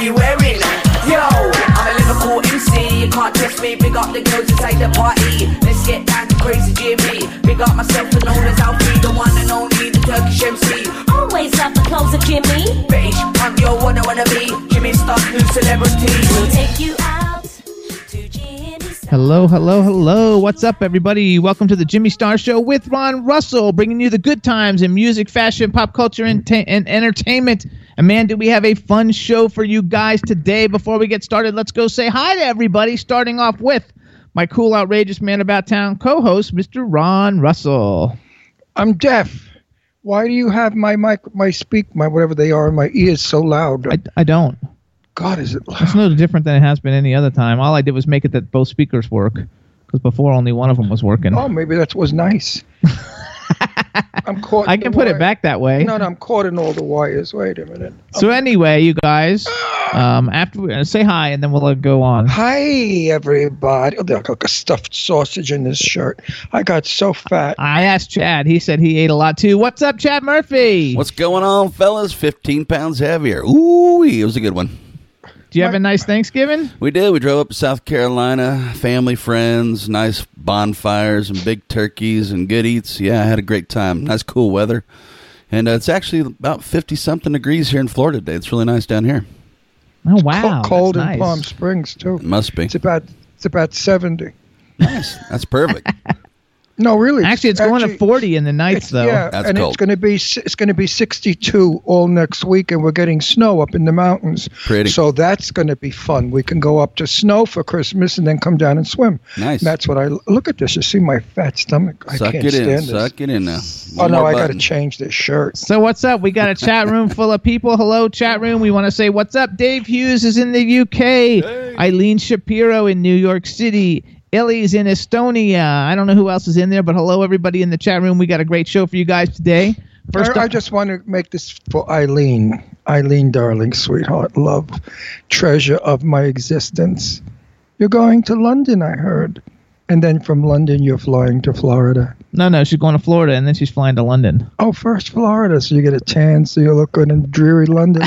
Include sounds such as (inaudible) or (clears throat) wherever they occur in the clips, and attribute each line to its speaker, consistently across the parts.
Speaker 1: Be wearing? Yo, I'm a Liverpool MC, you can't test me. Big up the girls inside the party. Let's get down to crazy Jimmy. Big up myself and known as Alfie, the one and only, the Turkish MC.
Speaker 2: always love the clothes of Jimmy.
Speaker 1: Bitch, I'm your one I wanna be. Jimmy Star, new celebrity.
Speaker 2: We'll take you out.
Speaker 3: Hello, hello, hello. What's up, everybody? Welcome to the Jimmy Star Show with Ron Russell, bringing you the good times in music, fashion, pop culture, and, ta- and entertainment. And man, do we have a fun show for you guys today. Before we get started, let's go say hi to everybody, starting off with my cool, outrageous man about town co host, Mr. Ron Russell.
Speaker 4: I'm deaf. Why do you have my mic, my speak, my whatever they are in my ears so loud?
Speaker 3: I, I don't.
Speaker 4: God, is it loud?
Speaker 3: It's no different than it has been any other time. All I did was make it that both speakers work, because before only one of them was working.
Speaker 4: Oh, maybe that was nice. (laughs) I'm caught.
Speaker 3: I can
Speaker 4: the
Speaker 3: put it back that way.
Speaker 4: No, no, I'm caught in all the wires. Wait a minute.
Speaker 3: So anyway, you guys, um, after we, uh, say hi, and then we'll uh, go on.
Speaker 4: Hi, everybody. Oh, there's like a stuffed sausage in this shirt. I got so fat.
Speaker 3: I asked Chad. He said he ate a lot too. What's up, Chad Murphy?
Speaker 5: What's going on, fellas? 15 pounds heavier. Ooh, it was a good one.
Speaker 3: Do you have a nice Thanksgiving?
Speaker 5: We did. We drove up to South Carolina, family, friends, nice bonfires and big turkeys and good eats. Yeah, I had a great time. Nice, cool weather. And uh, it's actually about 50 something degrees here in Florida today. It's really nice down here.
Speaker 3: Oh wow,
Speaker 4: Co- cold
Speaker 3: that's
Speaker 4: in
Speaker 3: nice.
Speaker 4: Palm Springs too.
Speaker 5: It must be.
Speaker 4: It's about it's about seventy.
Speaker 5: Nice. That's perfect. (laughs)
Speaker 4: No, really.
Speaker 3: Actually, it's going to 40 in the nights though.
Speaker 4: Yeah,
Speaker 5: That's
Speaker 4: and
Speaker 5: cold.
Speaker 4: it's going to be it's going to be 62 all next week, and we're getting snow up in the mountains.
Speaker 5: Pretty.
Speaker 4: So that's going to be fun. We can go up to snow for Christmas and then come down and swim.
Speaker 5: Nice.
Speaker 4: And that's what I look at. This, you see my fat stomach. I
Speaker 5: Suck
Speaker 4: can't
Speaker 5: it
Speaker 4: stand
Speaker 5: in.
Speaker 4: this.
Speaker 5: Suck it in now.
Speaker 4: oh
Speaker 5: One
Speaker 4: no, I got to change this shirt.
Speaker 3: So what's up? We got a chat room (laughs) full of people. Hello, chat room. We want to say what's up. Dave Hughes is in the UK. Eileen Shapiro in New York City. Ellie's in Estonia. I don't know who else is in there, but hello everybody in the chat room. We got a great show for you guys today. First
Speaker 4: I, I just want to make this for Eileen. Eileen, darling, sweetheart, love, treasure of my existence. You're going to London, I heard. And then from London, you're flying to Florida.
Speaker 3: no, no, she's going to Florida and then she's flying to London.
Speaker 4: Oh, first Florida, so you get a tan, so you look good in dreary London.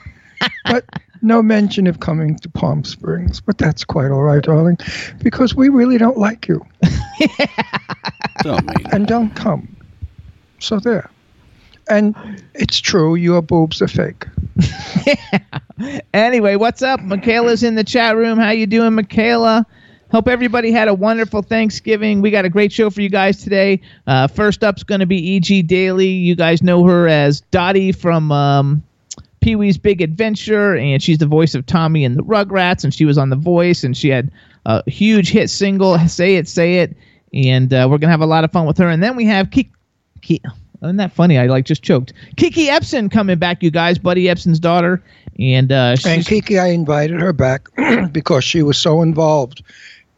Speaker 4: (laughs) but no mention of coming to Palm Springs. But that's quite all right, darling, because we really don't like you. (laughs)
Speaker 5: Don't mean.
Speaker 4: And don't come. So there. And it's true, your boobs are fake. (laughs)
Speaker 3: Anyway, what's up? Michaela's in the chat room. How you doing, Michaela? Hope everybody had a wonderful Thanksgiving. We got a great show for you guys today. Uh, first up's going to be E.G. Daily. You guys know her as Dottie from um, Pee Wee's Big Adventure, and she's the voice of Tommy in the Rugrats, and she was on The Voice, and she had a huge hit single, "Say It, Say It," and uh, we're gonna have a lot of fun with her. And then we have Kiki. Ki- isn't that funny? I like just choked. Kiki Ebsen coming back, you guys. Buddy Ebsen's daughter, and uh,
Speaker 4: And Kiki, I invited her back (clears throat) because she was so involved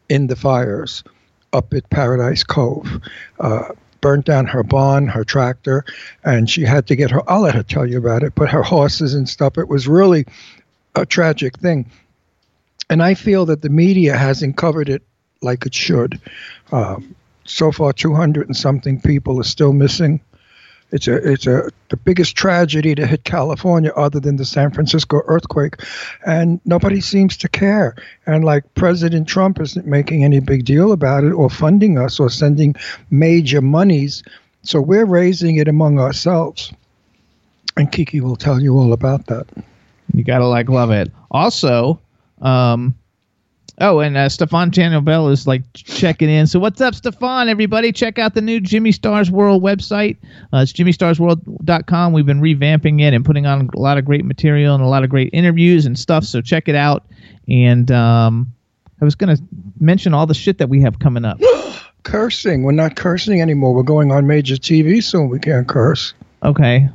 Speaker 4: in the fires up at Paradise Cove. Uh, burnt down her barn, her tractor, and she had to get her. I'll let her tell you about it, but her horses and stuff. It was really a tragic thing. And I feel that the media hasn't covered it like it should. Um, so far, 200 and something people are still missing. It's a it's a the biggest tragedy to hit California other than the San Francisco earthquake, and nobody seems to care. And like President Trump isn't making any big deal about it or funding us or sending major monies, so we're raising it among ourselves. And Kiki will tell you all about that.
Speaker 3: You gotta like love it. Also, um, oh, and uh, Stefan Bell is like checking in. So what's up, Stefan? Everybody, check out the new Jimmy Stars World website. Uh, it's JimmyStarsWorld.com. We've been revamping it and putting on a lot of great material and a lot of great interviews and stuff. So check it out. And um, I was gonna mention all the shit that we have coming up. (gasps)
Speaker 4: Cursing. We're not cursing anymore. We're going on major TV soon. We can't curse.
Speaker 3: Okay.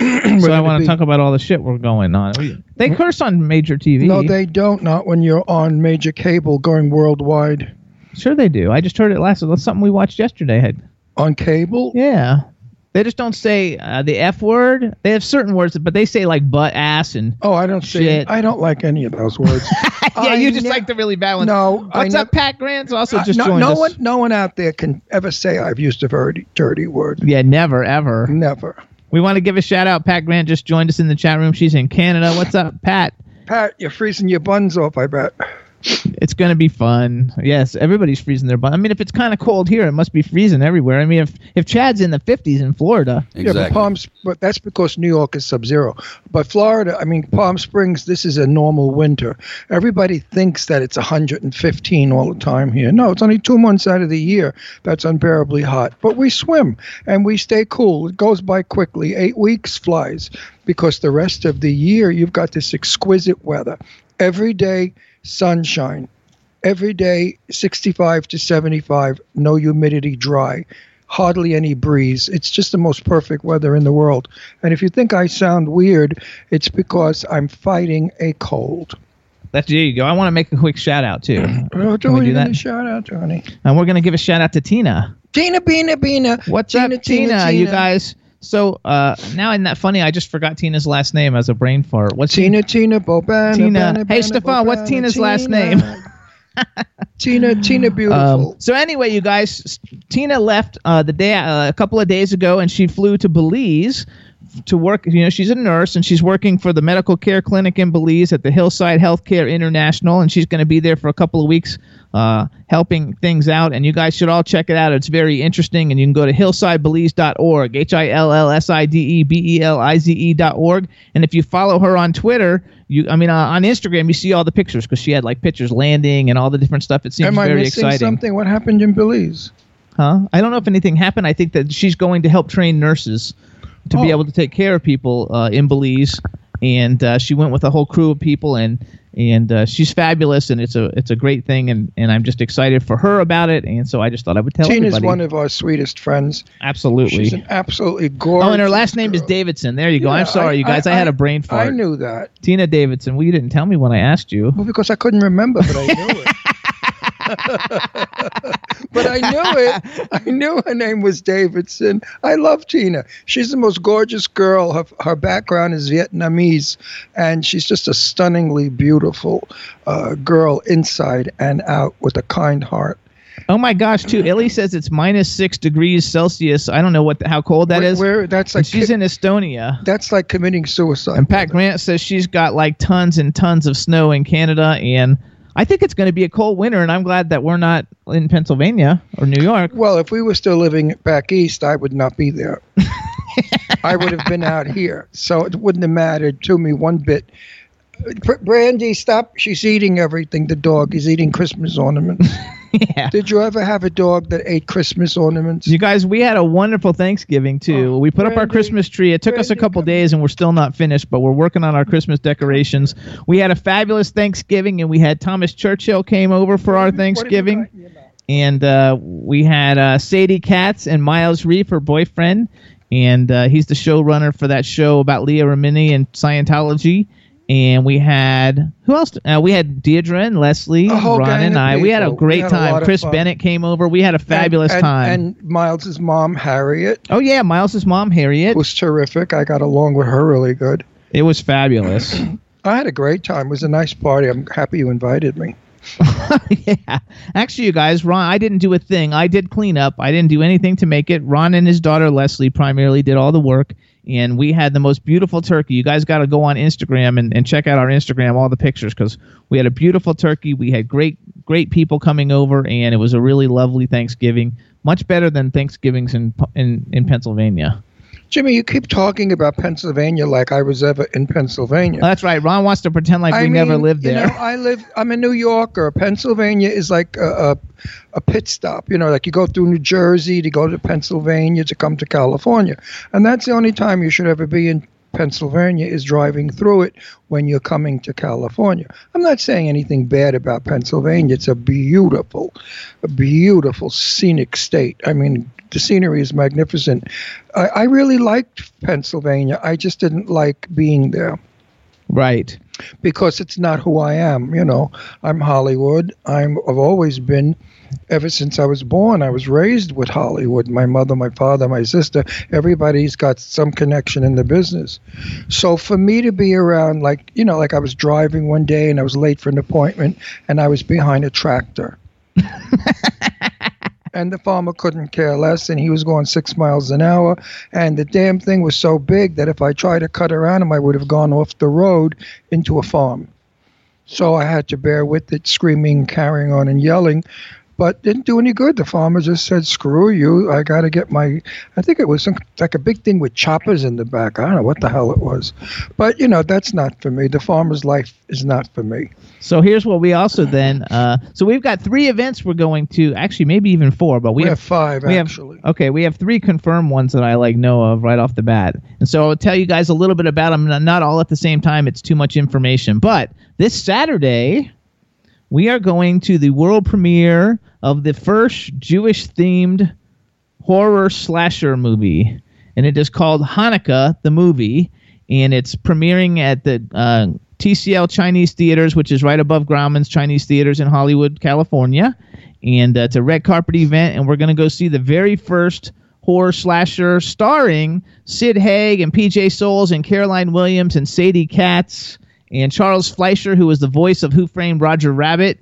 Speaker 3: So I want to talk about all the shit we're going on. They curse on major TV.
Speaker 4: No, they don't. Not when you're on major cable going worldwide.
Speaker 3: sure they do. I just heard it last. That's something we watched yesterday.
Speaker 4: On cable?
Speaker 3: Yeah. They just don't say uh, the F word. They have certain words, but they say like butt, ass, and
Speaker 4: Oh, I don't see.
Speaker 3: Shit.
Speaker 4: I don't like any of those words. (laughs)
Speaker 3: yeah,
Speaker 4: I
Speaker 3: you just
Speaker 4: ne-
Speaker 3: like the really bad ones.
Speaker 4: No, I
Speaker 3: What's
Speaker 4: ne-
Speaker 3: up, Pat Grant's also
Speaker 4: Uh,
Speaker 3: just
Speaker 4: no,
Speaker 3: joined
Speaker 4: no
Speaker 3: us.
Speaker 4: one, no one out there can ever say I've used a very dirty word.
Speaker 3: Yeah, never ever.
Speaker 4: Never.
Speaker 3: We want to give a shout out. Pat Grant just joined us in the chat room. She's in Canada. What's up, Pat?
Speaker 4: Pat, you're freezing your buns off. I bet.
Speaker 3: It's gonna be fun. Yes, everybody's freezing their butt. I mean, if it's kind of cold here, it must be freezing everywhere. I mean, if if Chad's in the 50s in Florida,
Speaker 4: Yeah, but
Speaker 5: Exactly.
Speaker 4: Palm, Sp- but that's because New York is sub-zero. But Florida, I mean, Palm Springs, this is a normal winter. Everybody thinks that it's 115 all the time here. No, it's only two months out of the year that's unbearably hot. But we swim and we stay cool. It goes by quickly. Eight weeks flies because the rest of the year you've got this exquisite weather. Every day, sunshine. Every day, 65 to 75, no humidity, dry hardly any breeze. It's just the most perfect weather in the world. And if you think I sound weird, it's because I'm fighting a cold.
Speaker 3: that's there you go. I want to make a quick shout out too, (clears throat)
Speaker 4: Oh,
Speaker 3: Can we do that?
Speaker 4: Shout out, Tony.
Speaker 3: and we're gonna give a shout out to Tina.
Speaker 4: Tina, Bina, Bina.
Speaker 3: What's
Speaker 4: Tina,
Speaker 3: up, Tina?
Speaker 4: Tina,
Speaker 3: You guys. So uh, now isn't that funny? I just forgot Tina's last name as a brain fart. What's
Speaker 4: Tina, Tina, Bobana.
Speaker 3: Tina.
Speaker 4: Bana,
Speaker 3: Hey, Stefan, what's Tina's last name? (laughs)
Speaker 4: Tina, Tina, beautiful.
Speaker 3: Um, so anyway, you guys, Tina left uh, the day uh, a couple of days ago, and she flew to Belize to work. You know, she's a nurse, and she's working for the medical care clinic in Belize at the Hillside Healthcare International, and she's going to be there for a couple of weeks, uh, helping things out. And you guys should all check it out. It's very interesting, and you can go to hillsidebelize.org, h i l l s i d e b e l i z e dot org. And if you follow her on Twitter. You, I mean, uh, on Instagram, you see all the pictures because she had like pictures landing and all the different stuff. It seems very exciting.
Speaker 4: Am I
Speaker 3: very
Speaker 4: missing
Speaker 3: exciting.
Speaker 4: something? What happened in Belize?
Speaker 3: Huh? I don't know if anything happened. I think that she's going to help train nurses to be
Speaker 4: Oh.
Speaker 3: able to take care of people uh, in Belize, and uh, she went with a whole crew of people, and and uh, she's fabulous, and it's a it's a great thing, and and I'm just excited for her about it, and so I just thought I would tell
Speaker 4: Tina's
Speaker 3: everybody.
Speaker 4: one of our sweetest friends.
Speaker 3: Absolutely.
Speaker 4: She's an absolutely gorgeous.
Speaker 3: oh, and her last name is. Davidson. There you go.
Speaker 4: Yeah,
Speaker 3: I'm sorry, you guys. I, had a brain fart.
Speaker 4: I knew that.
Speaker 3: Tina Davidson. Well, you didn't tell me when I asked you.
Speaker 4: Well, because I couldn't remember, but I knew it. (laughs) (laughs) but I knew it. I knew her name was Davidson. I love Tina. She's the most gorgeous girl. Her, her background is Vietnamese, and she's just a stunningly beautiful uh, girl inside and out with a kind heart.
Speaker 3: Oh my gosh, too. Illy says it's minus six degrees Celsius. I don't know what the, how cold that
Speaker 4: where,
Speaker 3: is.
Speaker 4: where- that's
Speaker 3: And
Speaker 4: like
Speaker 3: she's in Estonia.
Speaker 4: that's like committing suicide.
Speaker 3: And Pat Grant says she's got like tons and tons of snow in Canada, and I think it's going to be a cold winter. And I'm glad that we're not in Pennsylvania or New York.
Speaker 4: Well, if we were still living back east, I would not be there. (laughs) I would have been out here, so it wouldn't have mattered to me one bit. Br- Brandy, stop! She's eating everything. The dog is eating Christmas ornaments. (laughs)
Speaker 3: yeah.
Speaker 4: Did you ever have a dog that ate Christmas ornaments?
Speaker 3: You guys, we had a wonderful Thanksgiving too.
Speaker 4: Oh,
Speaker 3: we put up our Christmas tree. It took us a couple days, and we're still not finished, but we're working on our Christmas decorations. We had a fabulous Thanksgiving, and we had Thomas Churchill came over for our
Speaker 4: What have you
Speaker 3: Thanksgiving,
Speaker 4: got in your mouth?
Speaker 3: and uh, we had uh, Sadie Katz and Miles Reef, her boyfriend, and uh, he's the showrunner for that show about Leah Remini and Scientology. And we had who else? Uh, we had Deirdre and Leslie,
Speaker 4: A
Speaker 3: Ron and I. We had a great
Speaker 4: had
Speaker 3: time.
Speaker 4: of
Speaker 3: Chris
Speaker 4: fun.
Speaker 3: Bennett came over. We had a fabulous
Speaker 4: and, and,
Speaker 3: time.
Speaker 4: And Miles's mom, Harriet,
Speaker 3: Oh yeah, Miles's mom Harriet.
Speaker 4: was terrific. I got along with her really good.
Speaker 3: It was fabulous. (clears throat)
Speaker 4: I had a great time. It was a nice party. I'm happy you invited me. (laughs)
Speaker 3: yeah. Actually, you guys, Ron, I didn't do a thing. I did clean up. I didn't do anything to make it. Ron and his daughter Leslie primarily did all the work, and we had the most beautiful turkey. You guys got to go on Instagram and, and check out our Instagram, all the pictures, because we had a beautiful turkey. We had great, great people coming over, and it was a really lovely Thanksgiving. Much better than Thanksgivings in in, in Pennsylvania.
Speaker 4: Jimmy, you keep talking about Pennsylvania like I was ever in Pennsylvania.
Speaker 3: Oh, that's right. Ron wants to pretend like
Speaker 4: I
Speaker 3: we
Speaker 4: mean,
Speaker 3: never lived there.
Speaker 4: you know, I live. I'm a New Yorker. Pennsylvania is like a, a, a pit stop. You know, like you go through New Jersey to go to Pennsylvania to come to California, and that's the only time you should ever be in Pennsylvania is driving through it when you're coming to California. I'm not saying anything bad about Pennsylvania. It's a beautiful, a beautiful scenic state. I mean, the scenery is magnificent. I, I really liked Pennsylvania. I just didn't like being there
Speaker 3: right.
Speaker 4: because it's not who I am. You know, I'm Hollywood. I'm, I've always been, ever since I was born. I was raised with Hollywood. My mother, my father, my sister. Everybody's got some connection in the business. So for me to be around, like you know, like I was driving one day and I was late for an appointment, and I was behind a tractor. (laughs) and the farmer couldn't care less and he was going six miles an hour and the damn thing was so big that if i tried to cut around him i would have gone off the road into a farm. So i had to bear with it screaming carrying on and yelling but didn't do any good the farmer just said screw you i got to get my i think it was some, like a big thing with choppers in the back i don't know what the hell it was but you know that's not for me the farmer's life is not for me
Speaker 3: So here's what we also then. Uh, so we've got three events we're going to. Actually, maybe even four, but we,
Speaker 4: we, have, five
Speaker 3: we have-
Speaker 4: actually
Speaker 3: okay, we have three confirmed ones that I like know of right off the bat, and so I'll tell you guys a little bit about them. Not all at the same time; it's too much information. But this Saturday, we are going to the world premiere of the first Jewish-themed horror slasher movie, and it is called Hanukkah the movie, and it's premiering at the uh, TCL Chinese Theaters, which is right above Grauman's Chinese Theaters in Hollywood, California, and uh, it's a red carpet event, and we're going to go see the very first horror slasher starring Sid Haig and PJ Soles and Caroline Williams and Sadie Katz and Charles Fleischer, who was the voice of Who Framed Roger Rabbit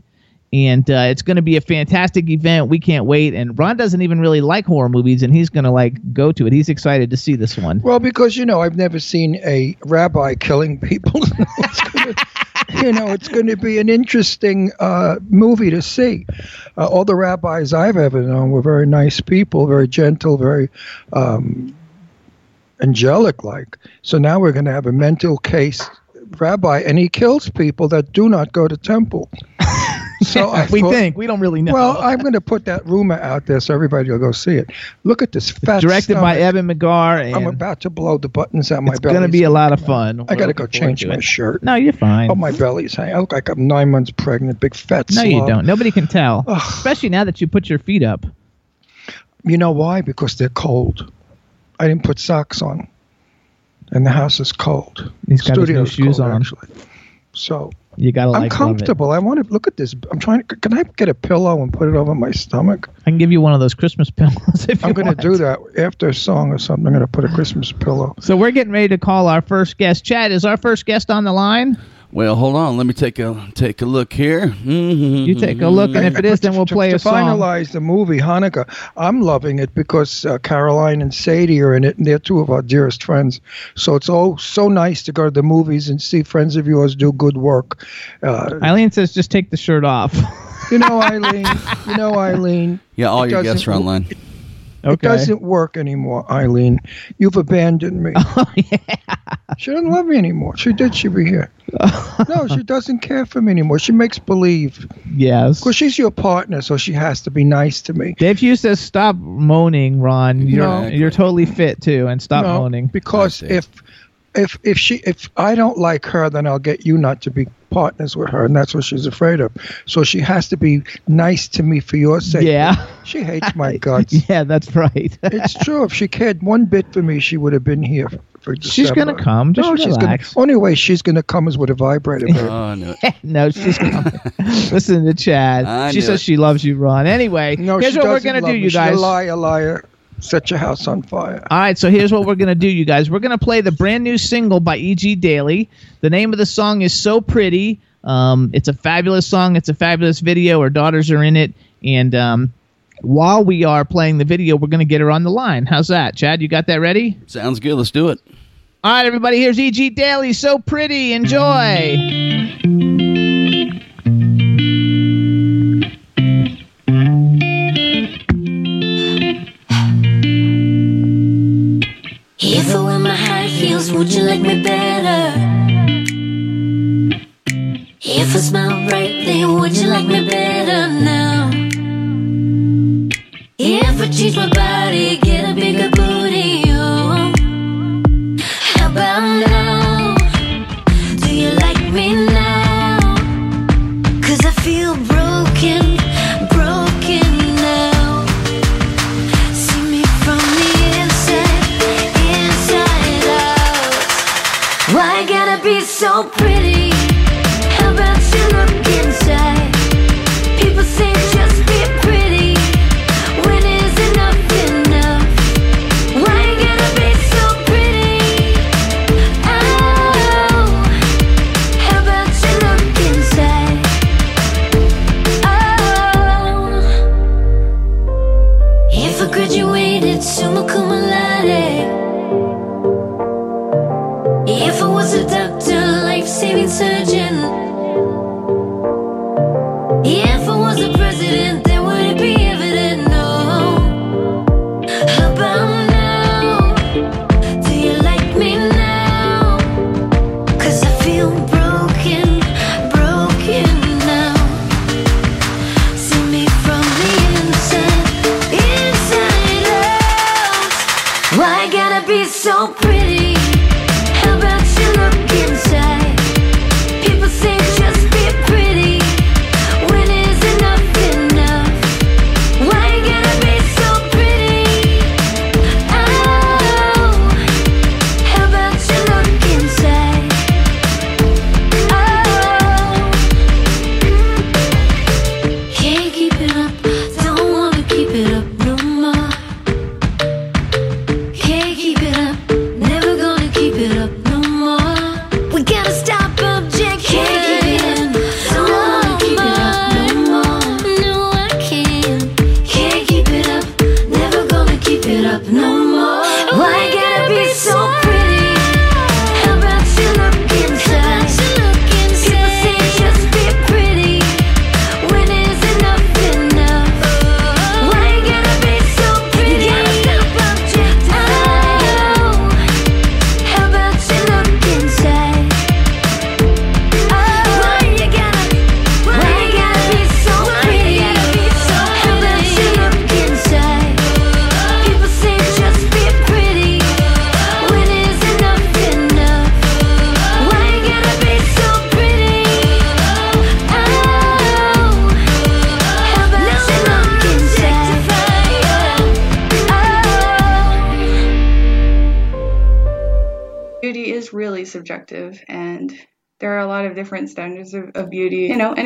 Speaker 3: and uh, it's going to be a fantastic event. We can't wait. And Ron doesn't even really like horror movies, and he's going to like go to it. He's excited to see this one.
Speaker 4: Well, because you know, I've never seen a rabbi killing people. (laughs) Gonna- you know, it's going to be an interesting uh, movie to see. Uh, all the rabbis I've ever known were very nice people, very gentle, very um, angelic like. So now we're going to have a mental case rabbi, and he kills people that do not go to temple. (laughs) So I
Speaker 3: we
Speaker 4: thought-
Speaker 3: think we don't really know.
Speaker 4: Well, I'm going to put that rumor out there so everybody will go see it. Look at this fat.
Speaker 3: directed by. Eben McGarr, and
Speaker 4: I'm about to blow the buttons out my
Speaker 3: it's going to be a lot of fun.
Speaker 4: I got to go change my
Speaker 3: it.
Speaker 4: shirt.
Speaker 3: No, you're fine.
Speaker 4: Oh, my belly's hanging. I look like I'm nine months pregnant, big fat
Speaker 3: no,
Speaker 4: slob.
Speaker 3: you don't. Nobody can tell, especially now that you put your feet up.
Speaker 4: You know why? Because they're cold. I didn't put socks on, and the house is cold.
Speaker 3: He's got his new shoes
Speaker 4: cold,
Speaker 3: on.
Speaker 4: Actually. So
Speaker 3: You got to
Speaker 4: I'm
Speaker 3: like
Speaker 4: comfortable. I want to look at this. I'm trying to. Can I get a pillow and put it over my stomach?
Speaker 3: I can give you one of those Christmas (laughs) pillows if you I'm
Speaker 4: going to do that after a song or something. I'm going to put a Christmas pillow.
Speaker 3: So we're getting ready to call our first guest. Chad, is our first guest on the line?
Speaker 5: Well, hold on. Let me take a take a look here. Mhm.
Speaker 3: You take a look, and if it is, then we'll
Speaker 4: to,
Speaker 3: play
Speaker 4: to
Speaker 3: a song.
Speaker 4: To finalize the movie Hanukkah. I'm loving it because uh, Caroline and Sadie are in it, and they're two of our dearest friends. So it's all so nice to go to the movies and see friends of yours do good work. Uh,
Speaker 3: Eileen says just take the shirt off.
Speaker 4: you know, (laughs) Eileen. You know, Eileen.
Speaker 5: Yeah, all your guests are online.
Speaker 4: It
Speaker 3: Okay.
Speaker 4: doesn't work anymore, Eileen. You've abandoned me. (laughs)
Speaker 3: Oh,
Speaker 4: She doesn't love me anymore. She did. She'd be here. (laughs) no, she doesn't care for me anymore. She makes believe.
Speaker 3: Yes.
Speaker 4: Because she's your partner, so she has to be nice to me.
Speaker 3: Dave Hughes says, "Stop moaning, Ron. You're
Speaker 4: No.
Speaker 3: you're totally fit too, and stop
Speaker 4: no,
Speaker 3: moaning."
Speaker 4: because
Speaker 5: Okay.
Speaker 4: if if if she if I don't like her, then I'll get you not to be partners with her, and that's what she's afraid of. So she has to be nice to me for your sake.
Speaker 3: Yeah.
Speaker 4: She hates my (laughs) guts.
Speaker 3: Yeah, that's right.
Speaker 4: It's true. If she cared one bit for me, she would have been here for
Speaker 3: She's gonna come. Just
Speaker 4: no, she's gonna.
Speaker 3: relax.
Speaker 4: Only way she's gonna come is with a vibrator. (laughs)
Speaker 5: Oh, no, knew (laughs) it.
Speaker 3: no, she's coming. Listen to Chad.
Speaker 5: I
Speaker 3: she says
Speaker 5: it.
Speaker 3: she loves you, Ron. Anyway,
Speaker 4: no,
Speaker 3: here's
Speaker 4: she
Speaker 3: what we're
Speaker 4: doesn't
Speaker 3: gonna
Speaker 4: love
Speaker 3: do,
Speaker 4: me.
Speaker 3: you
Speaker 4: She's
Speaker 3: guys.
Speaker 4: a liar, liar. Set your house on fire.
Speaker 3: All right, so here's what we're going to do, you guys. We're going to play the brand new single by E.G. Daily. The name of the song is So Pretty. Um, it's a fabulous song. It's a fabulous video. Her daughters are in it. And um, while we are playing the video, we're going to get her on the line. How's that? Chad, you got that ready?
Speaker 5: Sounds good. Let's do it.
Speaker 3: All right, everybody, here's E.G. Daily. So Pretty. Enjoy.
Speaker 2: Would you like me better? If I smile bright, then would you like me better now? If I change my body,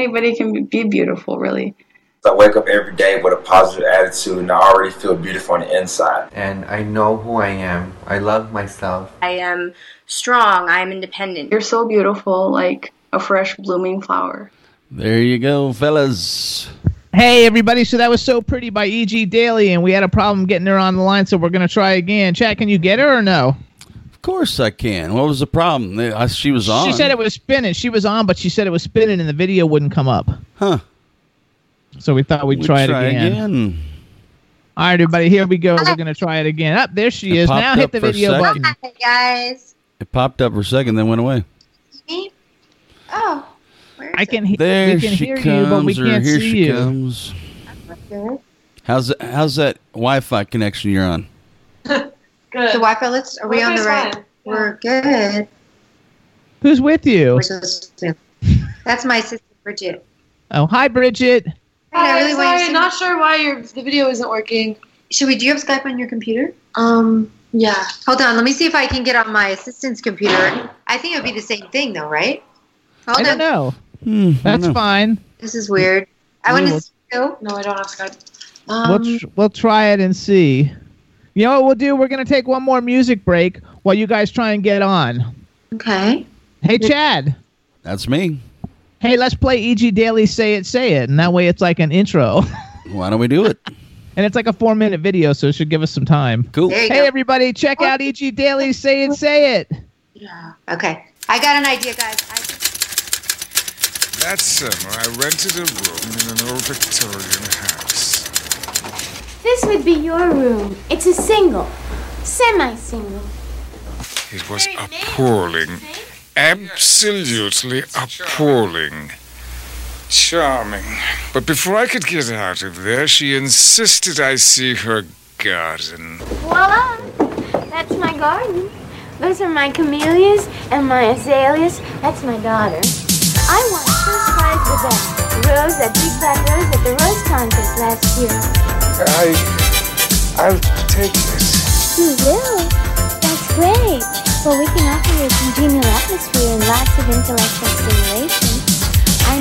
Speaker 6: anybody can be beautiful really
Speaker 7: I wake up every day with a positive attitude and I already feel beautiful on the inside.
Speaker 8: and I know who I am. I love myself.
Speaker 9: I am strong. I am independent.
Speaker 6: you're so beautiful like a fresh blooming flower
Speaker 5: There you go, fellas.
Speaker 3: Hey, everybody. So that was So Pretty by E.G. Daily, and we had a problem getting her on the line, so we're going to try again. Chad, can you get her or no?
Speaker 5: Of course I can. What was the problem? I- She was on.
Speaker 3: She said it was spinning. She was on, but she said it was spinning and the video wouldn't come up.
Speaker 5: Huh.
Speaker 3: So we thought we'd
Speaker 5: We
Speaker 3: try it again.
Speaker 5: again.
Speaker 3: All right, everybody, here we go. We're gonna try it again. Up there she
Speaker 5: It
Speaker 3: is. Now hit the video
Speaker 5: second.
Speaker 3: button.
Speaker 10: Hi guys.
Speaker 5: It popped up for a second, then went away.
Speaker 10: Me? Oh,
Speaker 3: I can he-
Speaker 5: There
Speaker 3: we can
Speaker 5: she
Speaker 3: hear
Speaker 5: comes,
Speaker 3: you, but we can't
Speaker 5: here
Speaker 3: see
Speaker 5: she
Speaker 3: you.
Speaker 5: comes. How's how's that Wi-Fi connection you're on? (laughs)
Speaker 10: The Wi-Fi. Let's. Are we on the right?
Speaker 6: fine.
Speaker 10: We're good.
Speaker 3: Who's with you?
Speaker 10: We're supposed to- That's my sister Bridget.
Speaker 3: Oh, hi, Bridget.
Speaker 10: I
Speaker 6: Hi,
Speaker 10: really want
Speaker 6: sorry,
Speaker 10: to
Speaker 6: not sure why your the video isn't working.
Speaker 10: Should we? Do you have Skype on your computer?
Speaker 6: Um, yeah.
Speaker 10: Hold on. Let me see if I can get on my assistant's computer. I think it would be the same thing, though, right? Hold
Speaker 3: I don't
Speaker 10: on.
Speaker 3: know.
Speaker 5: Hmm, I don't
Speaker 3: That's
Speaker 5: know.
Speaker 3: fine.
Speaker 10: This is weird. I want to see.
Speaker 6: No, I don't have Skype.
Speaker 3: we'll
Speaker 6: Um,
Speaker 3: tr- we'll try it and see. You know what we'll do? We're gonna take one more music break while you guys try and get on.
Speaker 10: Okay.
Speaker 3: Hey, Chad.
Speaker 5: That's me.
Speaker 3: Hey, let's play EG Daily Say It Say It, and that way it's like an intro, (laughs)
Speaker 5: Why don't we do it?
Speaker 3: and it's like a four minute video, so it should give us some time.
Speaker 5: Cool.
Speaker 3: Hey,
Speaker 10: go.
Speaker 3: everybody, check oh. out EG Daily Say It Say It. Yeah.
Speaker 10: Okay. I got an idea, guys. I
Speaker 11: That summer, I rented a room in an old Victorian house.
Speaker 2: This would be your room. It's a single, semi single.
Speaker 11: It was appalling. Absolutely appalling. Charming. But before I could get out of there, she insisted I see her garden.
Speaker 2: Voila! That's my garden. Those are my camellias and my azaleas. That's my daughter. I won first prize with that rose, that big black rose at the rose contest last year.
Speaker 11: I. I'll take this.
Speaker 2: You will? That's great. Well, we can offer you a congenial atmosphere and lots of intellectual stimulation. I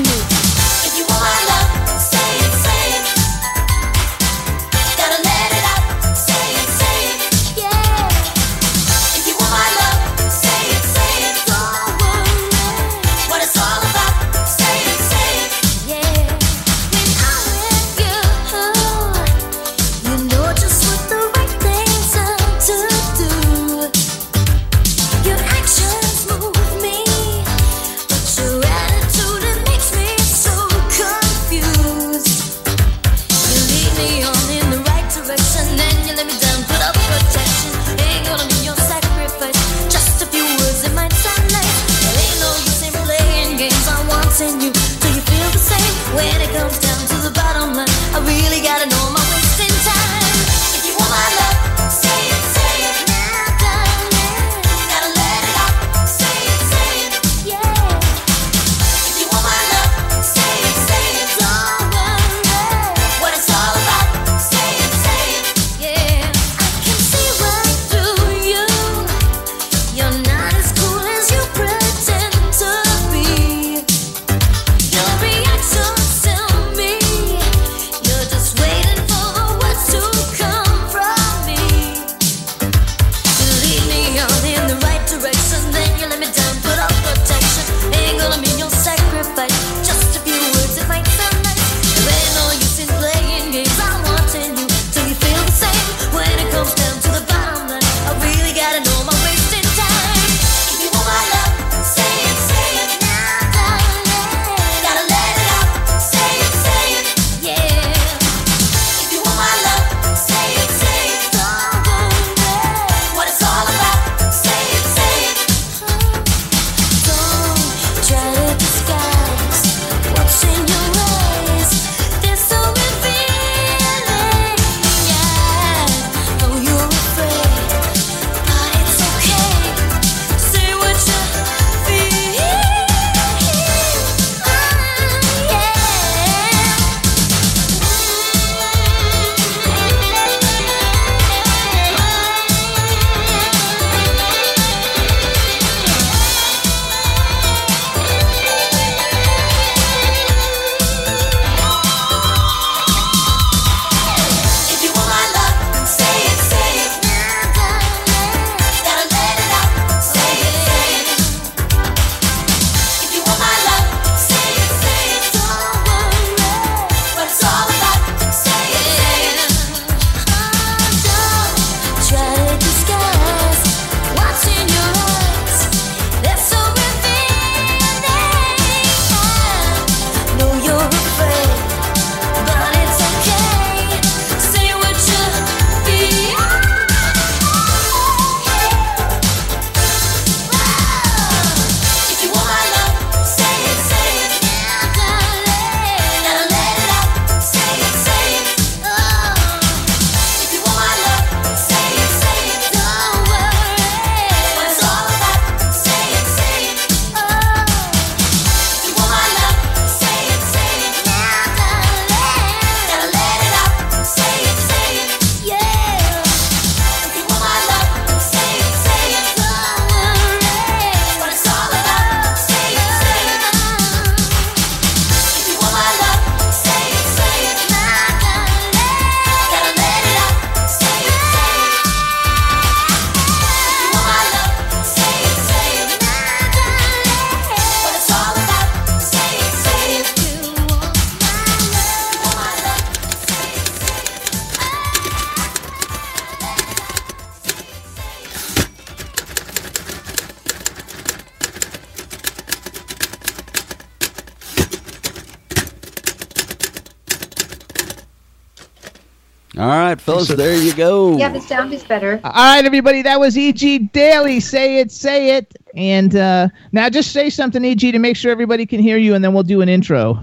Speaker 5: there you go.
Speaker 10: Yeah, the sound is better.
Speaker 3: All right, everybody, that was EG Daily. Say it, say it. And uh, now just say something, EG, to make sure everybody can hear you, and then we'll do an intro.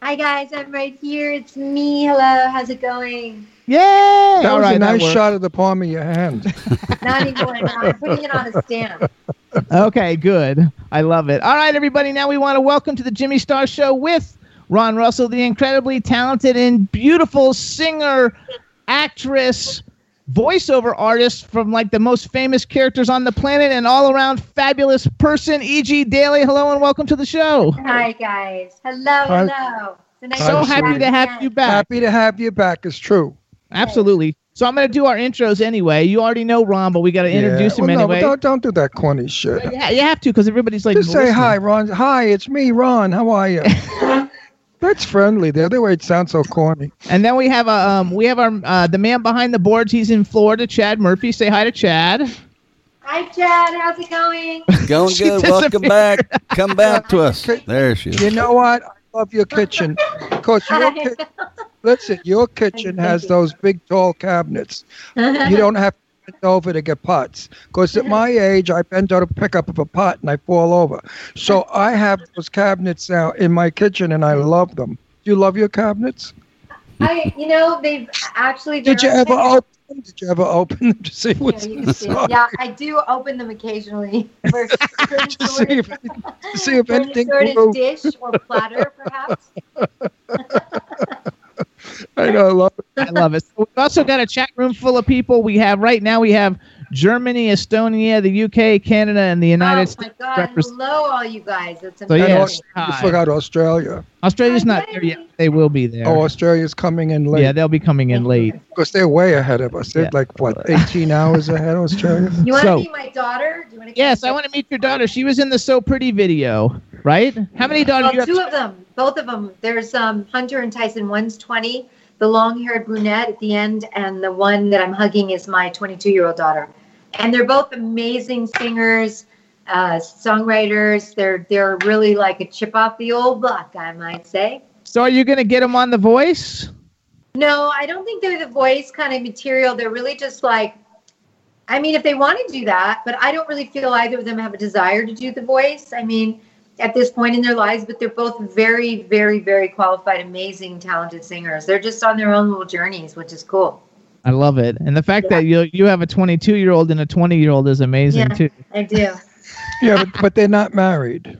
Speaker 10: Hi guys, I'm right here. It's me. Hello, how's it going?
Speaker 3: Yay!
Speaker 4: That
Speaker 3: All
Speaker 4: was
Speaker 3: right,
Speaker 4: a nice
Speaker 3: worked.
Speaker 4: shot of the palm of your hand. (laughs)
Speaker 10: Not anymore. no, I'm putting it on a stand.
Speaker 3: Okay, good. I love it. All right, everybody. Now we want to welcome to the Jimmy Star Show with Ron Russell, the incredibly talented and beautiful singer, actress, voiceover artist from like the most famous characters on the planet, and all around fabulous person, E.G. Daily. Hello and welcome to the show.
Speaker 10: Hi guys. Hello,
Speaker 4: Hi.
Speaker 10: hello. Nice
Speaker 3: So happy to have you back.
Speaker 4: Happy to have you back. It's true.
Speaker 3: Absolutely. So I'm going to do our intros anyway. You already know Ron, but we got to introduce
Speaker 4: yeah.
Speaker 3: him
Speaker 4: well,
Speaker 3: anyway.
Speaker 4: No, but don't, don't do that corny shit.
Speaker 3: yeah, you have to because everybody's like.
Speaker 4: Just say
Speaker 3: listening.
Speaker 4: hi, Ron. Hi, it's me, Ron. How are you? (laughs) That's friendly. The other way it sounds so corny.
Speaker 3: And then we have a um, we have our uh, the man behind the boards. He's in Florida, Chad Murphy. Say hi to Chad.
Speaker 10: Hi Chad, how's it going? (laughs)
Speaker 5: Going good. Welcome back. Come back to us. There she is.
Speaker 4: You know what? I love your kitchen. Of course, (laughs) your
Speaker 10: Hi.
Speaker 4: ki- listen, your kitchen has those big, tall cabinets. You don't have to bend over to get pots. Because at my age, I bend over to pick up a pot and I fall over. So I have those cabinets now in my kitchen and I love them. Do you love your cabinets?
Speaker 10: I, you know, they've actually.
Speaker 4: Did you ever open them? Did you ever open them to see
Speaker 10: Yeah,
Speaker 4: what's
Speaker 10: see.
Speaker 4: inside?
Speaker 10: Yeah, I do open them occasionally (laughs) for certain (laughs)
Speaker 4: to see if, to see if anything
Speaker 10: sort of dish or platter, perhaps. (laughs)
Speaker 4: I know, I love it.
Speaker 3: I love it. So we've also got a chat room full of people. We have right now. We have Germany, Estonia, the UK, Canada, and the United States.
Speaker 10: oh my God!
Speaker 3: repres-
Speaker 10: Hello, all you guys. That's
Speaker 3: So,
Speaker 10: amazing.
Speaker 3: yeah, oh,
Speaker 4: And
Speaker 3: say
Speaker 4: Aus- you
Speaker 3: hi.
Speaker 4: forgot Australia.
Speaker 3: Australia's not there yet. They will be there.
Speaker 4: Oh, Australia's coming in late.
Speaker 3: yeah, they'll be coming in late.
Speaker 4: Because they're way ahead of us. They're
Speaker 3: Yeah.
Speaker 4: like, what, 18 hours ahead of Australia?
Speaker 10: You want
Speaker 3: So-
Speaker 10: to be my daughter? Do you want to
Speaker 3: Yes, I want to meet your daughter. She was in the So Pretty video, right? How many daughters
Speaker 10: Well,
Speaker 3: do you have?
Speaker 10: two of them, both of them. There's um, Hunter and Tyson. One's 20, the long-haired brunette at the end, and the one that I'm hugging is my 22-year-old daughter. And they're both amazing singers, uh, songwriters. They're they're really like a chip off the old block, I might say.
Speaker 3: So are you going to get them on The Voice?
Speaker 10: No, I don't think they're the voice kind of material. They're really just like, I mean, if they want to do that, but I don't really feel either of them have a desire to do the voice. I mean, at this point in their lives, but they're both very, very, very qualified, amazing, talented singers. They're just on their own little journeys, which is cool.
Speaker 3: I love it, and the fact that you you have a 22 year old and a 20 year old is amazing
Speaker 10: Yeah.
Speaker 3: too.
Speaker 10: I do. (laughs)
Speaker 4: Yeah, but, but they're not married.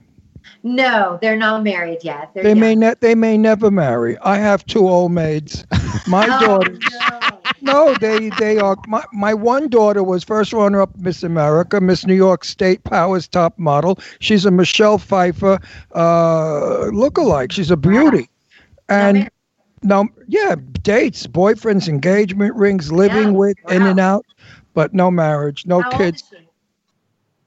Speaker 10: No, they're not married yet. They're
Speaker 4: They may
Speaker 10: young.
Speaker 4: ne- they may never marry. I have two old maids. My (laughs)
Speaker 10: Oh,
Speaker 4: daughter. No, they they are. My, my one daughter was first runner up Miss America, Miss New York State Powers top model. She's a Michelle Pfeiffer uh, lookalike. She's a beauty, and now yeah, dates, boyfriends, engagement rings, living with, in and out, but no marriage, no
Speaker 10: How
Speaker 4: kids.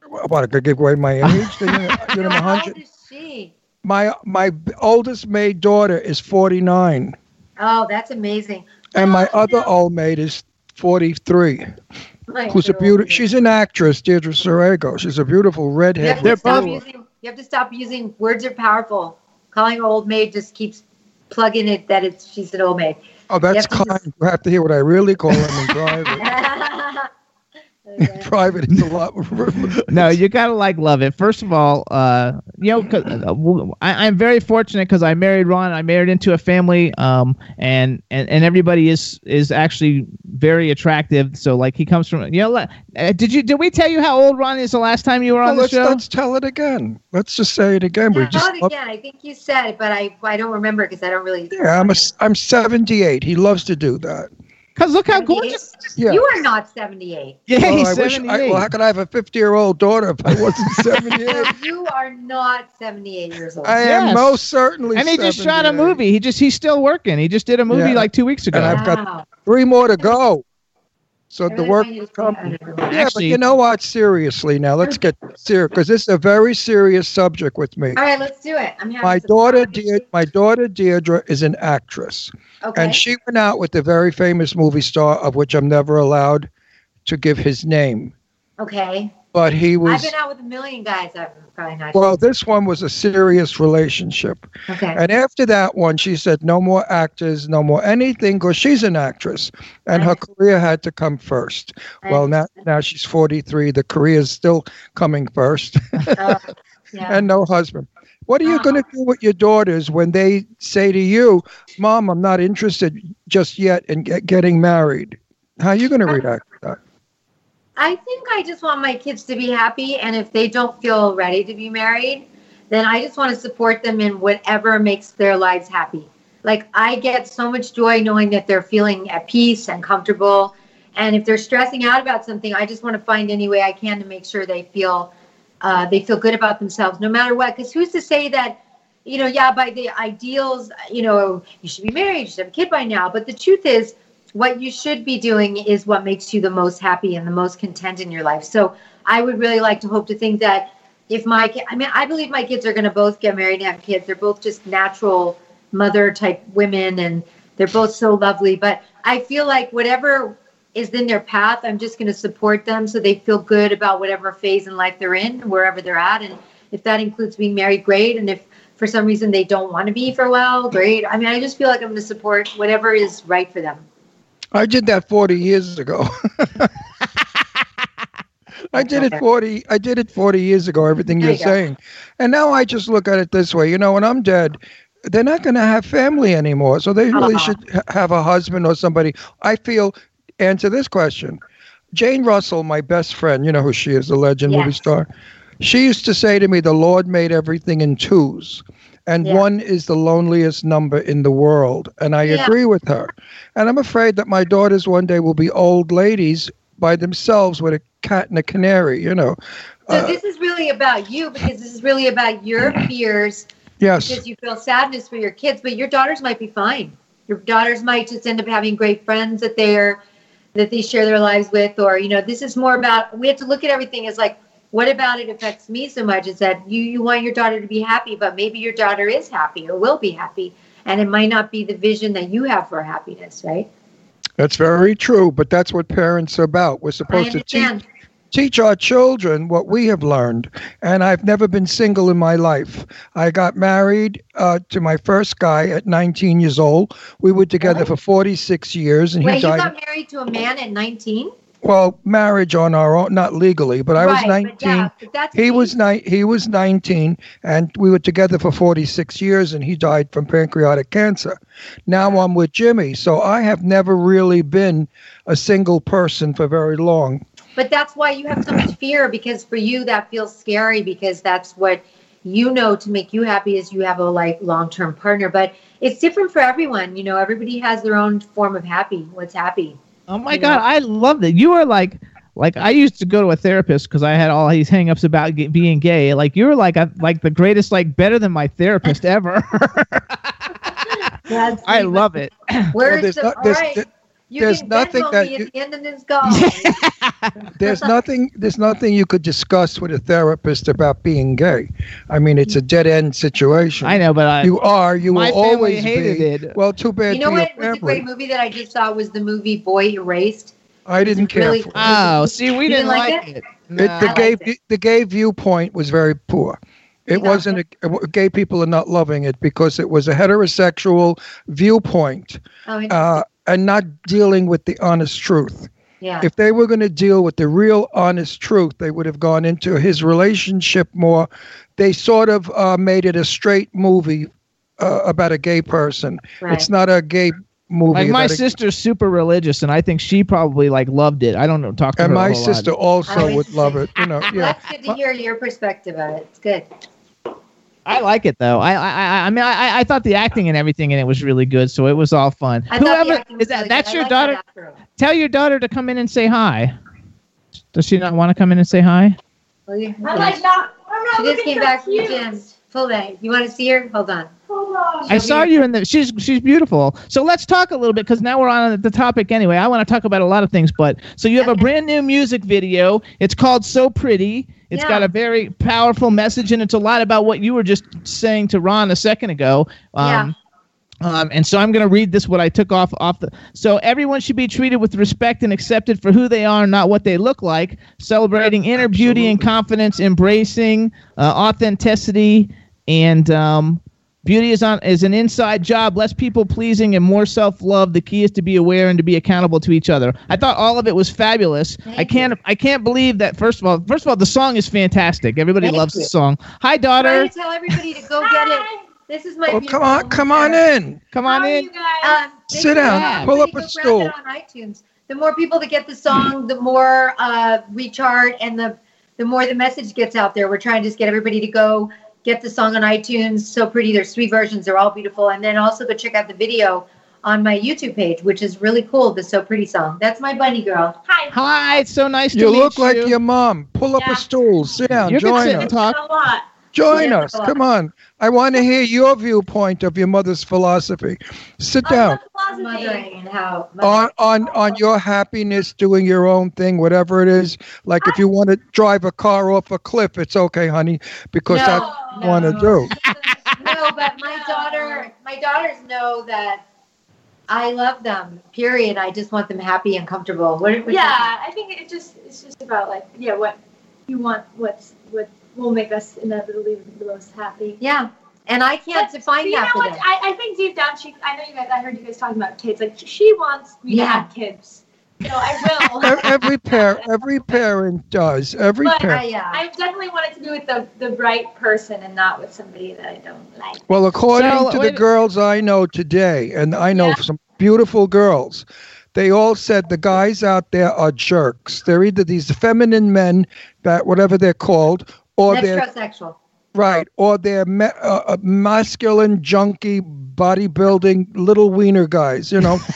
Speaker 4: What I could give away my age? you know, you know, (laughs)
Speaker 10: How old is she?
Speaker 4: My my oldest maid daughter is forty nine.
Speaker 10: Oh, that's amazing.
Speaker 4: And my oh, other old maid is forty three.
Speaker 10: My
Speaker 4: Who's a
Speaker 10: girl.
Speaker 4: beauty? She's an actress, Deirdre Sorego. She's a beautiful
Speaker 10: You
Speaker 4: redhead.
Speaker 10: have, to
Speaker 4: with
Speaker 10: using, you have to stop using words are powerful. Calling her old maid just keeps plugging it that it's she's an old maid.
Speaker 4: Oh, that's
Speaker 10: You have to
Speaker 4: kind. You have to hear what I really call them in private. (laughs) (laughs) In private, it's a lot. (laughs)
Speaker 3: no, you gotta like love it. First of all, uh, you know, 'cause, uh, w- I, am very fortunate because I married Ron. I married into a family, um, and and and everybody is is actually very attractive. So like he comes from, you know, uh, did you did we tell you how old Ron is the last time you were
Speaker 4: Well,
Speaker 3: on the
Speaker 4: let's,
Speaker 3: show?
Speaker 4: let's tell it again. Let's just say it again. We just
Speaker 10: Tell it again. I think you said it, but I I don't remember because I don't really.
Speaker 4: yeah, I'm a, I'm 78. He loves to do that.
Speaker 3: Cause look how
Speaker 10: 78?
Speaker 3: gorgeous.
Speaker 4: Yeah.
Speaker 10: You are not 78.
Speaker 3: Yeah, oh,
Speaker 4: Well,
Speaker 3: he's
Speaker 4: I wish I,
Speaker 3: 78.
Speaker 4: well, how could I have a 50 year old daughter if I wasn't (laughs) 78?
Speaker 10: you are not 78 years old.
Speaker 4: I am most certainly.
Speaker 3: and he just shot a movie. He just he's still working. He just did a movie
Speaker 4: Yeah.
Speaker 3: like two weeks ago.
Speaker 4: And I've got three more to go. So the work
Speaker 10: I
Speaker 4: is
Speaker 10: used to
Speaker 4: coming. Yeah, but
Speaker 3: Actually-
Speaker 4: you know what? Seriously, now let's get serious because this is a very serious subject with me.
Speaker 10: All right, let's do it. I'm having
Speaker 4: My daughter,
Speaker 10: fun.
Speaker 4: Deirdre, my daughter Deirdre, is an actress,
Speaker 10: Okay.
Speaker 4: and she went out with a very famous movie star, of which I'm never allowed to give his name.
Speaker 10: okay.
Speaker 4: But he was.
Speaker 10: I've been out with a million guys. I'm probably not.
Speaker 4: Well, this one was a serious relationship.
Speaker 10: Okay.
Speaker 4: And after that one, she said, no more actors, no more anything, because she's an actress. And her career had to come first. Well, now, now she's 43. The career is still coming first.
Speaker 10: Uh, yeah. (laughs)
Speaker 4: and no husband. What are you going to do with your daughters when they say to you, Mom, I'm not interested just yet in get, getting married? How are you going to react to that?
Speaker 10: I think I just want my kids to be happy, and if they don't feel ready to be married, then I just want to support them in whatever makes their lives happy. Like I get so much joy knowing that they're feeling at peace and comfortable, and if they're stressing out about something, I just want to find any way I can to make sure they feel uh, they feel good about themselves, no matter what. Because who's to say that? You know, yeah, by the ideals, you know, you should be married, you should have a kid by now. But the truth is, what you should be doing is what makes you the most happy and the most content in your life. So I would really like to hope to think that if my I mean I believe my kids are going to both get married and have kids. They're both just natural mother type women and they're both so lovely, but I feel like whatever is in their path, I'm just going to support them so they feel good about whatever phase in life they're in, wherever they're at and if that includes being married, great. And if for some reason they don't want to be for a while, great. I mean, I just feel like I'm going to support whatever is right for them.
Speaker 4: I did that 40 years ago. (laughs) I did it 40 I did it 40 years ago everything
Speaker 10: There
Speaker 4: you're
Speaker 10: you
Speaker 4: saying. And now I just look at it this way, you know, when I'm dead, they're not going to have family anymore. So they really
Speaker 10: Uh-huh.
Speaker 4: should ha- have a husband or somebody. I feel answer this question. Jane Russell, my best friend, you know who she is, the legend movie
Speaker 10: Yes.
Speaker 4: star. She used to say to me, "The Lord made everything in twos, and
Speaker 10: Yeah.
Speaker 4: one is the loneliest number in the world." And I
Speaker 10: Yeah.
Speaker 4: agree with her. And I'm afraid that my daughters one day will be old ladies by themselves with a cat and a canary. You know.
Speaker 10: So
Speaker 4: Uh,
Speaker 10: this is really about you because this is really about your (clears throat) fears
Speaker 4: yes.
Speaker 10: because you feel sadness for your kids, but your daughters might be fine. Your daughters might just end up having great friends that they're that they share their lives with, or you know, this is more about we have to look at everything as like, what about it affects me so much? Is that you you want your daughter to be happy, but maybe your daughter is happy or will be happy, and it might not be the vision that you have for happiness, right?
Speaker 4: That's very true, but that's what parents are about. We're supposed to teach teach our children what we have learned. And I've never been single in my life. I got married uh, to my first guy at 19 years old. We were together for 46 years, and he
Speaker 10: Wait, you got married to a man at 19?
Speaker 4: Well, marriage on our own, not legally, but I was 19.
Speaker 10: but yeah,
Speaker 4: he was ni- he was 19, and we were together for 46 years, and he died from pancreatic cancer. Now I'm with Jimmy, so I have never really been a single person for very long.
Speaker 10: But that's why you have so much fear because for you that feels scary because that's what you know to make you happy is you have a like long-term partner. But it's different for everyone. You know, everybody has their own form of happy. What's happy?
Speaker 3: Oh my god, I love that. You are like like I used to go to a therapist because I had all these hangups about ge- being gay. Like you were like a, like the greatest, like better than my therapist ever. (laughs) I love it.
Speaker 10: Where's
Speaker 4: there's
Speaker 10: the,
Speaker 4: not-
Speaker 10: all
Speaker 4: there's-
Speaker 10: right.
Speaker 4: There-
Speaker 10: You
Speaker 4: there's
Speaker 10: can
Speaker 4: nothing that
Speaker 10: me
Speaker 4: you-
Speaker 10: at the end of this call. (laughs)
Speaker 4: There's nothing there's nothing you could discuss with a therapist about being gay. I mean, it's a dead end situation.
Speaker 3: I know, but I,
Speaker 4: you are. You
Speaker 3: my
Speaker 4: will always
Speaker 3: hated
Speaker 4: be.
Speaker 3: it.
Speaker 4: Well, too bad
Speaker 10: you know
Speaker 4: for
Speaker 10: what was a great movie that I just saw was the movie Boy Erased.
Speaker 4: I didn't care
Speaker 10: really-
Speaker 4: for it.
Speaker 3: Oh, see, we didn't
Speaker 10: didn't like
Speaker 3: like
Speaker 10: it?
Speaker 3: it.
Speaker 4: It, the gay
Speaker 10: it.
Speaker 4: the gay viewpoint was very poor. It
Speaker 10: Yeah.
Speaker 4: wasn't a, gay people are not loving it because it was a heterosexual viewpoint
Speaker 10: Oh,
Speaker 4: uh, and not dealing with the honest truth.
Speaker 10: yeah.
Speaker 4: If they were going to deal with the real honest truth, they would have gone into his relationship more. They sort of uh, made it a straight movie uh, about a gay person.
Speaker 10: Right.
Speaker 4: It's not a gay movie.
Speaker 3: Like my
Speaker 4: about a-
Speaker 3: sister's super religious, and I think she probably like loved it. I don't know. Talk to
Speaker 4: and
Speaker 3: her a
Speaker 4: my
Speaker 3: whole lot.
Speaker 4: sister also would love it. You know, (laughs) yeah.
Speaker 10: That's good to hear your perspective on it. It's good.
Speaker 3: I like it though. I I I- I mean I I thought the acting and everything in it was really good, so it was all fun.
Speaker 10: I thought the
Speaker 3: Whoever
Speaker 10: was
Speaker 3: is that?
Speaker 10: really
Speaker 3: That's
Speaker 10: good.
Speaker 3: Your
Speaker 10: liked
Speaker 3: daughter.
Speaker 10: that after all.
Speaker 3: Tell your daughter to come in and say hi. Does she not want to come in and say hi?
Speaker 10: Well, you-
Speaker 12: I'm like not. I'm not
Speaker 10: She just came
Speaker 12: so
Speaker 10: back from the gym. Full day. You want to see her? Hold on.
Speaker 12: Hold on.
Speaker 3: I saw you in the. She's she's beautiful. So let's talk a little bit because now we're on the topic anyway. I want to talk about a lot of things, but so you have a brand new music video. It's called "So Pretty." It's
Speaker 10: Yeah.
Speaker 3: got a very powerful message, and it's a lot about what you were just saying to Ron a second ago. Um, Um, and so I'm going to read this what I took off off the. So everyone should be treated with respect and accepted for who they are, not what they look like. Celebrating inner beauty and confidence, embracing uh, authenticity, and um, beauty is on is an inside job. Less people pleasing and more self love. The key is to be aware and to be accountable to each other. I thought all of it was fabulous. I can't I can't believe that. First of all, first of all, the song is fantastic. Everybody
Speaker 10: Thank
Speaker 3: loves
Speaker 10: you.
Speaker 3: the song. Hi,
Speaker 10: Trying
Speaker 3: daughter.
Speaker 10: to tell everybody to go get it. This is my.
Speaker 4: Oh, come on, come on in.
Speaker 3: Come on in.
Speaker 10: Um,
Speaker 4: Sit down.
Speaker 10: you.
Speaker 4: Pull up a stool.
Speaker 10: on iTunes. The more people that get the song, the more uh, we chart, and the the more the message gets out there. We're trying to just get everybody to go get the song on iTunes. So pretty. There's three versions. They're all beautiful. And then also go check out the video on my YouTube page, which is really cool. The So Pretty song. That's my bunny girl.
Speaker 9: Hi.
Speaker 3: Hi, it's so nice
Speaker 4: You
Speaker 3: to meet
Speaker 4: look
Speaker 3: you.
Speaker 4: Look like your mom. Pull up a stool. Sit down.
Speaker 3: You can
Speaker 4: Join
Speaker 3: sit
Speaker 4: us.
Speaker 3: talk.
Speaker 9: A lot.
Speaker 4: Join
Speaker 10: Yeah.
Speaker 4: us. Come on. I want to hear your viewpoint of your mother's philosophy. Sit down.
Speaker 10: Mothering how.
Speaker 4: On on on your happiness doing your own thing, whatever it is. Like if you want to drive a car off a cliff, it's okay, honey, because
Speaker 10: No,
Speaker 4: that's what you want to do. (laughs)
Speaker 10: no, but my daughter, my daughters know that I love them. Period. I just want them happy and comfortable. What, what
Speaker 13: yeah, I think it just it's just about like yeah, what you want, what's what will make us inevitably the most happy.
Speaker 10: Yeah, and I can't
Speaker 13: But-
Speaker 10: define
Speaker 13: but you
Speaker 10: that
Speaker 13: know what? I, I think deep down, she. I know you guys. I heard you guys talking about kids. Like she wants me
Speaker 10: Yeah.
Speaker 13: to have kids. So I will. (laughs)
Speaker 4: Every pair, every parent does. Every
Speaker 13: but
Speaker 4: parent.
Speaker 13: I, I definitely wanted to be with the the right person and not with somebody that I don't like.
Speaker 4: Well, according
Speaker 3: So,
Speaker 4: to the girls I know today, and I know
Speaker 13: Yeah.
Speaker 4: some beautiful girls, they all said the guys out there are jerks. They're either these feminine men, that whatever they're called, or
Speaker 10: Metrosexual.
Speaker 4: right, or they're ma- uh, uh, masculine, junky, bodybuilding, little wiener guys. You know. (laughs)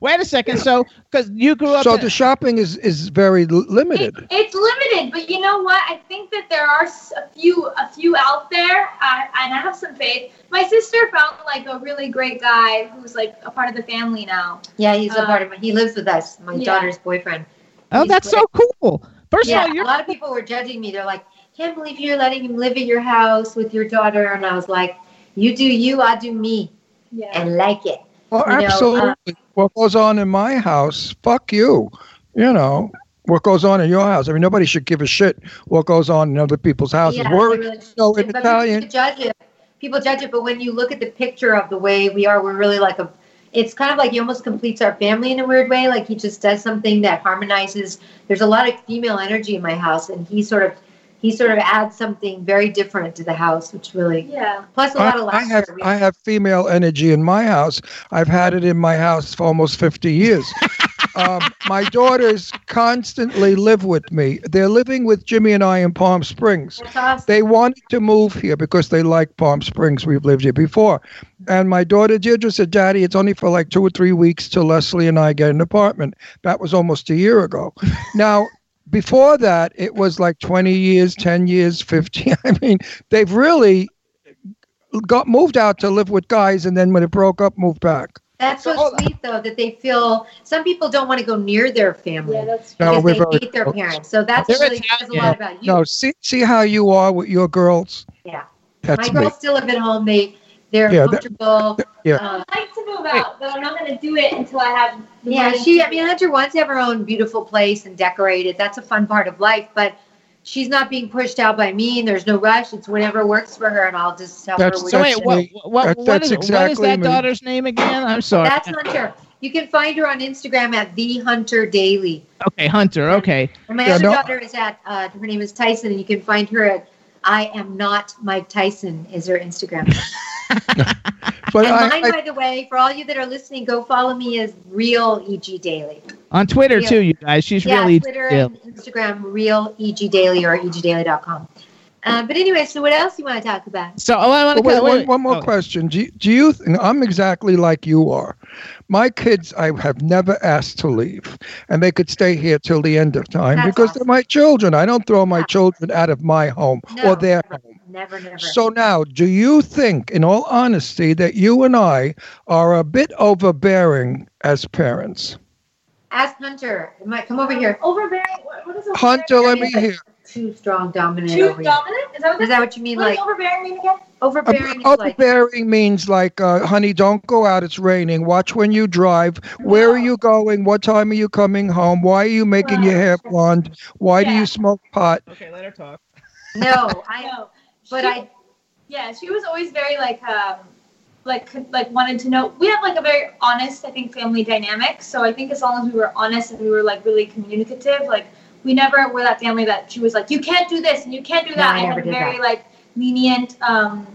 Speaker 3: Wait a second. So, because you grew up.
Speaker 4: so
Speaker 3: in-
Speaker 4: the shopping is is very l- limited.
Speaker 13: It's limited, but you know what? I think that there are a few a few out there, uh, and I have some faith. My sister found like a really great guy who's like a part of the family now.
Speaker 10: Yeah, he's a part of. My he lives with us. My
Speaker 13: yeah.
Speaker 10: daughter's boyfriend.
Speaker 3: oh,
Speaker 10: he's
Speaker 3: that's so cool. First
Speaker 10: yeah,
Speaker 3: of all,
Speaker 10: a
Speaker 3: you're
Speaker 10: lot of people were judging me. They're like, "Can't believe you're letting him live at your house with your daughter." And I was like, "You do you, I do me,
Speaker 13: Yeah.
Speaker 10: and like it."
Speaker 4: Well,
Speaker 10: You know, uh,
Speaker 4: absolutely. what goes on in my house? Fuck you. You know what goes on in your house. I mean, nobody should give a shit what goes on in other people's houses.
Speaker 10: Yeah,
Speaker 4: We're,
Speaker 10: really
Speaker 4: no,
Speaker 10: should.
Speaker 4: in Italian,
Speaker 10: People judge it. People judge it, but when you look at the picture of the way we are, we're really like a. It's kind of like he almost completes our family in a weird way. Like he just does something that harmonizes. There's a lot of female energy in my house, and he sort of, he sort of adds something very different to the house, which really.
Speaker 13: Yeah.
Speaker 10: Plus a lot of laughter.
Speaker 4: I
Speaker 10: have
Speaker 4: I have female energy in my house. I've had it in my house for almost fifty years. Um, my daughters constantly live with me. They're living with Jimmy and I in Palm Springs.
Speaker 10: Awesome.
Speaker 4: They wanted to move here because they like Palm Springs. We've lived here before. And my daughter Deirdre said, Daddy, it's only for like two or three weeks till Leslie and I get an apartment. That was almost a year ago. (laughs) now, before that, it was like 20 years, 10 years, 15. (laughs) I mean, they've really got moved out to live with guys and then when it broke up, moved back.
Speaker 10: That's so sweet, though, that they feel. Some people don't want to go near their family
Speaker 13: Yeah, that's
Speaker 4: No,
Speaker 10: because
Speaker 4: we're
Speaker 10: they
Speaker 4: very
Speaker 10: hate their parents. So that's really says a lot about you.
Speaker 4: No, see, see how you are with your girls?
Speaker 10: Yeah.
Speaker 4: That's
Speaker 10: My
Speaker 4: me.
Speaker 10: girls still live at home. They they're
Speaker 4: Yeah, that-
Speaker 10: comfortable.
Speaker 4: Yeah.
Speaker 10: Uh,
Speaker 13: I'd like to move out, but I'm not going to do it until I have. the
Speaker 10: yeah,
Speaker 13: money
Speaker 10: she. I mean, Hunter wants to have her own beautiful place and decorate it. That's a fun part of life, but she's not being pushed out by me. And there's no rush. It's whatever works for her, and I'll just tell
Speaker 4: That's-
Speaker 10: her. with
Speaker 3: so wait, what,
Speaker 4: me.
Speaker 3: what, what,
Speaker 4: that's
Speaker 3: is, what is
Speaker 4: exactly
Speaker 3: that
Speaker 4: me.
Speaker 3: daughter's name again? I'm sorry.
Speaker 10: That's Hunter. You can find her on Instagram at the Hunter Daily.
Speaker 3: okay, Hunter. Okay.
Speaker 10: And my
Speaker 4: Yeah,
Speaker 10: other
Speaker 4: no-
Speaker 10: daughter is at. Uh, her name is Tyson, and you can find her at. I am not Mike Tyson is her Instagram. (laughs) (laughs)
Speaker 4: But
Speaker 10: and mine,
Speaker 4: I,
Speaker 10: by the way, for all you that are listening, go follow me as Real EG Daily.
Speaker 3: On Twitter
Speaker 10: Yeah.
Speaker 3: too, you guys. She's
Speaker 10: yeah,
Speaker 3: really
Speaker 10: Twitter
Speaker 3: yeah.
Speaker 10: and Instagram, Real EG Daily or egdaily.com. Uh, but anyway, so what else you want to talk about?
Speaker 3: So oh, I want to
Speaker 4: But wait,
Speaker 3: wait,
Speaker 4: one, one more
Speaker 3: oh,
Speaker 4: question. Do you, do you think I'm exactly like you are? My kids, I have never asked to leave, and they could stay here till the end of time
Speaker 10: That's
Speaker 4: because
Speaker 10: awesome.
Speaker 4: they're my children. I don't throw my
Speaker 10: Yeah.
Speaker 4: children out of my home
Speaker 10: No,
Speaker 4: or their
Speaker 10: never,
Speaker 4: home.
Speaker 10: Never, never.
Speaker 4: So now, do you think, in all honesty, that you and I are a bit overbearing as parents?
Speaker 10: Ask Hunter. It might come over here.
Speaker 13: Overbearing. What, what is overbearing?
Speaker 4: Hunter, let me hear.
Speaker 10: Too strong, dominant.
Speaker 13: Too
Speaker 10: over
Speaker 13: dominant? Is that what,
Speaker 10: Is that what you mean?
Speaker 13: What
Speaker 10: Like
Speaker 13: overbearing mean again?
Speaker 10: overbearing? is like
Speaker 4: Overbearing means like, uh, honey, don't go out. It's raining. Watch when you drive. Where are you going? What time are you coming home? Why are you making your hair blonde? Why do you smoke pot?
Speaker 3: Okay, let her talk.
Speaker 10: no, (laughs) I.
Speaker 13: No.
Speaker 10: But
Speaker 13: She-
Speaker 10: I.
Speaker 13: Yeah, she was always very like um like like wanted to know. We have like a very honest, I think, family dynamic. So I think as long as we were honest and we were like really communicative, like we never were that family that she was like, you can't do this and you can't do
Speaker 10: No,
Speaker 13: that.
Speaker 10: I
Speaker 13: I,
Speaker 10: never
Speaker 13: had a very
Speaker 10: that.
Speaker 13: like lenient um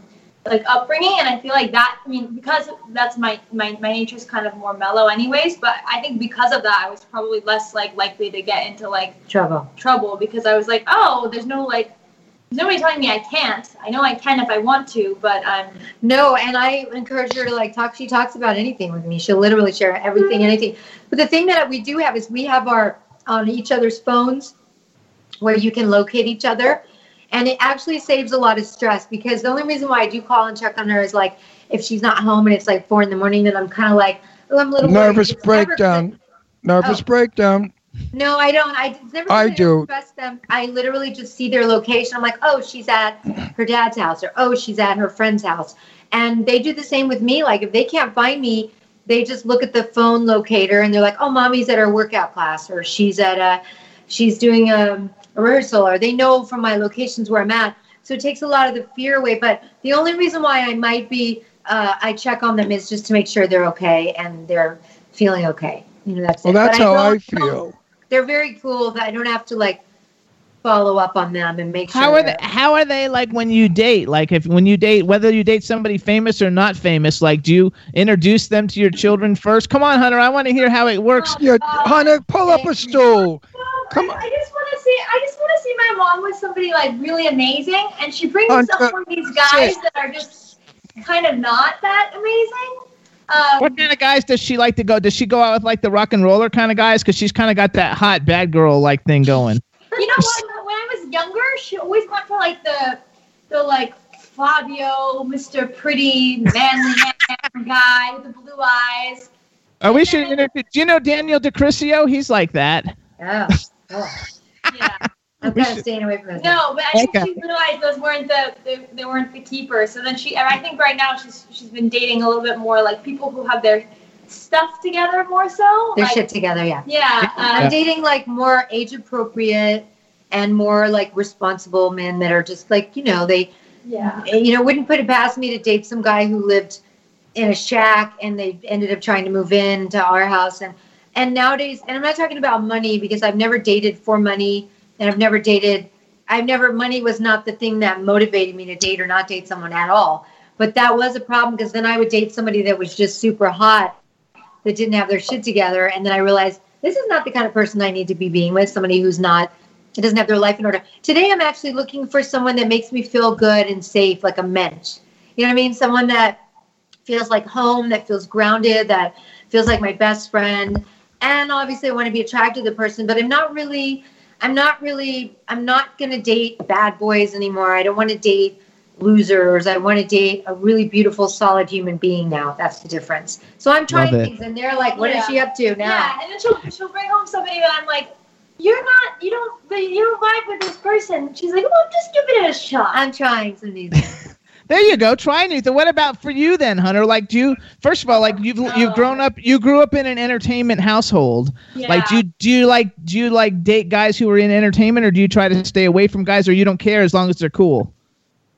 Speaker 13: like upbringing and I feel like that I mean because that's my my my nature's kind of more mellow anyways, but I think because of that I was probably less like likely to get into like
Speaker 10: Trouble.
Speaker 13: trouble because I was like, oh, there's no like nobody telling me I can't. I know I can if I want to, but I'm
Speaker 10: No, and I encourage her to like talk. She talks about anything with me. She'll literally share everything, mm-hmm. anything. But the thing that we do have is we have our on each other's phones where you can locate each other, and it actually saves a lot of stress because the only reason why I do call and check on her is like if she's not home and it's like four in the morning, then I'm kind of like, oh, I'm a little.
Speaker 4: Nervous breakdown. Nervous
Speaker 10: Oh.
Speaker 4: breakdown.
Speaker 10: No, I don't. I never.
Speaker 4: I do.
Speaker 10: Trust them. I literally just see their location. I'm like, oh, she's at her dad's house, or oh, she's at her friend's house, and they do the same with me. Like if they can't find me, they just look at the phone locator and they're like, oh, mommy's at her workout class, or she's at a, she's doing a, a rehearsal, or they know from my locations where I'm at. So it takes a lot of the fear away. But the only reason why I might be, uh, I check on them is just to make sure they're okay and they're feeling okay. You know, that's
Speaker 4: Well,
Speaker 10: it.
Speaker 4: That's how I
Speaker 10: don't-
Speaker 4: feel.
Speaker 10: They're very cool that I don't have to like follow up on them and make sure.
Speaker 3: How are they? How are they like when you date? Like if when you date, whether you date somebody famous or not famous, like do you introduce them to your children first? Come on, Hunter, I want to hear how it works.
Speaker 4: Yeah, Hunter, pull up a stool. Come
Speaker 13: I, I just want to see. I just want to see my mom with somebody like really amazing, and she brings
Speaker 4: Hunter,
Speaker 13: up one of these guys
Speaker 4: sit.
Speaker 13: that are just kind of not that amazing. Um,
Speaker 3: What kind of guys does she like to go? Does she go out with like the rock and roller kind of guys? Because she's kind of got that hot bad girl like thing going.
Speaker 13: You know what? When I was younger, she always went for like the the like Fabio, Mr. Pretty manly (laughs) man guy with the blue eyes.
Speaker 3: Are we should? Do you know Daniel DeCrisio? He's like that.
Speaker 10: Oh, oh. (laughs)
Speaker 13: Yeah.
Speaker 10: I'm kind of staying away from it.
Speaker 13: No, but I think
Speaker 3: Okay.
Speaker 13: she realized those weren't the they, they weren't the keepers. So then she, and I think right now she's she's been dating a little bit more like people who have their stuff together more so.
Speaker 10: Their
Speaker 13: like,
Speaker 10: shit together, yeah.
Speaker 13: Yeah.
Speaker 10: I'm
Speaker 13: Um,
Speaker 10: dating like more age appropriate and more like responsible men that are just like you know they
Speaker 13: yeah.
Speaker 10: you know wouldn't put it past me to date some guy who lived in a shack and they ended up trying to move in to our house and and nowadays and i'm not talking about money because i've never dated for money and i've never dated i've never money was not the thing that motivated me to date or not date someone at all but that was a problem because then i would date somebody that was just super hot that didn't have their shit together and then i realized this is not the kind of person i need to be being with somebody who's not it doesn't have their life in order. Today, I'm actually looking for someone that makes me feel good and safe, like a mensch. You know what I mean? Someone that feels like home, that feels grounded, that feels like my best friend. And obviously, I want to be attracted to the person, but I'm not really, I'm not really, I'm not going to date bad boys anymore. I don't want to date losers. I want to date a really beautiful, solid human being now. That's the difference. So I'm trying things, and they're like, "What is
Speaker 13: Yeah.
Speaker 10: she up to now?"
Speaker 13: Yeah, and then she'll she'll bring home somebody that I'm like, you're not, you don't, you don't vibe with this person. She's like, well, just give it a shot.
Speaker 10: I'm trying some of these. Things.
Speaker 3: There you go. Try anything. What about for you then, Hunter? Like, do you first of all, like you've you've grown up, you grew up in an entertainment household. Like, do you do you like do you like date guys who are in entertainment, or do you try to stay away from guys, or you don't care as long as they're cool?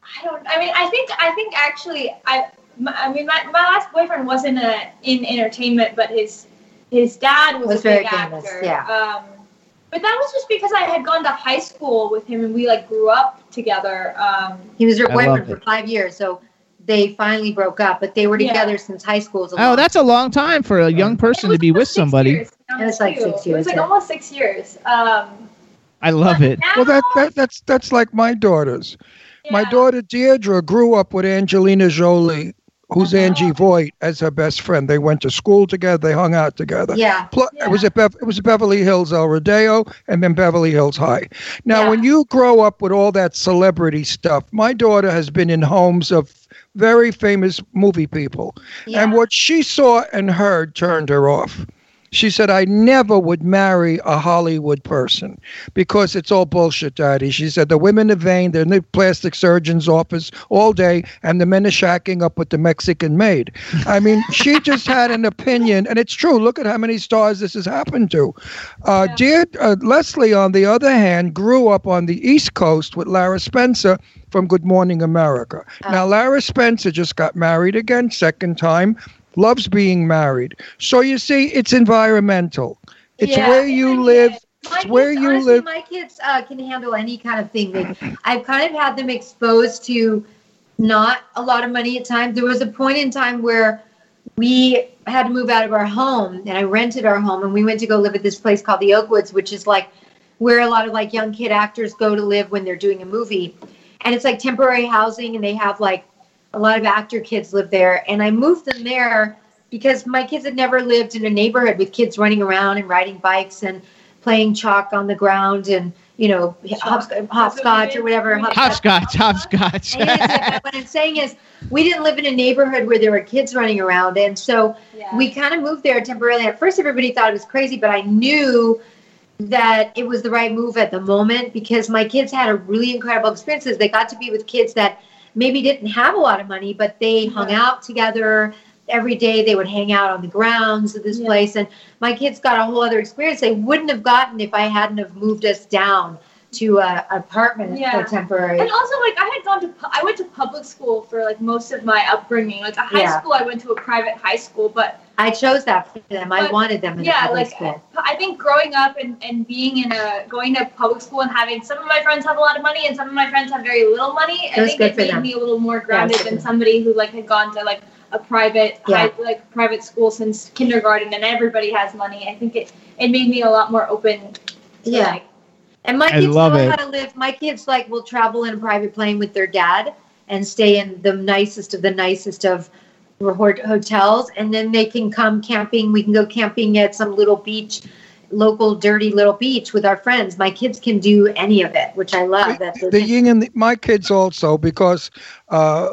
Speaker 13: I don't. I mean, I think. I think actually, I. My, I mean, my, my last boyfriend wasn't a, in entertainment, but his his dad was,
Speaker 10: Was
Speaker 13: a big
Speaker 10: very famous,
Speaker 13: actor.
Speaker 10: yeah.
Speaker 13: Um, but that was just because I had gone to high school with him and we like grew up together. Um,
Speaker 10: He was her boyfriend for five years, so they finally broke up. But they were
Speaker 13: Yeah.
Speaker 10: together since high school. It was a
Speaker 3: Oh, that's a long time for a young person to be with somebody.
Speaker 13: years,
Speaker 10: It was like
Speaker 13: too.
Speaker 10: six
Speaker 13: It was like
Speaker 10: yeah.
Speaker 13: almost six years. Um,
Speaker 3: I love it.
Speaker 4: Well, that, that that's that's like my daughters. My daughter Deirdre grew up with Angelina Jolie, who's
Speaker 13: Uh-huh.
Speaker 4: Angie Voight, as her best friend. They went to school together. They hung out together.
Speaker 10: Yeah.
Speaker 4: Pl- It was at Bev- it was Beverly Hills El Rodeo and then Beverly Hills High. Now,
Speaker 13: Yeah.
Speaker 4: when you grow up with all that celebrity stuff, my daughter has been in homes of very famous movie people, and what she saw and heard turned her off. She said, I never would marry a Hollywood person because it's all bullshit, Daddy. She said, the women are vain. They're in the plastic surgeon's office all day, and the men are shacking up with the Mexican maid. I mean, (laughs) she just had an opinion, and it's true. Look at how many stars this has happened to. Uh, dear uh, Leslie, on the other hand, grew up on the East Coast with Lara Spencer from Good Morning America. Now, Lara Spencer just got married again, second time, loves being married. So you see, it's environmental. It's
Speaker 10: Yeah,
Speaker 4: where you live.
Speaker 10: My
Speaker 4: It's where you
Speaker 10: honestly,
Speaker 4: live.
Speaker 10: My kids uh, can handle any kind of thing. They, I've kind of had them exposed to not a lot of money at times. There was a point in time where we had to move out of our home, and I rented our home, and we went to go live at this place called the Oakwoods, which is like where a lot of like young kid actors go to live when they're doing a movie, and it's like temporary housing, and they have like a lot of actor kids live there, and I moved them there because my kids had never lived in a neighborhood with kids running around and riding bikes and playing chalk on the ground and you know hop, hopscotch or whatever.
Speaker 3: Hopscotch, hopscotch.
Speaker 10: It is, what I'm saying is, we didn't live in a neighborhood where there were kids running around, and so we kind of moved there temporarily. At first, everybody thought it was crazy, but I knew that it was the right move at the moment because my kids had a really incredible experiences. They got to be with kids that maybe didn't have a lot of money, but they hung out together every day. They would hang out on the grounds of this place, and my kids got a whole other experience they wouldn't have gotten if I hadn't have moved us down to a apartment
Speaker 13: Yeah.
Speaker 10: for temporary.
Speaker 13: And also, like, I had gone to, pu- I went to public school for like most of my upbringing. Like, a high
Speaker 10: Yeah.
Speaker 13: school, I went to a private high school, but
Speaker 10: I chose that for them. I wanted them in
Speaker 13: yeah,
Speaker 10: public
Speaker 13: like
Speaker 10: school.
Speaker 13: I think growing up and, and being in a going to public school and having some of my friends have a lot of money and some of my friends have very little money.
Speaker 10: It
Speaker 13: I
Speaker 10: was
Speaker 13: think
Speaker 10: good
Speaker 13: it
Speaker 10: for
Speaker 13: made
Speaker 10: them.
Speaker 13: me a little more grounded
Speaker 10: it's good
Speaker 13: than somebody who like had gone to like a private
Speaker 10: Yeah.
Speaker 13: high, like private school since kindergarten and everybody has money. I think it it made me a lot more open. To,
Speaker 10: Yeah.
Speaker 13: Like,
Speaker 10: And my
Speaker 3: I
Speaker 10: kids
Speaker 3: love
Speaker 10: know
Speaker 3: it.
Speaker 10: how to live. My kids like will travel in a private plane with their dad and stay in the nicest of the nicest of hot- hotels, and then they can come camping. We can go camping at some little beach, local dirty little beach with our friends. My kids can do any of it, which I love. That
Speaker 4: the yin and the, my kids also because uh,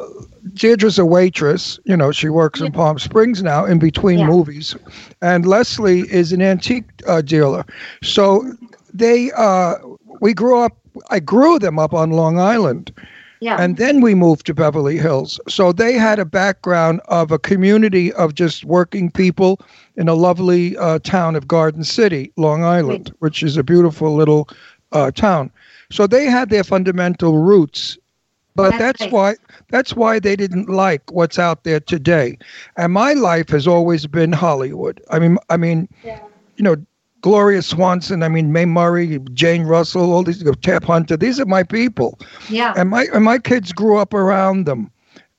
Speaker 4: Deirdre's a waitress. You know, she works in Palm Springs now in between
Speaker 10: Yeah.
Speaker 4: movies, and Leslie is an antique uh, dealer. So they, uh, we grew up. I grew them up on Long Island.
Speaker 10: Yeah.
Speaker 4: And then we moved to Beverly Hills. So they had a background of a community of just working people in a lovely uh, town of Garden City, Long Island, which is a beautiful little uh, town. So they had their fundamental roots. But
Speaker 10: That's
Speaker 4: that's
Speaker 10: nice.
Speaker 4: why that's why they didn't like what's out there today. And my life has always been Hollywood. I mean I mean you know Gloria Swanson, I mean Mae Murray, Jane Russell, all these Tab Hunter, these are my people
Speaker 10: yeah.
Speaker 4: and my and my kids grew up around them,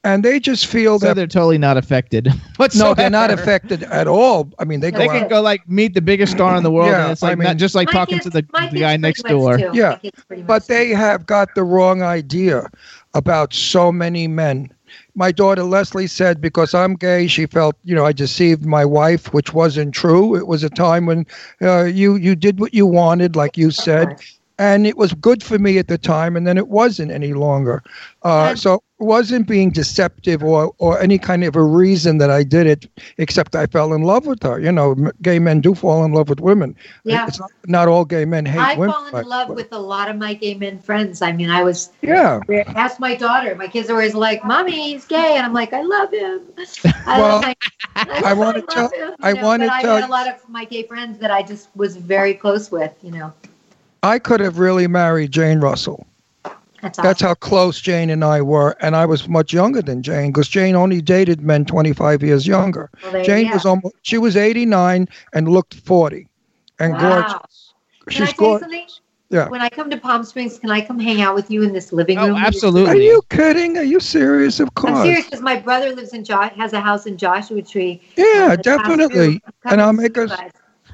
Speaker 4: and they just feel
Speaker 3: So
Speaker 4: that
Speaker 3: they're totally not affected.
Speaker 4: But (laughs)
Speaker 3: no,
Speaker 4: they're not affected at all. I mean, they go
Speaker 3: They
Speaker 4: out.
Speaker 3: can go like meet the biggest star in the world,
Speaker 4: Yeah,
Speaker 3: and it's like
Speaker 4: I mean-
Speaker 3: not just like talking
Speaker 10: kids-
Speaker 3: to the, the guy next door.
Speaker 10: do.
Speaker 4: Yeah,
Speaker 10: My kids pretty much
Speaker 4: but
Speaker 10: do.
Speaker 4: they have got the wrong idea about so many men. My daughter Leslie said because I'm gay, she felt you know I deceived my wife, which wasn't true. It was a time when uh, you you did what you wanted, like you said, and it was good for me at the time, and then it wasn't any longer. Uh, so it wasn't being deceptive or or any kind of a reason that I did it, except I fell in love with her. You know, m- gay men do fall in love with women.
Speaker 10: Yeah.
Speaker 4: It's not, not all gay men hate
Speaker 10: I've
Speaker 4: women.
Speaker 10: fallen
Speaker 4: but-
Speaker 10: in love with a lot of my gay men friends. I mean, I was
Speaker 4: Yeah.
Speaker 10: ask my daughter. My kids are always like, "Mommy, he's gay," and I'm like, "I love him." (laughs) I
Speaker 4: Well,
Speaker 10: love my,
Speaker 4: I want to tell.
Speaker 10: him,
Speaker 4: I
Speaker 10: know,
Speaker 4: want to
Speaker 10: but I had a lot of my gay friends that I just was very close with. You know,
Speaker 4: I could have really married Jane Russell.
Speaker 10: that's
Speaker 4: That's
Speaker 10: awesome.
Speaker 4: how close Jane and I were, and I was much younger than Jane because Jane only dated men 25 years younger.
Speaker 10: Well, there-
Speaker 4: Jane
Speaker 10: yeah.
Speaker 4: was almost she was 89 and looked 40, and
Speaker 10: Wow.
Speaker 4: gorgeous.
Speaker 10: Can I
Speaker 4: She's
Speaker 10: tell you
Speaker 4: gorgeous.
Speaker 10: something?
Speaker 4: Yeah.
Speaker 10: When I come to Palm Springs, can I come hang out with you in this living room?
Speaker 3: Oh,
Speaker 10: room?
Speaker 3: absolutely.
Speaker 4: Are you kidding? Are you serious? Of course.
Speaker 10: I'm serious because my brother lives in jo- has a house in Joshua Tree.
Speaker 4: Yeah,
Speaker 10: Uh, the past
Speaker 4: definitely. And I'll make us.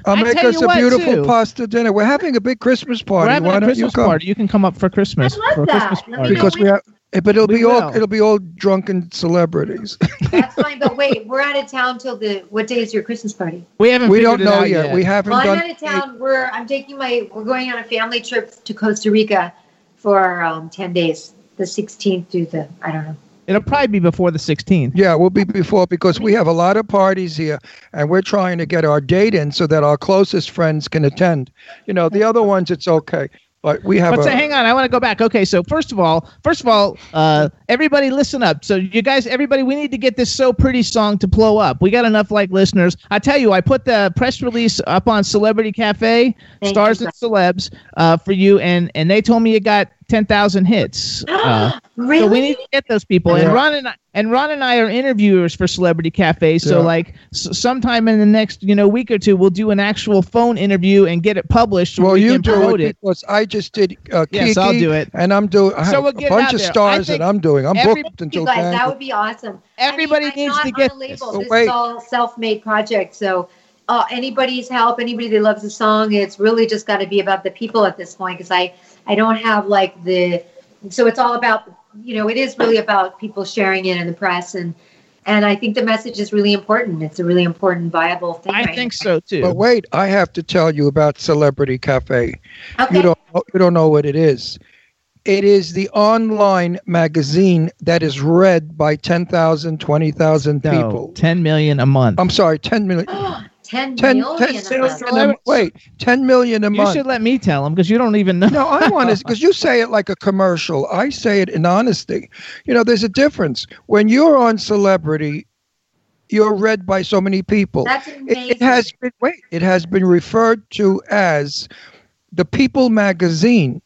Speaker 10: Supervise.
Speaker 4: I'll make us a beautiful
Speaker 3: too.
Speaker 4: pasta dinner. We're having a big Christmas party.
Speaker 3: We're having
Speaker 4: Why
Speaker 3: a
Speaker 4: don't you come?
Speaker 3: party. You can come up for Christmas.
Speaker 10: I'd love
Speaker 3: for
Speaker 10: that.
Speaker 3: Christmas
Speaker 10: Let me
Speaker 3: party.
Speaker 4: Because we have. eh, But it'll
Speaker 3: We
Speaker 4: be all it'll be all drunken celebrities.
Speaker 10: That's (laughs) fine, but wait, we're out of town till the what day is your Christmas party?
Speaker 3: we haven't.
Speaker 4: we don't
Speaker 3: figured it
Speaker 4: know
Speaker 3: out
Speaker 4: yet. We haven't
Speaker 10: Well, I'm out of town. We're I'm taking my we're going on a family trip to Costa Rica for um, ten days, the 16th through the I don't know.
Speaker 3: It'll probably be before the 16th.
Speaker 4: Yeah, we'll be before because we have a lot of parties here, and we're trying to get our date in so that our closest friends can attend. You know, the other ones it's okay, but we have.
Speaker 3: But
Speaker 4: a,
Speaker 3: so hang on, I want to go back. Okay, so first of all, first of all, uh, everybody listen up. So you guys, everybody, we need to get this "So Pretty" song to blow up. We got enough like listeners. I tell you, I put the press release up on Celebrity Cafe,
Speaker 10: Thank
Speaker 3: Stars
Speaker 10: you,
Speaker 3: and Celebs, uh, for you, and and they told me you got ten thousand hits. (gasps) Uh, So we need to get those people. And Ron and I, and Ron and I are interviewers for Celebrity Cafe. So
Speaker 4: Yeah.
Speaker 3: like s- sometime in the next you know week or two, we'll do an actual phone interview and get it published.
Speaker 4: Well,
Speaker 3: we
Speaker 4: you do it
Speaker 3: it.
Speaker 4: because I just did. Uh,
Speaker 3: Yes, I'll do it.
Speaker 4: and I'm doing.
Speaker 3: So we'll
Speaker 4: a bunch of stars that I'm doing. I'm booked until
Speaker 10: guys, that would be awesome.
Speaker 3: Everybody
Speaker 10: I mean,
Speaker 3: needs to get
Speaker 10: on a label.
Speaker 4: But
Speaker 10: This
Speaker 4: wait.
Speaker 10: is all self-made project. So, uh, anybody's help, anybody that loves the song, it's really just got to be about the people at this point because I, I don't have like the, so it's all about, you know, it is really about people sharing it in the press and, and I think the message is really important. It's a really important, viable thing.
Speaker 3: I
Speaker 10: right
Speaker 3: think so too.
Speaker 4: But wait, I have to tell you about Celebrity Cafe.
Speaker 10: Okay.
Speaker 4: You don't you don't know what it is. It is the online magazine that is read by 10,000, 20,000
Speaker 3: No,
Speaker 4: people.
Speaker 3: ten million a month.
Speaker 4: I'm sorry, 10 million. (gasps) (gasps)
Speaker 10: 10
Speaker 4: 10,
Speaker 10: million
Speaker 4: 10
Speaker 10: a month.
Speaker 4: million a- wait, 10 million a
Speaker 3: you
Speaker 4: month.
Speaker 3: You should let me tell them because you don't even know.
Speaker 4: No, I (laughs) want to because you say it like a commercial. I say it in honesty. You know, there's a difference when you're on Celebrity. You're read by so many people.
Speaker 10: That's
Speaker 4: It,
Speaker 10: amazing.
Speaker 4: it has been wait. It has been referred to as the People magazine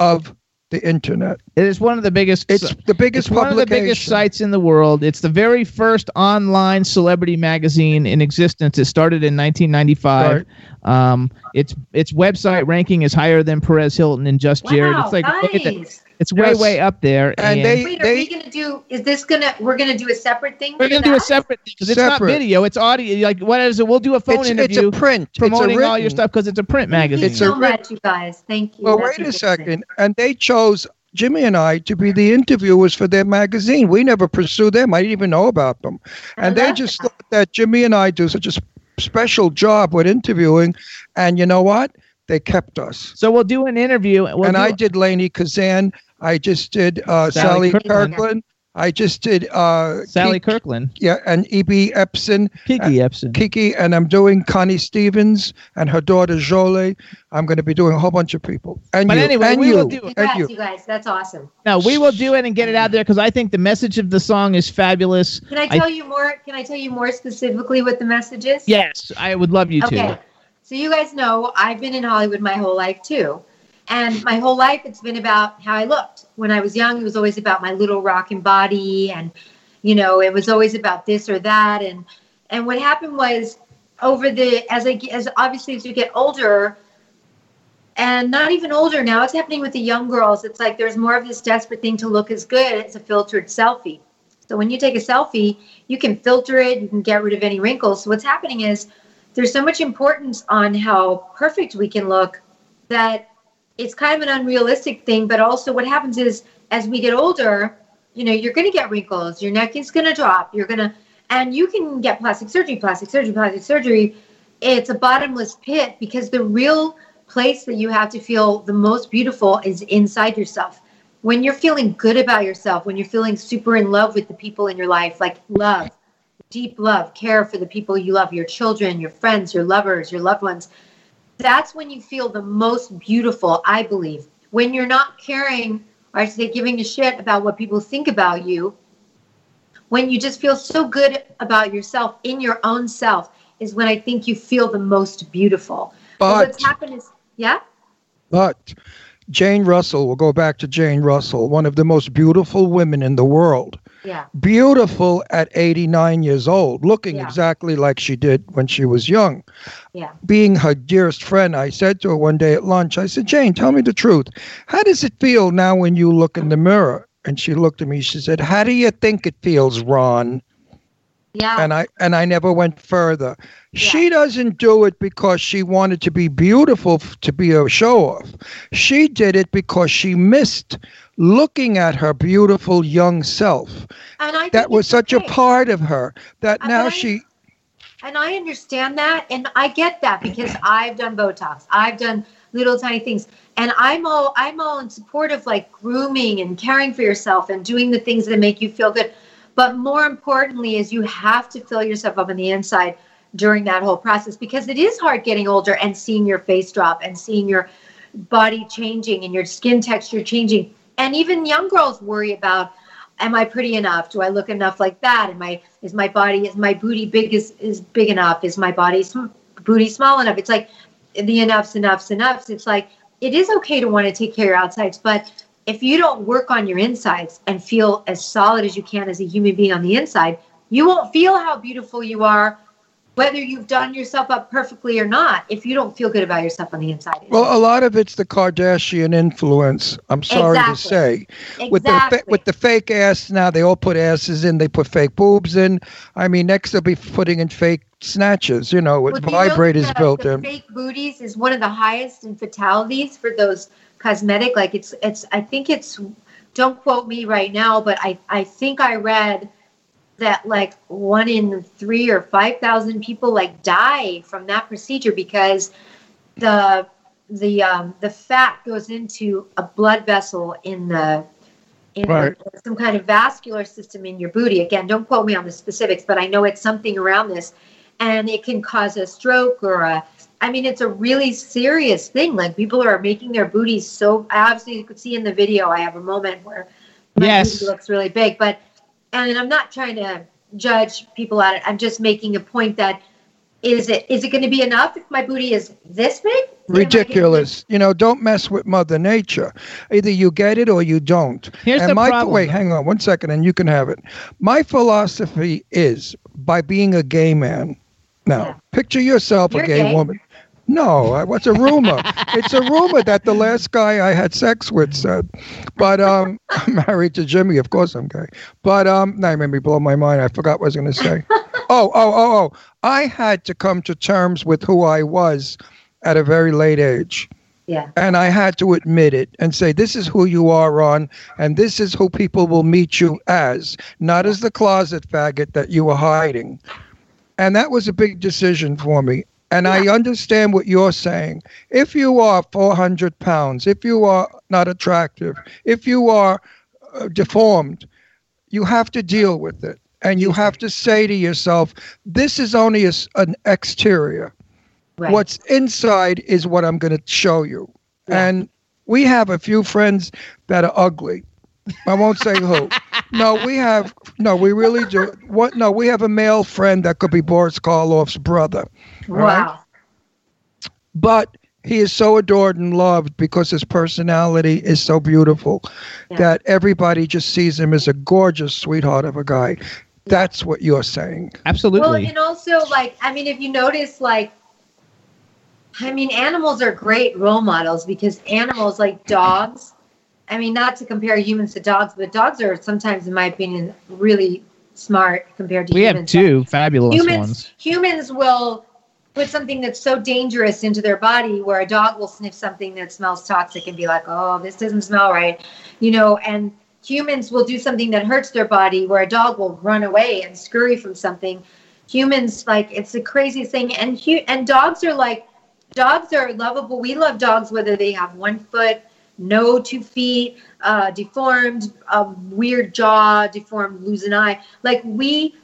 Speaker 4: of the internet.
Speaker 3: It is one of the biggest.
Speaker 4: It's the biggest
Speaker 3: It's one of the biggest sites in the world. It's the very first online celebrity magazine in existence. It started in 1995. Um, its its website ranking is higher than Perez Hilton and Just Jared. It's like look at that. It's way
Speaker 4: Yes.
Speaker 3: way up there.
Speaker 4: And they-
Speaker 10: Wait, are we gonna do? Is this gonna? We're gonna do a separate thing.
Speaker 3: We're gonna do a
Speaker 10: that?
Speaker 3: separate because it's not video. It's audio. Like what is it? We'll do a phone
Speaker 4: It's, it's a print.
Speaker 3: promoting
Speaker 4: a
Speaker 3: all your stuff because it's a print magazine.
Speaker 10: Thank you
Speaker 4: It's a
Speaker 10: so
Speaker 4: writ-
Speaker 10: much, you guys. Thank you.
Speaker 4: Well,
Speaker 10: That's
Speaker 4: wait a
Speaker 10: amazing.
Speaker 4: second. And they chose Jimmy and I to be the interviewers for their magazine. We never pursued them. I didn't even know about them. And they just
Speaker 10: that.
Speaker 4: thought that Jimmy and I do such a s- special job with interviewing. And you know what? They kept us.
Speaker 3: So we'll do an interview. We'll
Speaker 4: and
Speaker 3: do-
Speaker 4: I did Lainie Kazan. I just did uh,
Speaker 3: Sally
Speaker 4: Sally,
Speaker 3: Kirkland.
Speaker 4: Kirkland. I just did uh,
Speaker 3: Sally
Speaker 4: Kiki-
Speaker 3: Kirkland,
Speaker 4: Yeah, and E.B. Ebsen.
Speaker 3: Kiki Ebsen.
Speaker 4: Kiki, and I'm doing Connie Stevens and her daughter Jolie. I'm going to be doing a whole bunch of people. And
Speaker 3: But
Speaker 4: you,
Speaker 3: anyway,
Speaker 4: and
Speaker 3: we
Speaker 4: you,
Speaker 3: will do-
Speaker 4: and
Speaker 10: Congrats,
Speaker 4: you.
Speaker 10: you guys. That's awesome.
Speaker 3: No, we will do it and get it out there because I think the message of the song is fabulous.
Speaker 10: Can I tell you more? Can I tell you more specifically what the message is?
Speaker 3: Yes, I would love you
Speaker 10: Okay.
Speaker 3: to.
Speaker 10: So you guys know I've been in Hollywood my whole life too. And my whole life it's been about how I looked. When I was young, it was always about my little rocking body and you know, it was always about this or that and and what happened was over the as I as obviously as you get older and not even older now, it's happening with the young girls. It's like there's more of this desperate thing to look as good. It's a filtered selfie. So when you take a selfie, you can filter it, you can get rid of any wrinkles. So what's happening is there's so much importance on how perfect we can look that it's kind of an unrealistic thing. But also, what happens is as we get older, you know, you're going to get wrinkles, your neck is going to drop, you're going to, and you can get plastic surgery, plastic surgery, plastic surgery. It's a bottomless pit because the real place that you have to feel the most beautiful is inside yourself. When you're feeling good about yourself, when you're feeling super in love with the people in your life, like love, deep love, care for the people you love, your children, your friends, your lovers, your loved ones. That's when you feel the most beautiful, I believe. When you're not caring, or I should say, giving a shit about what people think about you, when you just feel so good about yourself in your own self, is when I think you feel the most beautiful.
Speaker 4: But-
Speaker 10: what's happened is, yeah?
Speaker 4: But Jane Russell, we'll go back to Jane Russell, one of the most beautiful women in the world.
Speaker 10: Yeah.
Speaker 4: Beautiful at 89 years old, looking
Speaker 10: Yeah.
Speaker 4: exactly like she did when she was young.
Speaker 10: Yeah.
Speaker 4: Being her dearest friend, I said to her one day at lunch, I said, Jane, tell me the truth. How does it feel now when you look in the mirror? And she looked at me, she said, How do you think it feels, Ron?
Speaker 10: Yeah.
Speaker 4: and I and I never went further. She doesn't do it because she wanted to be beautiful to be a show off. She did it because she missed looking at her beautiful young self.
Speaker 10: And I
Speaker 4: That was such a part of her that
Speaker 10: Uh,
Speaker 4: now
Speaker 10: I-
Speaker 4: she
Speaker 10: and I understand that, and I get that because I've done Botox, I've done little tiny things, and I'm all I'm all in support of like grooming and caring for yourself and doing the things that make you feel good. But more importantly, is you have to fill yourself up on the inside during that whole process because it is hard getting older and seeing your face drop and seeing your body changing and your skin texture changing. And even young girls worry about am I pretty enough? Do I look enough like that? Am I is my body is my booty big is is big enough? Is my body sm- booty small enough? It's like the enoughs, enoughs, enoughs. It's like it is okay to want to take care of your outsides, but if you don't work on your insides and feel as solid as you can as a human being on the inside, you won't feel how beautiful you are, whether you've done yourself up perfectly or not. If you don't feel good about yourself on the inside,
Speaker 4: Well, a lot of it's the Kardashian influence. I'm sorry to say. With the fa- with the fake ass now, they all put asses in. They put fake boobs in. I mean, next they'll be putting in fake snatches. You know, with
Speaker 10: Well, do you know
Speaker 4: built in.
Speaker 10: Fake booties is one of the highest in fatalities for those cosmetic. Like it's it's I think it's don't quote me right now, but I I think I read that like one in three or five thousand people like die from that procedure because the the um the fat goes into a blood vessel in the in the- some kind of vascular system in your booty. Again, don't quote me on the specifics, but I know it's something around this, and it can cause a stroke or a. I mean, it's a really serious thing. Like people are making their booties so. I obviously, you could see in the video. I have a moment where my
Speaker 3: Yes.
Speaker 10: booty looks really big, but and I'm not trying to judge people at it. I'm just making a point that is it is it going to be enough if my booty is this big?
Speaker 4: Ridiculous. You know, don't mess with Mother Nature. Either you get it or you don't.
Speaker 3: Here's
Speaker 4: and
Speaker 3: the
Speaker 4: my
Speaker 3: problem.
Speaker 4: wait, hang on one second, and you can have it. My philosophy is by being a gay man. Now, picture yourself
Speaker 10: You're
Speaker 4: a gay
Speaker 10: gay?
Speaker 4: woman. No, I- what's a rumor? it's a rumor that the last guy I had sex with said. But um, (laughs) I'm married to Jimmy. Of course, I'm gay. But um, now you made me blow my mind. I forgot what I was going to say. (laughs) oh, oh, oh, oh! I had to come to terms with who I was at a very late age.
Speaker 10: Yeah.
Speaker 4: And I had to admit it and say, this is who you are, Ron, and this is who people will meet you as, not as the closet faggot that you were hiding. And that was a big decision for me. And I understand what you're saying. If you are 400 pounds, if you are not attractive, if you are uh, deformed, you have to deal with it. And you have to say to yourself, this is only a an exterior.
Speaker 10: Right.
Speaker 4: What's inside is what I'm going to show you. And we have a few friends that are ugly. I won't say who. No, we have no, we really do. What? No, we have a male friend that could be Boris Karloff's brother. all right?
Speaker 10: Wow.
Speaker 4: But he is so adored and loved because his personality is so beautiful that everybody just sees him as a gorgeous sweetheart of a guy. That's what you're saying.
Speaker 3: Absolutely.
Speaker 10: Well, and also like I mean, if you notice, like, I mean, animals are great role models because animals like dogs. I mean, not to compare humans to dogs, but dogs are sometimes, in my opinion, really smart compared to humans.
Speaker 3: we have two fabulous
Speaker 10: humans
Speaker 3: ones.
Speaker 10: humans will put something that's so dangerous into their body where a dog will sniff something that smells toxic and be like oh this doesn't smell right you know and humans will do something that hurts their body where a dog will run away and scurry from something humans like it's the craziest thing and hu- and dogs are like dogs are lovable we love dogs whether they have one foot no two feet uh, deformed weird jaw deformed lose an eye. Like we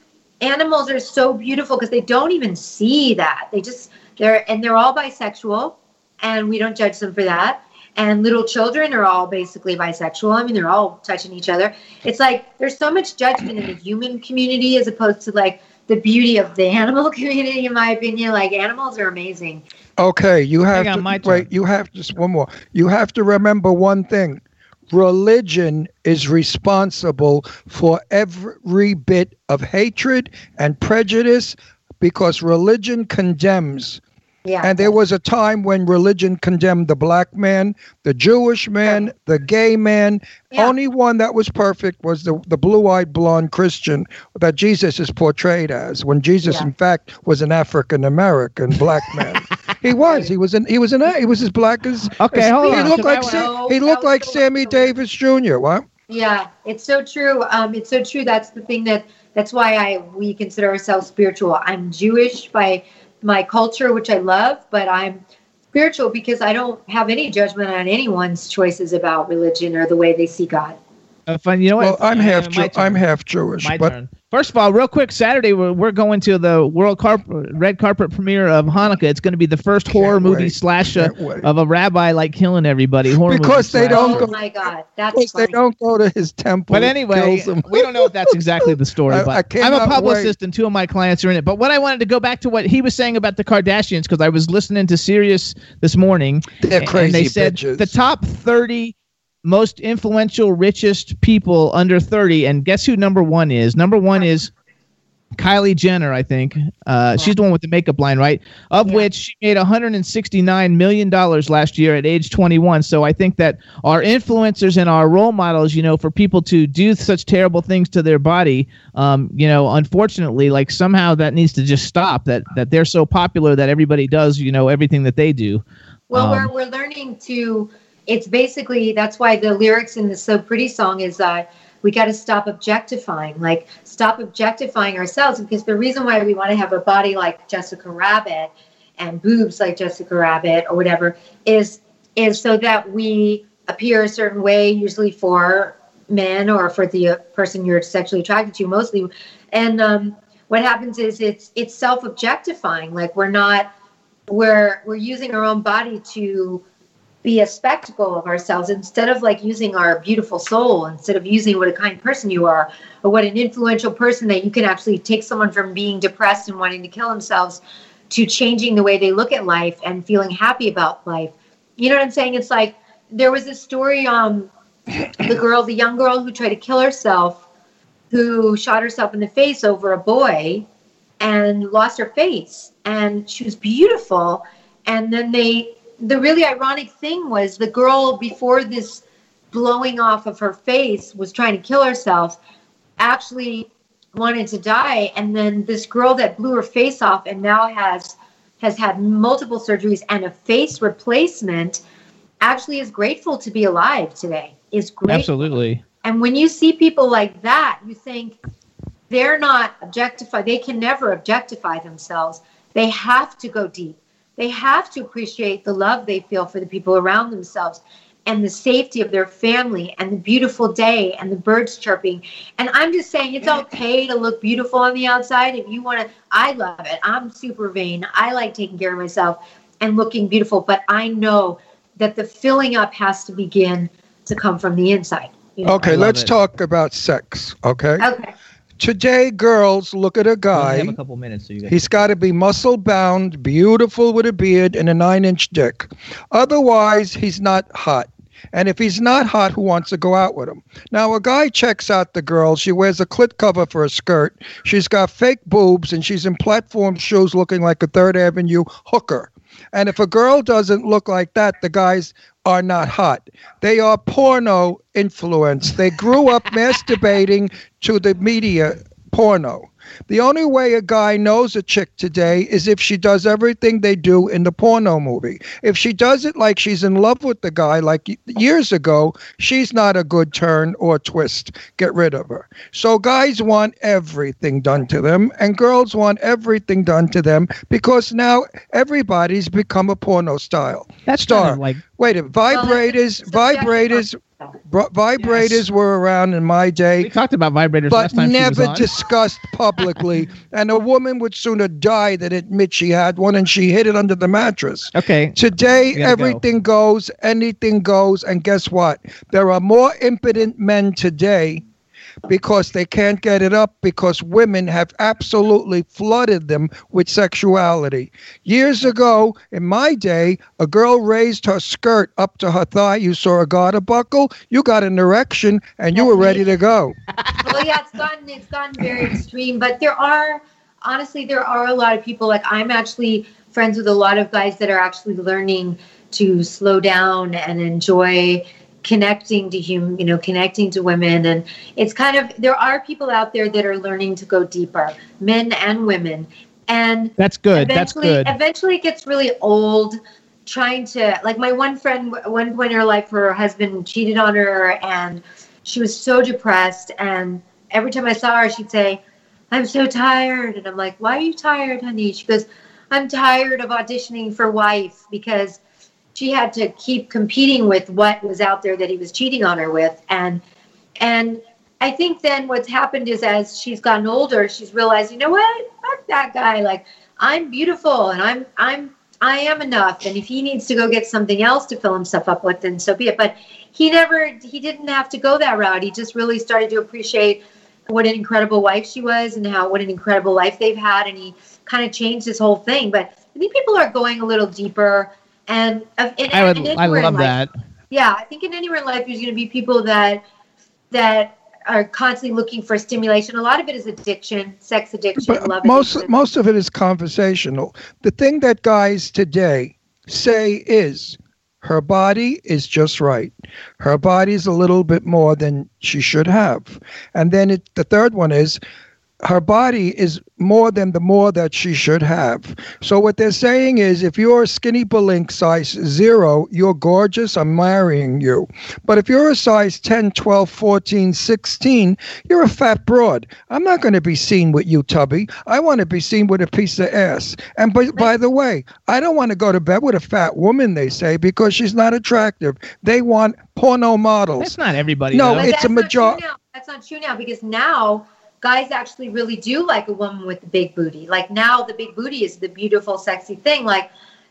Speaker 10: animals are so beautiful because they don't even see that. They just they're and they're all bisexual and we don't judge them for that. And little children are all basically bisexual. I mean they're all touching each other. It's like there's so much judgment in the human community as opposed to like the beauty of the animal (laughs) community in my opinion like animals are amazing
Speaker 4: Okay, you have
Speaker 3: on,
Speaker 4: to
Speaker 3: my
Speaker 4: wait. You have just one more. You have to remember one thing: religion is responsible for every bit of hatred and prejudice, because religion condemns.
Speaker 10: Yeah
Speaker 4: And there was a time when religion condemned the black man, the Jewish man, the gay man. Only one that was perfect was the, the blue eyed blonde Christian that Jesus is portrayed as, when Jesus, in fact, was an African American black man. (laughs) he was. He was an he was an he was as black as
Speaker 3: Okay,
Speaker 4: as-
Speaker 3: hold
Speaker 4: he
Speaker 3: on.
Speaker 4: looked like Sa- he looked like Sammy Davis Jr. What?
Speaker 10: Yeah, it's so true. Um, it's so true. That's the thing that That's why I we consider ourselves spiritual. I'm Jewish by my culture, which I love, but I'm spiritual because I don't have any judgment on anyone's choices about religion or the way they see God.
Speaker 3: Uh, fun. You know what? Well.
Speaker 4: I'm
Speaker 3: Uh,
Speaker 4: half
Speaker 3: my
Speaker 4: Jew- I'm half Jewish,
Speaker 3: My
Speaker 4: but
Speaker 3: turn. First of all, real quick, Saturday we're, we're going to the world carp- red carpet premiere of Hanukkah. It's going to be the first horror movie
Speaker 4: wait.
Speaker 3: slash uh, of a rabbi like killing everybody. Horror
Speaker 4: Because they
Speaker 3: slash-
Speaker 4: don't
Speaker 10: Oh
Speaker 4: go-
Speaker 10: my God, that's
Speaker 4: because they don't go to his temple.
Speaker 3: But
Speaker 4: it
Speaker 3: anyway, we don't know if that's exactly the (laughs) story.
Speaker 4: I-
Speaker 3: but
Speaker 4: I
Speaker 3: I'm a publicist,
Speaker 4: wait.
Speaker 3: and two of my clients are in it. But what I wanted to go back to what he was saying about the Kardashians because I was listening to Sirius this morning,
Speaker 4: They're
Speaker 3: and
Speaker 4: crazy
Speaker 3: they said
Speaker 4: bitches.
Speaker 3: the top 30 most influential, richest people under 30, and guess who number one is? Number one is Kylie Jenner, I think. Uh, she's the one with the makeup line, right? Of which she made 169 million dollars last year at age 21. So I think that our influencers and our role models, you know, for people to do such terrible things to their body, um, you know, unfortunately, like somehow that needs to just stop. That that they're so popular that everybody does, you know, everything that they do.
Speaker 10: Well,
Speaker 3: Um,
Speaker 10: we're we're learning to. It's basically that's why the lyrics in the "So Pretty" song is uh, we got to stop objectifying, like stop objectifying ourselves. Because the reason why we want to have a body like Jessica Rabbit and boobs like Jessica Rabbit or whatever is is so that we appear a certain way, usually for men or for the uh, person you're sexually attracted to, mostly. And um, what happens is it's it's self objectifying. Like we're not we're we're using our own body to be a spectacle of ourselves instead of like using our beautiful soul instead of using what a kind person you are or what an influential person that you can actually take someone from being depressed and wanting to kill themselves to changing the way they look at life and feeling happy about life. You know what i'm saying? It's like there was a story um the girl the young girl who tried to kill herself who shot herself in the face over a boy and lost her face. And she was beautiful and then they the really ironic thing was the girl before this blowing off of her face was trying to kill herself actually wanted to die and then this girl that blew her face off and now has has had multiple surgeries and a face replacement actually is grateful to be alive today is grateful
Speaker 3: Absolutely.
Speaker 10: and when you see people like that, you think they're not objectified. They can never objectify themselves. They have to go deep. They have to appreciate the love they feel for the people around themselves and the safety of their family and the beautiful day and the birds chirping. And I'm just saying it's okay to look beautiful on the outside if you want to. I love it. I'm super vain. I like taking care of myself and looking beautiful, but I know that the filling up has to begin to come from the inside. you know?
Speaker 4: Okay, let's talk about sex. Okay.
Speaker 10: Okay.
Speaker 4: Today, girls look at a guy.
Speaker 3: have a couple minutes, so you guys.
Speaker 4: He's got to be muscle bound, beautiful with a beard, and a nine inch dick. Otherwise, he's not hot. And if he's not hot, who wants to go out with him? Now, a guy checks out the girl. She wears a clit cover for a skirt. She's got fake boobs, and she's in platform shoes looking like a Third Avenue hooker. And if a girl doesn't look like that, the guys are not hot. They are porno influenced. They grew up (laughs) masturbating to the media porno. The only way a guy knows a chick today is if she does everything they do in the porno movie. If she does it like she's in love with the guy, like years ago, she's not a good turn or twist. Get rid of her. So guys want everything done to them, and girls want everything done to them because now everybody's become a porno style
Speaker 3: That's
Speaker 4: star.
Speaker 3: kind of like
Speaker 4: Wait, a vibrators, vibrators, br- vibrators were around in my day
Speaker 3: we talked about vibrators
Speaker 4: but
Speaker 3: last time. she was
Speaker 4: never
Speaker 3: on.
Speaker 4: discussed (laughs) publicly. and a woman would sooner die than admit she had one, and she hid it under the mattress.
Speaker 3: Okay.
Speaker 4: Today,
Speaker 3: We gotta
Speaker 4: everything goes, anything goes, and guess what? There are more impotent men today because they can't get it up because women have absolutely flooded them with sexuality. Years ago, in my day, a girl raised her skirt up to her thigh. You saw a garter buckle, you got an erection, and you were ready to go. (laughs)
Speaker 10: well, yeah, it's gotten it's gotten very extreme, but there are honestly there are a lot of people like I'm actually friends with a lot of guys that are actually learning to slow down and enjoy connecting to human, you know, connecting to women and it's kind of there are people out there that are learning to go deeper, men and women. And
Speaker 3: That's good. That's good.
Speaker 10: Eventually, it gets really old trying to like my one friend. at One point in her life, her husband cheated on her, and she was so depressed. And every time I saw her, she'd say, I'm so tired. And I'm like, why are you tired, honey? She goes, I'm tired of auditioning for wife because she had to keep competing with what was out there that he was cheating on her with. And and I think then what's happened is as she's gotten older, she's realized, you know what? Fuck that guy. Like I'm beautiful and I'm I'm I am enough. And if he needs to go get something else to fill himself up with, then so be it. But he never he didn't have to go that route. He just really started to appreciate what an incredible wife she was and how what an incredible life they've had and he kind of changed his whole thing. But I think people are going a little deeper and, uh, and
Speaker 3: I would.
Speaker 10: and
Speaker 3: I love
Speaker 10: life-
Speaker 3: that.
Speaker 10: yeah, I think in anywhere in life, there's going to be people that that are constantly looking for stimulation. A lot of it is addiction, sex addiction, love
Speaker 4: But most
Speaker 10: addiction.
Speaker 4: most of it is conversational. The thing that guys today say is her body is just right. Her body's a little bit more than she should have. And then it, the third one is her body is more than the more that she should have. So what they're saying is if you're a skinny balink size 0, you're gorgeous, I'm marrying you. But if you're a size 10, 12, 14, 16, you're a fat broad. I'm not going to be seen with you tubby. I want to be seen with a piece of ass. And by, by the way, I don't want to go to bed with a fat woman they say because she's not attractive. They want porno models.
Speaker 3: That's not everybody.
Speaker 4: No,
Speaker 3: though.
Speaker 4: It's a
Speaker 10: that's not
Speaker 4: major-
Speaker 10: now. That's not true now because now guys actually really do like a woman with a big booty. Like now, the big booty is the beautiful, sexy thing. Like,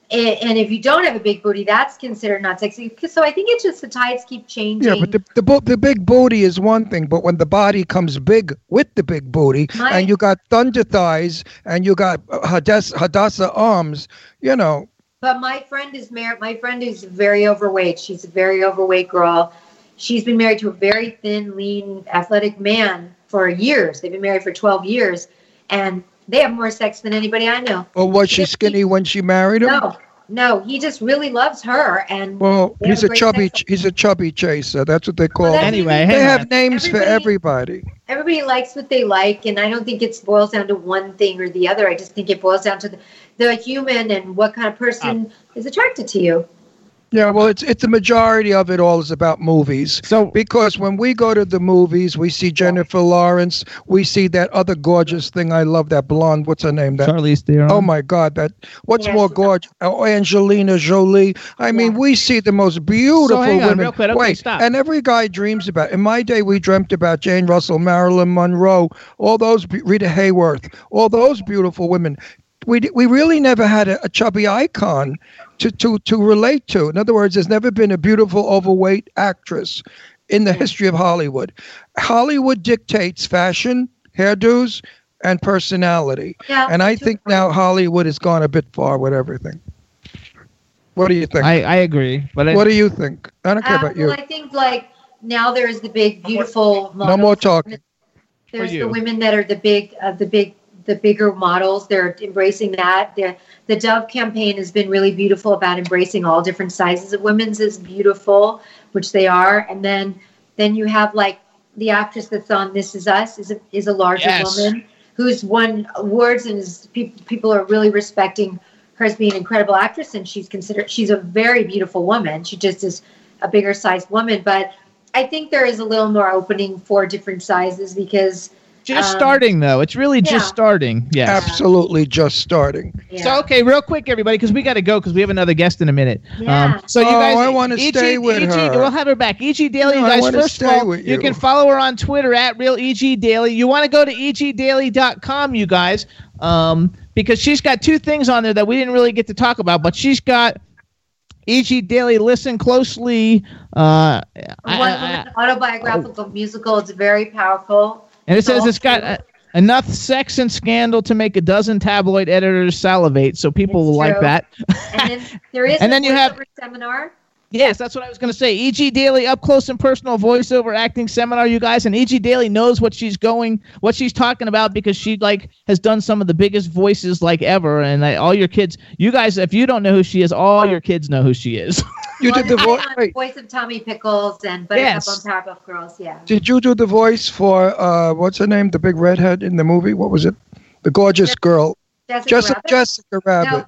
Speaker 10: and if you don't have a big booty, that's considered not sexy. So I think it's just the tides keep changing.
Speaker 4: Yeah, but the the, bo- the big booty is one thing, but when the body comes big with the big booty,
Speaker 10: My-
Speaker 4: and you got thunder thighs, and you got uh, Hadass, Hadassah arms, you know,
Speaker 10: But my friend is married. My friend is very overweight. She's a very overweight girl. She's been married to a very thin, lean, athletic man for years. They've been married for 12 years, and they have more sex than anybody I know.
Speaker 4: or was she skinny when she married him?
Speaker 10: No, no, he just really loves her, and
Speaker 4: Well, he's a chubby,
Speaker 10: sex.
Speaker 4: he's a chubby chaser. That's what they call.
Speaker 10: that's
Speaker 4: them.
Speaker 3: Anyway,
Speaker 4: they have
Speaker 3: on.
Speaker 4: names for
Speaker 10: Everybody-
Speaker 4: everybody.
Speaker 10: Everybody likes what they like, and I don't think it boils down to one thing or the other. I just think it boils down to the, the human and what kind of person oh. is attracted to you.
Speaker 4: Yeah, well, it's it's the majority of it all is about movies.
Speaker 3: So-
Speaker 4: because when we go to the movies, we see Jennifer Lawrence, we see that other gorgeous thing. I love that blonde. What's her name? That
Speaker 3: Charlize Theron.
Speaker 4: Oh my God! That what's
Speaker 10: Yes.
Speaker 4: more gorgeous? Oh, Angelina Jolie. I mean,
Speaker 10: Yeah.
Speaker 4: we see the most beautiful
Speaker 3: hang on,
Speaker 4: women.
Speaker 3: real quick. Okay,
Speaker 4: Wait,
Speaker 3: stop.
Speaker 4: and every guy dreams about. In my day, we dreamt about Jane Russell, Marilyn Monroe, all those Rita Hayworth, all those beautiful women. We we really never had a, a chubby icon to to to relate to. In other words, there's never been a beautiful overweight actress in the history of Hollywood. Hollywood dictates fashion, hairdos, and personality.
Speaker 10: Yeah,
Speaker 4: And I think
Speaker 10: point.
Speaker 4: now Hollywood has gone a bit far with everything. What do you think?
Speaker 3: I, I agree, but I,
Speaker 4: what do you think? I don't care
Speaker 10: Uh,
Speaker 4: about you.
Speaker 10: Well, I think like now there's the big, beautiful.
Speaker 4: No
Speaker 10: models.
Speaker 4: more talking.
Speaker 10: There's
Speaker 3: you.
Speaker 10: the women that are the big, uh, the big, the bigger models. They're embracing that. The the Dove campaign has been really beautiful about embracing all different sizes of women's is beautiful, which they are. And then then you have like the actress that's on This Is Us is a, is a larger
Speaker 3: Yes.
Speaker 10: woman who's won awards and is people people are really respecting her as being an incredible actress and she's considered she's a very beautiful woman. She just is a bigger sized woman, but I think there is a little more opening for different sizes because
Speaker 3: just
Speaker 10: um,
Speaker 3: starting though. It's really
Speaker 10: yeah.
Speaker 3: just starting. Yeah.
Speaker 4: Absolutely just starting.
Speaker 10: Yeah.
Speaker 3: So okay, real quick, everybody, because we got to go because we have another guest in a minute.
Speaker 10: Yeah.
Speaker 3: Um, so you
Speaker 4: Oh,
Speaker 3: guys,
Speaker 4: I wanna stay with
Speaker 3: EG
Speaker 4: her.
Speaker 3: We'll have her back. EG Daily,
Speaker 4: No,
Speaker 3: you guys.
Speaker 4: wanna
Speaker 3: First of all,
Speaker 4: with
Speaker 3: you
Speaker 4: you.
Speaker 3: can follow her on Twitter at real EG Daily. You want to go to egdaily.com, you guys, um, because she's got two things on there that we didn't really get to talk about, but she's got. EG Daily, listen closely. Uh, I-
Speaker 10: one
Speaker 3: I-
Speaker 10: woman autobiographical musical. It's very powerful.
Speaker 3: And it says it's got uh, enough sex and scandal to make a dozen tabloid editors salivate. So people
Speaker 10: It's
Speaker 3: will like that.
Speaker 10: And then (laughs) there is
Speaker 3: And
Speaker 10: a
Speaker 3: then you have-
Speaker 10: seminar.
Speaker 3: Yes, that's what I was going to say. EG Daily up close and personal voiceover acting seminar, you guys, and EG Daily knows what she's going, what she's talking about because she like has done some of the biggest voices like ever, and like, all your kids, you guys, if you don't know who she is, all your kids know who she is. (laughs)
Speaker 4: You
Speaker 10: Well,
Speaker 4: did the voice. Wait,
Speaker 10: voice of Tommy Pickles and Buttercup
Speaker 3: Yes.
Speaker 10: on Powerpuff Girls. Yeah.
Speaker 4: did you do the voice for uh, what's her name? The big redhead in the movie. What was it? The gorgeous girl,
Speaker 10: Jessica
Speaker 4: Jessica,
Speaker 10: Rabbit?
Speaker 4: Jessica Rabbit.
Speaker 10: No,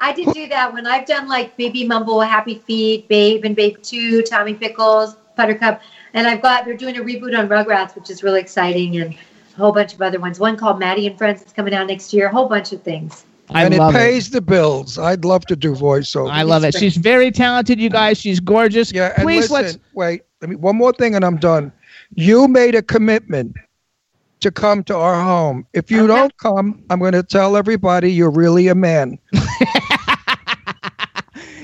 Speaker 10: I did do that when I've done like Baby Mumble, Happy Feet, Babe and Babe Two, Tommy Pickles, Buttercup, and I've got they're doing a reboot on Rugrats, which is really exciting. And a whole bunch of other ones. One called Maddie and Friends that's coming out next year. A whole bunch of things.
Speaker 3: I
Speaker 4: and it
Speaker 3: love
Speaker 4: pays the bills. I'd love to do voiceover.
Speaker 3: I love it. She's very talented, you guys. She's gorgeous.
Speaker 4: Yeah, and
Speaker 3: Please
Speaker 4: listen,
Speaker 3: let's.
Speaker 4: wait. Let me one more thing, and I'm done. You made a commitment to come to our home. If you don't come, I'm going to tell everybody you're really a man. (laughs)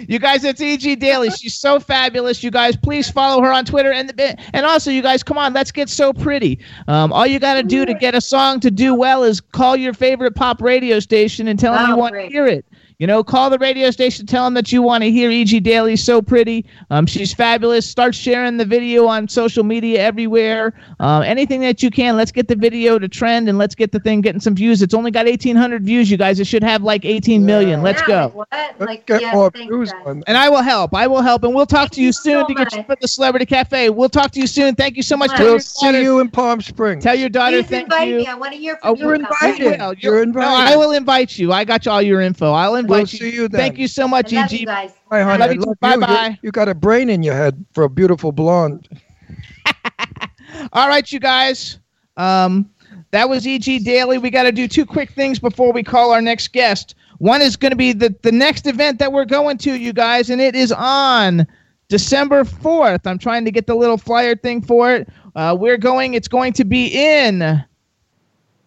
Speaker 3: You guys, it's EG Daily. (laughs) She's so fabulous. You guys, please follow her on Twitter and the, and also, you guys, come on, let's get so pretty. Um, all you got to do to get a song to do well is call your favorite pop radio station and tell them you
Speaker 10: Oh,
Speaker 3: want to hear it. You know, call the radio station, tell them that you want to hear EG Daily. So pretty. Um, she's fabulous. Start sharing the video on social media everywhere. Um, anything that you can. Let's get the video to trend and let's get the thing getting some views. It's only got 1,800 views, you guys. It should have like 18 million. Let's
Speaker 10: Yeah,
Speaker 3: go.
Speaker 10: what?
Speaker 4: Let's
Speaker 10: Like,
Speaker 4: get
Speaker 10: yes,
Speaker 4: more views
Speaker 3: And I will help. I will help. And we'll talk to you
Speaker 10: you
Speaker 3: soon
Speaker 10: so
Speaker 3: to get you
Speaker 10: much.
Speaker 3: for the Celebrity Cafe. We'll talk to you soon. Thank you so much. Tell
Speaker 4: We'll see
Speaker 3: daughter-
Speaker 4: you in Palm Springs.
Speaker 3: Tell your daughter
Speaker 10: Please
Speaker 3: thank
Speaker 10: invite
Speaker 3: you.
Speaker 10: me. I want to hear
Speaker 3: Oh,
Speaker 10: you.
Speaker 4: you're invited.
Speaker 10: it.
Speaker 3: Well,
Speaker 4: You're invited. No.
Speaker 3: I will invite you. I got you all your info. I'll invite
Speaker 4: We'll
Speaker 3: you.
Speaker 4: see you then.
Speaker 3: Thank you so much,
Speaker 10: I love you
Speaker 3: EG.
Speaker 10: guys.
Speaker 4: Hi, honey.
Speaker 3: love
Speaker 4: I
Speaker 3: you too.
Speaker 4: love
Speaker 3: Bye
Speaker 4: you. You-
Speaker 3: bye.
Speaker 4: You got a brain in your head for a beautiful blonde. (laughs)
Speaker 3: All right, you guys. Um, that was EG Daily. We got to do two quick things before we call our next guest. One is going to be the, the next event that we're going to, you guys, and it is on December 4th. I'm trying to get the little flyer thing for it. Uh, we're going, it's going to be in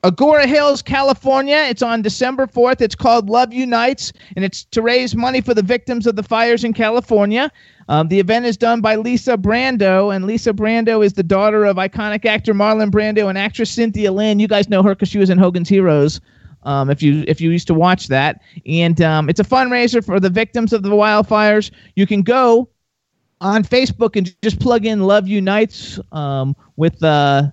Speaker 3: Agoura Hills, California. It's on December 4th. It's called Love Unites, and it's to raise money for the victims of the fires in California. Um, the event is done by Lisa Brando, and Lisa Brando is the daughter of iconic actor Marlon Brando and actress Cynthia Lynn. You guys know her because she was in Hogan's Heroes. Um, if you if you used to watch that, and um, it's a fundraiser for the victims of the wildfires. You can go on Facebook and just plug in Love Unites um, with uh,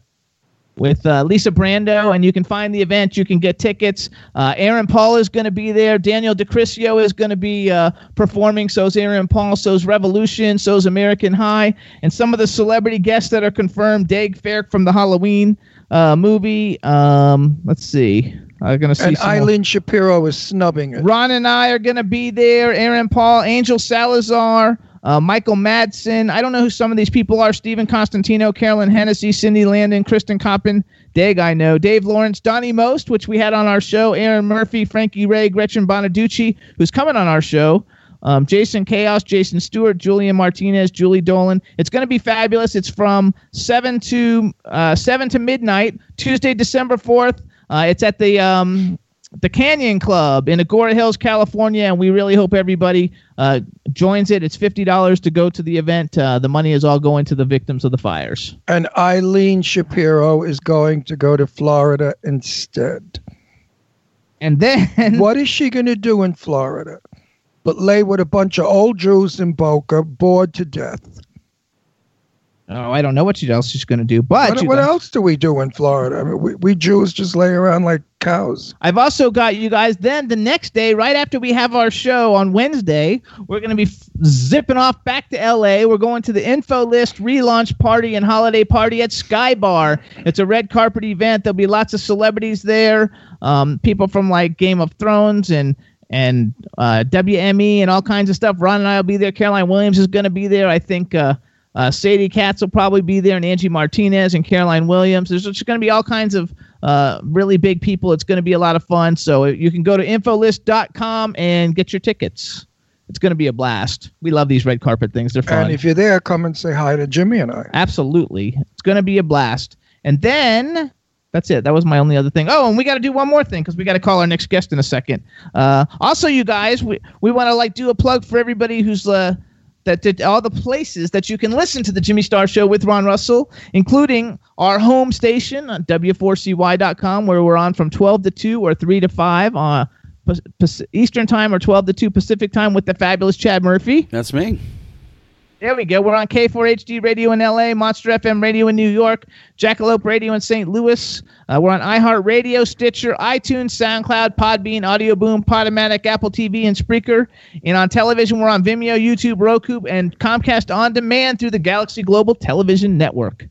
Speaker 3: with uh, Lisa Brando, and you can find the event. You can get tickets. Uh, Aaron Paul is going to be there. Daniel DeCrisio is going to be uh, performing. So's Aaron Paul. So's Revolution. So's American High. And some of the celebrity guests that are confirmed: Daeg Faerch from the Halloween uh, movie. Um, let's see. I'm going to see.
Speaker 4: And. Eileen Shapiro is snubbing it.
Speaker 3: Ron and I are going to be there. Aaron Paul, Angel Salazar, uh, Michael Madsen. I don't know who some of these people are. Stephen Constantino, Carolyn Hennessy, Cindy Landon, Kristen Coppin, Daeg, I know. Dave Lawrence, Donnie Most, which we had on our show. Aaron Murphy, Frankie Ray, Gretchen Bonaducci, who's coming on our show. Um, Jason Chaos, Jason Stewart, Julian Martinez, Julie Dolan. It's going to be fabulous. It's from seven to uh, seven to midnight, Tuesday, December fourth. Uh, it's at the um, the Canyon Club in Agoura Hills, California, and we really hope everybody uh, joins it. It's fifty dollars to go to the event. Uh, the money is all going to the victims of the fires.
Speaker 4: And Eileen Shapiro is going to go to Florida instead.
Speaker 3: And then (laughs)
Speaker 4: what is she going to do in Florida? But lay with a bunch of old Jews in Boca, bored to death.
Speaker 3: Oh, I don't know what else she's going to do, but
Speaker 4: What, what else do we do in Florida? I mean, we, we Jews just lay around like cows.
Speaker 3: I've also got you guys. Then the next day, right after we have our show on Wednesday, we're going to be f- zipping off back to LA. We're going to the Info List relaunch party and holiday party at Sky Bar. It's a red carpet event. There'll be lots of celebrities there, um, people from like Game of Thrones and and uh, WME and all kinds of stuff. Ron and I will be there. Caroline Williams is going to be there. I think. Uh, uh, Sadie Katz will probably be there, and Angie Martinez and Caroline Williams. There's just going to be all kinds of uh, really big people. It's going to be a lot of fun. So you can go to infolist.com and get your tickets. It's going to be a blast. We love these red carpet things. They're fun.
Speaker 4: And if you're there, come and say hi to Jimmy and I.
Speaker 3: Absolutely. It's going to be a blast. And then that's it. That was my only other thing. Oh, and we got to do one more thing because we got to call our next guest in a second. Uh, also, you guys, we, we want to like do a plug for everybody who's uh, that did all the places that you can listen to the Jimmy Star Show with Ron Russell, including our home station uh, on W4CY.com, where we're on from 12 to 2 or 3 to 5 uh, on Pas- Eastern Time or 12 to 2 Pacific Time with the fabulous Chad Murphy.
Speaker 5: That's me.
Speaker 3: There we go. We're on K4HD Radio in LA, Monster FM Radio in New York, Jackalope Radio in St. Louis. Uh, we're on iHeartRadio, Stitcher, iTunes, SoundCloud, Podbean, Audio Boom, Podomatic, Apple TV, and Spreaker. And on television, we're on Vimeo, YouTube, Roku, and Comcast On Demand through the Galaxy Global Television Network.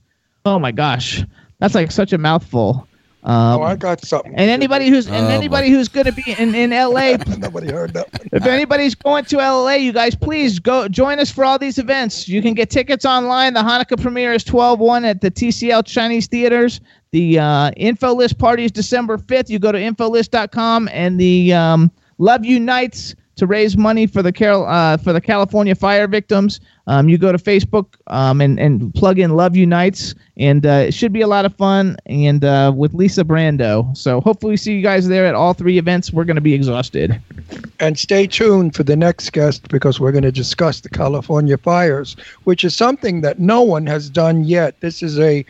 Speaker 3: Oh my gosh, that's like such a mouthful. Um,
Speaker 4: oh, I got something.
Speaker 3: and anybody who's and
Speaker 4: Oh,
Speaker 3: anybody who's going to be in, in LA, (laughs)
Speaker 4: Nobody heard that.
Speaker 3: if anybody's going to LA, you guys please go join us for all these events. You can get tickets online. The Hanukkah premiere is 12-1 at the TCL Chinese Theaters. The uh, info list party is December 5th. You go to infolist.com and the um, Love Unites to raise money for the Carol uh, for the California fire victims. Um, you go to Facebook um, and and plug in Love Unites, and uh, it should be a lot of fun. And uh, with Lisa Brando, so hopefully see you guys there at all three events. We're going to be exhausted.
Speaker 4: And stay tuned for the next guest because we're going to discuss the California fires, which is something that no one has done yet. This is a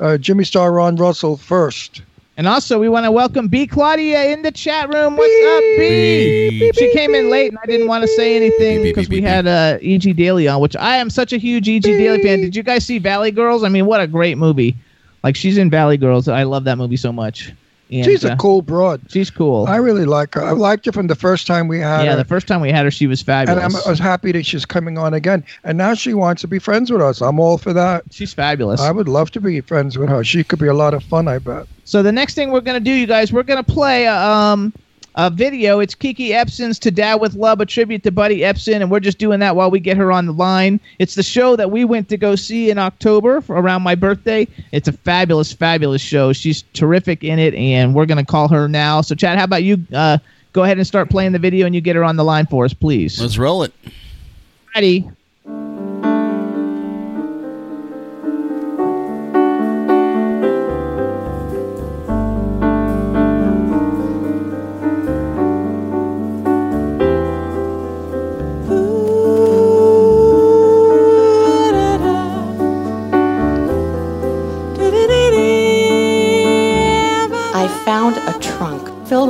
Speaker 4: uh, Jimmy Star Ron Russell first.
Speaker 3: And also, we want to welcome B. Claudia in the chat room. What's up, B? She came in late, and I didn't want to say anything because we had uh, E.G. Daily on, which I am such a huge E.G. Daily fan. Did you guys see Valley Girls? I mean, what a great movie! Like she's in Valley Girls. I love that movie so much. And,
Speaker 4: She's
Speaker 3: uh,
Speaker 4: a cool broad.
Speaker 3: She's cool.
Speaker 4: I really like her. I liked her from the first time we had
Speaker 3: yeah,
Speaker 4: her.
Speaker 3: the first time we had her, she was
Speaker 4: and
Speaker 3: fabulous.
Speaker 4: I'm, I was happy that she's coming on again. And now she wants to be friends with us. I'm all for that.
Speaker 3: She's fabulous.
Speaker 4: I would love to be friends with her. She could be a lot of fun, I bet.
Speaker 3: So the next thing we're gonna do, you guys, we're gonna play a, um a video. It's Kiki Ebsen's "To Dad with Love," a tribute to Buddy Ebsen, and we're just doing that while we get her on the line. It's the show that we went to go see in October around my birthday. It's a fabulous, fabulous show. She's terrific in it, and we're gonna call her now. So, Chad, how about you? Uh, go ahead and start playing the video, and you get her on the line for us, please.
Speaker 5: Let's roll it.
Speaker 3: Ready?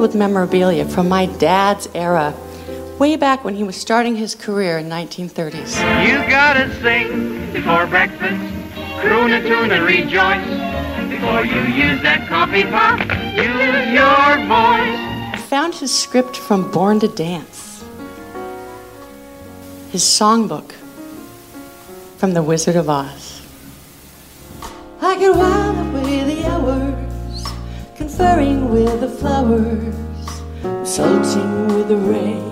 Speaker 14: Filled with memorabilia from my dad's era, way back when he was starting his career in 1930s.
Speaker 15: You gotta sing before breakfast, croon a tune and rejoice. Before you use that coffee pot, use your voice.
Speaker 14: I found his script from Born to Dance, his songbook from The Wizard of Oz. I could while away the hours, conferring with the flowers, consulting with the rain.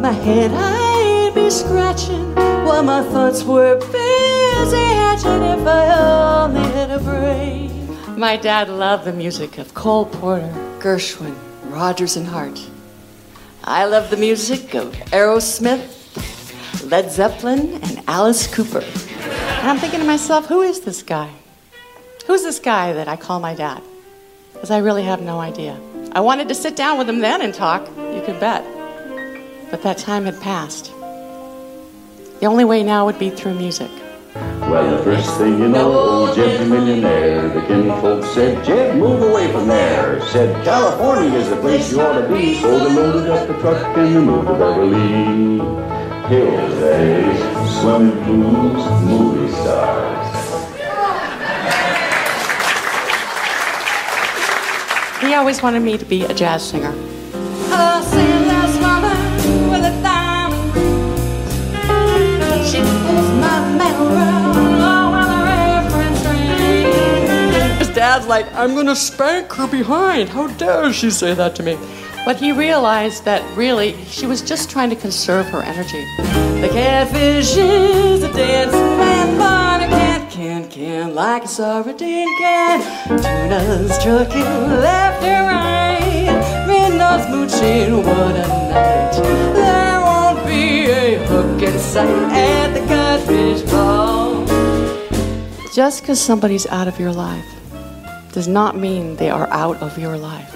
Speaker 14: My head I'd be scratching while my thoughts were busy hatching if I only had a brain. My dad loved the music of Cole Porter, Gershwin, Rodgers and Hart. I love the music of Aerosmith, Led Zeppelin, and Alice Cooper. And I'm thinking to myself, who is this guy? Who's this guy that I call my dad? Because I really have no idea. I wanted to sit down with him then and talk, you could bet. But that time had passed. The only way now would be through music.
Speaker 16: Well, the first thing you know, old Jeb's a millionaire. The kinfolk said, Jeb, move away from there. Said, California is the place you ought to be. So they loaded up the truck and they moved to Beverly Hills. Swimming pools, movie stars.
Speaker 14: He always wanted me to be a jazz singer. She pulls my mail around while the reference rings. His dad's like, I'm gonna spank her behind. How dare she say that to me? But he realized that really she was just trying to conserve her energy. The catfish is a dancing man, but a cat can like a sardine can. Tuna's trucking left and right. Midnight's mooching, what a night. There won't be a hook in sight at the ball. Just because somebody's out of your life does not mean they are out of your life.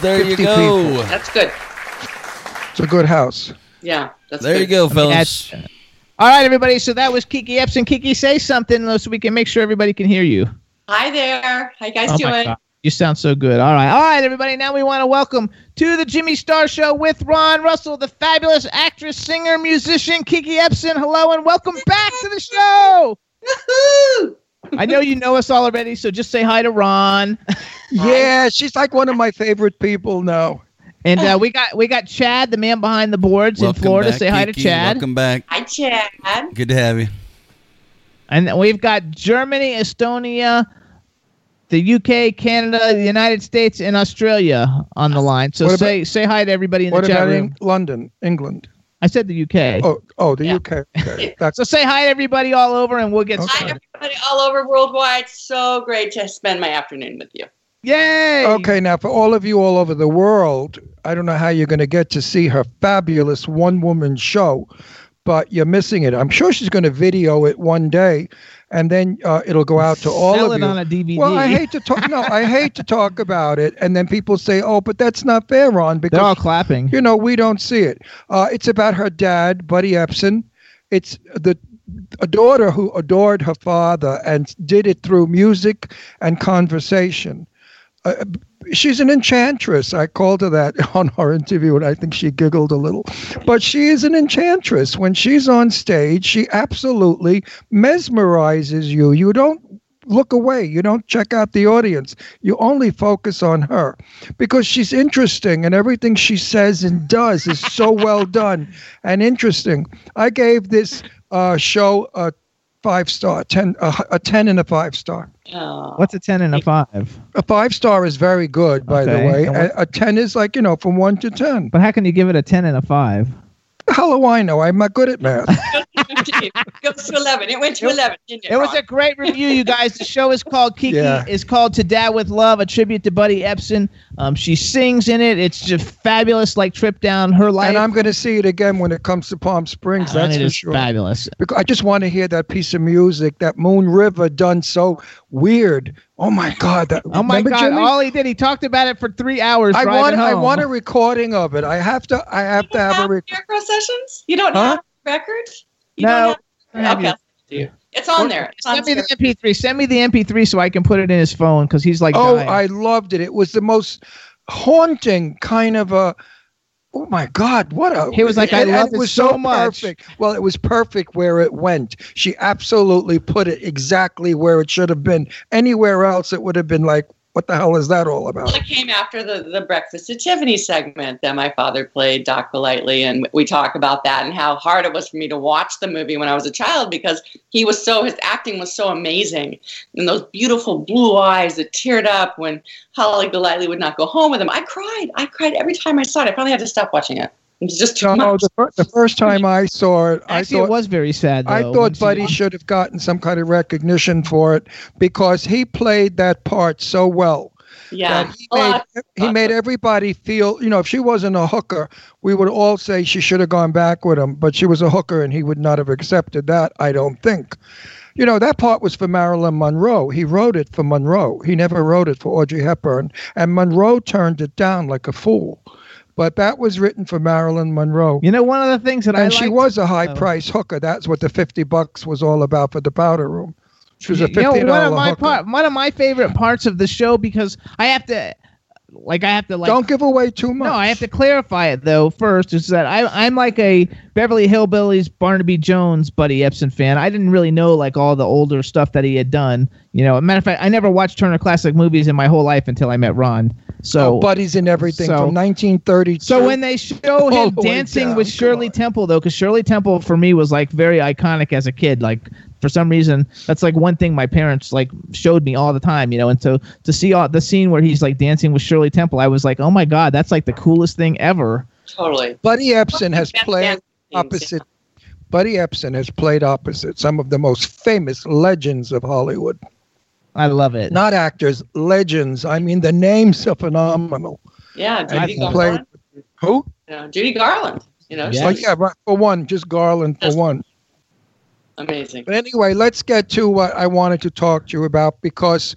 Speaker 5: There you go.
Speaker 4: people.
Speaker 14: That's good.
Speaker 4: It's a good house.
Speaker 14: Yeah, that's
Speaker 5: There
Speaker 14: good.
Speaker 5: you go, fellas.
Speaker 3: All right, everybody. So that was Kiki Ebsen. Kiki, say something so we can make sure everybody can hear you.
Speaker 14: Hi there. How you guys
Speaker 3: Oh my
Speaker 14: doing?
Speaker 3: God. You sound so good. All right. All right, everybody. Now we want to welcome to the Jimmy Star Show with Ron Russell, the fabulous actress, singer, musician, Kiki Ebsen. Hello and welcome back to the show. I know you know us all already, so just say hi to Ron. (laughs)
Speaker 4: Yeah, she's like one of my favorite people now.
Speaker 3: And uh, (laughs) we got we got Chad, the man behind the boards
Speaker 5: Welcome
Speaker 3: in Florida.
Speaker 5: back,
Speaker 3: say hi to Chad.
Speaker 5: Welcome back.
Speaker 14: Hi, Chad.
Speaker 5: Good to have you.
Speaker 3: And then we've got Germany, Estonia, the UK, Canada, the United States, and Australia on the line. So
Speaker 4: What about-
Speaker 3: say say hi to everybody in
Speaker 4: What
Speaker 3: the chat
Speaker 4: about
Speaker 3: room.
Speaker 4: in London, England?
Speaker 3: I said the UK.
Speaker 4: Oh, oh, the UK. (laughs) Okay. That's
Speaker 3: So say hi to everybody all over, and we'll get
Speaker 14: Hi,
Speaker 3: started.
Speaker 14: everybody all over worldwide. So great to spend my afternoon with you.
Speaker 3: Yay!
Speaker 4: Okay, now for all of you all over the world, I don't know how you're going to get to see her fabulous one woman show, but you're missing it. I'm sure she's going to video it one day, and then uh, it'll go out to (laughs) all
Speaker 3: Sell
Speaker 4: of
Speaker 3: it
Speaker 4: you.
Speaker 3: on a DVD.
Speaker 4: Well, I hate to talk. No, I hate to talk about it, and then people say, "Oh, but that's not fair, Ron," because
Speaker 3: They're all clapping.
Speaker 4: you know we don't see it. Uh, it's about her dad, Buddy Ebsen. It's the a daughter who adored her father and did it through music and conversation. Uh, she's an enchantress. I called her that (laughs) on our interview, and I think she giggled a little. But she is an enchantress. When she's on stage, she absolutely mesmerizes you. You don't look away. You don't check out the audience. You only focus on her because she's interesting and everything she says and does is so well done and interesting. I gave this uh, show a five star, ten, a, a ten and a five star.
Speaker 14: Oh.
Speaker 3: What's a ten and a five?
Speaker 4: A five star is very good, by the way. A, a ten is like you know from one to ten.
Speaker 3: But how can you give it a ten and a five?
Speaker 4: How do I know? I'm not good at math. (laughs)
Speaker 14: Goes to 11. It went to 11, didn't it?
Speaker 3: It was
Speaker 14: Ron?
Speaker 3: a great review, you guys. The show is called Kiki.
Speaker 4: Yeah.
Speaker 3: It's called To Dad with Love, a tribute to Buddy Ebsen. Um, she sings in it. It's just fabulous, like trip down her life.
Speaker 4: and I'm going to see it again when it comes to Palm Springs.
Speaker 3: And
Speaker 4: That's
Speaker 3: it
Speaker 4: for
Speaker 3: is
Speaker 4: sure.
Speaker 3: fabulous.
Speaker 4: Because I just want to hear that piece of music, that Moon River done so weird. Oh my God! That,
Speaker 3: Oh my God!
Speaker 4: Jimmy?
Speaker 3: All he did, he talked about it for three hours.
Speaker 4: I
Speaker 3: driving
Speaker 4: want I want a recording of it. I have to I have to have a rec-
Speaker 14: Scarecrow sessions? You don't
Speaker 4: Huh?
Speaker 14: have records? You
Speaker 3: No.
Speaker 14: Okay, it. It's on there. It's on
Speaker 3: Send me the MP3. Send me the MP3 so I can put it in his phone because he's like,
Speaker 4: Oh,
Speaker 3: dying.
Speaker 4: I loved it. It was the most haunting kind of a Oh my God! What a
Speaker 3: He was like, "I
Speaker 4: and-
Speaker 3: love
Speaker 4: and
Speaker 3: it
Speaker 4: was
Speaker 3: so much."
Speaker 4: Perfect. Well, it was perfect where it went. She absolutely put it exactly where it should have been. Anywhere else, it would have been like, "What the hell is that all about?"
Speaker 14: Well, it came after the, the Breakfast at Tiffany segment that my father played, Doc Golightly, and we talk about that and how hard it was for me to watch the movie when I was a child because he was so his acting was so amazing, and those beautiful blue eyes that teared up when Holly Golightly would not go home with him. I cried. I cried every time I saw it. I finally had to stop watching it. It was just too
Speaker 4: No, no.
Speaker 14: much.
Speaker 4: The, fir- the first time I saw it, I thought
Speaker 3: it was very sad. Though,
Speaker 4: I thought
Speaker 3: she-
Speaker 4: Buddy should have gotten some kind of recognition for it because he played that part so well.
Speaker 14: Yeah.
Speaker 4: he made, he made everybody feel, you know, if she wasn't a hooker, we would all say she should have gone back with him, but she was a hooker and he would not have accepted that, I don't think. You know, that part was for Marilyn Monroe. He wrote it for Monroe. He never wrote it for Audrey Hepburn. And Monroe turned it down like a fool. But that was written for Marilyn Monroe.
Speaker 3: You know, one of the things that I
Speaker 4: and she
Speaker 3: liked-
Speaker 4: was a high
Speaker 3: Oh.
Speaker 4: price hooker. That's what the 50 bucks was all about for the powder room. She was a
Speaker 3: You know,
Speaker 4: $50
Speaker 3: one of my
Speaker 4: hooker.
Speaker 3: part, one of my favorite parts of the show because I have to, like, I have to like.
Speaker 4: Don't give away too much.
Speaker 3: No, I have to clarify it though. First, is that I I'm like a Beverly Hillbillies Barnaby Jones Buddy Ebsen fan. I didn't really know like all the older stuff that he had done. You know, a matter of fact, I never watched Turner Classic Movies in my whole life until I met Ron. So,
Speaker 4: Oh, Buddy's in everything
Speaker 3: so-
Speaker 4: from 1932.
Speaker 3: so when they show him (laughs) dancing
Speaker 4: down,
Speaker 3: with Shirley Temple, though, because Shirley Temple for me was like very iconic as a kid. Like for some reason, that's like one thing my parents like showed me all the time, you know. And so to see all the scene where he's like dancing with Shirley Temple, I was like, oh my god, that's like the coolest thing ever.
Speaker 14: Totally.
Speaker 4: Buddy Ebsen has played
Speaker 14: dance scenes,
Speaker 4: opposite. Buddy Ebsen has played opposite some of the most famous legends of Hollywood.
Speaker 3: I love it.
Speaker 4: Not actors, legends. I mean, the names are phenomenal.
Speaker 14: Yeah, Judy Garland.
Speaker 4: played who?
Speaker 14: You know, Judy Garland. You know,
Speaker 4: Oh
Speaker 14: she's-
Speaker 4: yeah, right. For one, just Garland for one.
Speaker 14: Amazing.
Speaker 4: But anyway, let's get to what I wanted to talk to you about because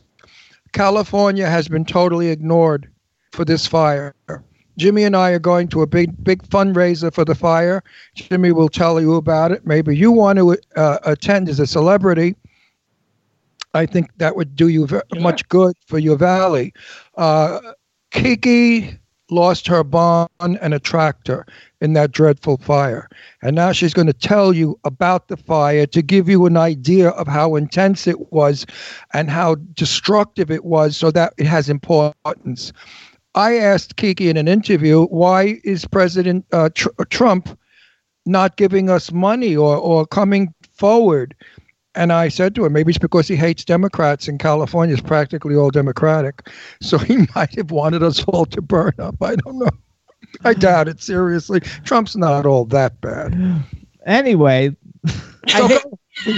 Speaker 4: California has been totally ignored for this fire. Jimmy and I are going to a big, big fundraiser for the fire. Jimmy will tell you about it. Maybe you want to uh, attend as a celebrity. I think that would do you much good for your valley. Uh, Kiki lost her barn and a tractor in that dreadful fire. And now she's going to tell you about the fire to give you an idea of how intense it was and how destructive it was so that it has importance. I asked Kiki in an interview, why is President uh, Tr- Trump not giving us money or, or coming forward? And I said to him, maybe it's because he hates Democrats and California is practically all Democratic. (laughs) So he (laughs) might have wanted us all to burn up. I don't know. I doubt it, seriously. Trump's not all that bad.
Speaker 3: Anyway, I hate,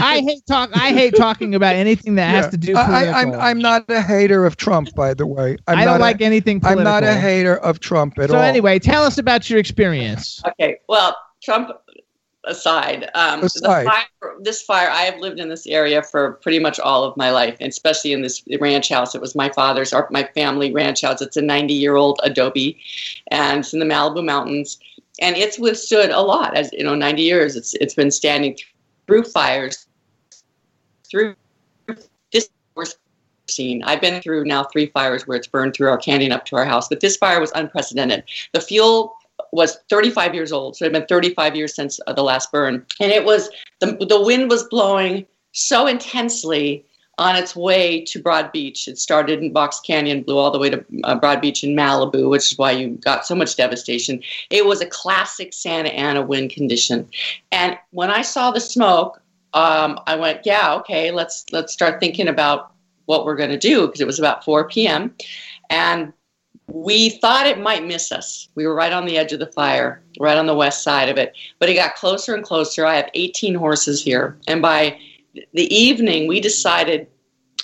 Speaker 3: I hate talk. I hate talking about anything that has to do.
Speaker 4: I, I,
Speaker 3: Political.
Speaker 4: I'm, I'm not a hater of Trump, by the way. I'm
Speaker 3: I don't
Speaker 4: not
Speaker 3: like
Speaker 4: a,
Speaker 3: anything
Speaker 4: I'm not a hater of Trump at
Speaker 3: so
Speaker 4: all.
Speaker 3: So anyway, tell us about your experience.
Speaker 14: Okay, well, Trump aside, um, the
Speaker 4: Aside.
Speaker 14: fire, this fire, I have lived in this area for pretty much all of my life, and especially in this ranch house. It was my father's, or my family ranch house. It's a 90 year old adobe, and it's in the Malibu Mountains, and it's withstood a lot. As you know, 90 years, it's it's been standing through fires, through this seen. I've been through now three fires where it's burned through our canyon up to our house, but this fire was unprecedented. The fuel was 35 years old, so it had been 35 years since uh, the last burn, and it was the the wind was blowing so intensely on its way to Broad Beach. It started in Box Canyon, blew all the way to uh, Broad Beach in Malibu, which is why you got so much devastation. It was a classic Santa Ana wind condition, and when I saw the smoke, um, I went, "Yeah, okay, let's let's start thinking about what we're going to do," because it was about 4 p.m. and we thought it might miss us. We were right on the edge of the fire, right on the west side of it. But it got closer and closer. I have 18 horses here. And by the evening, we decided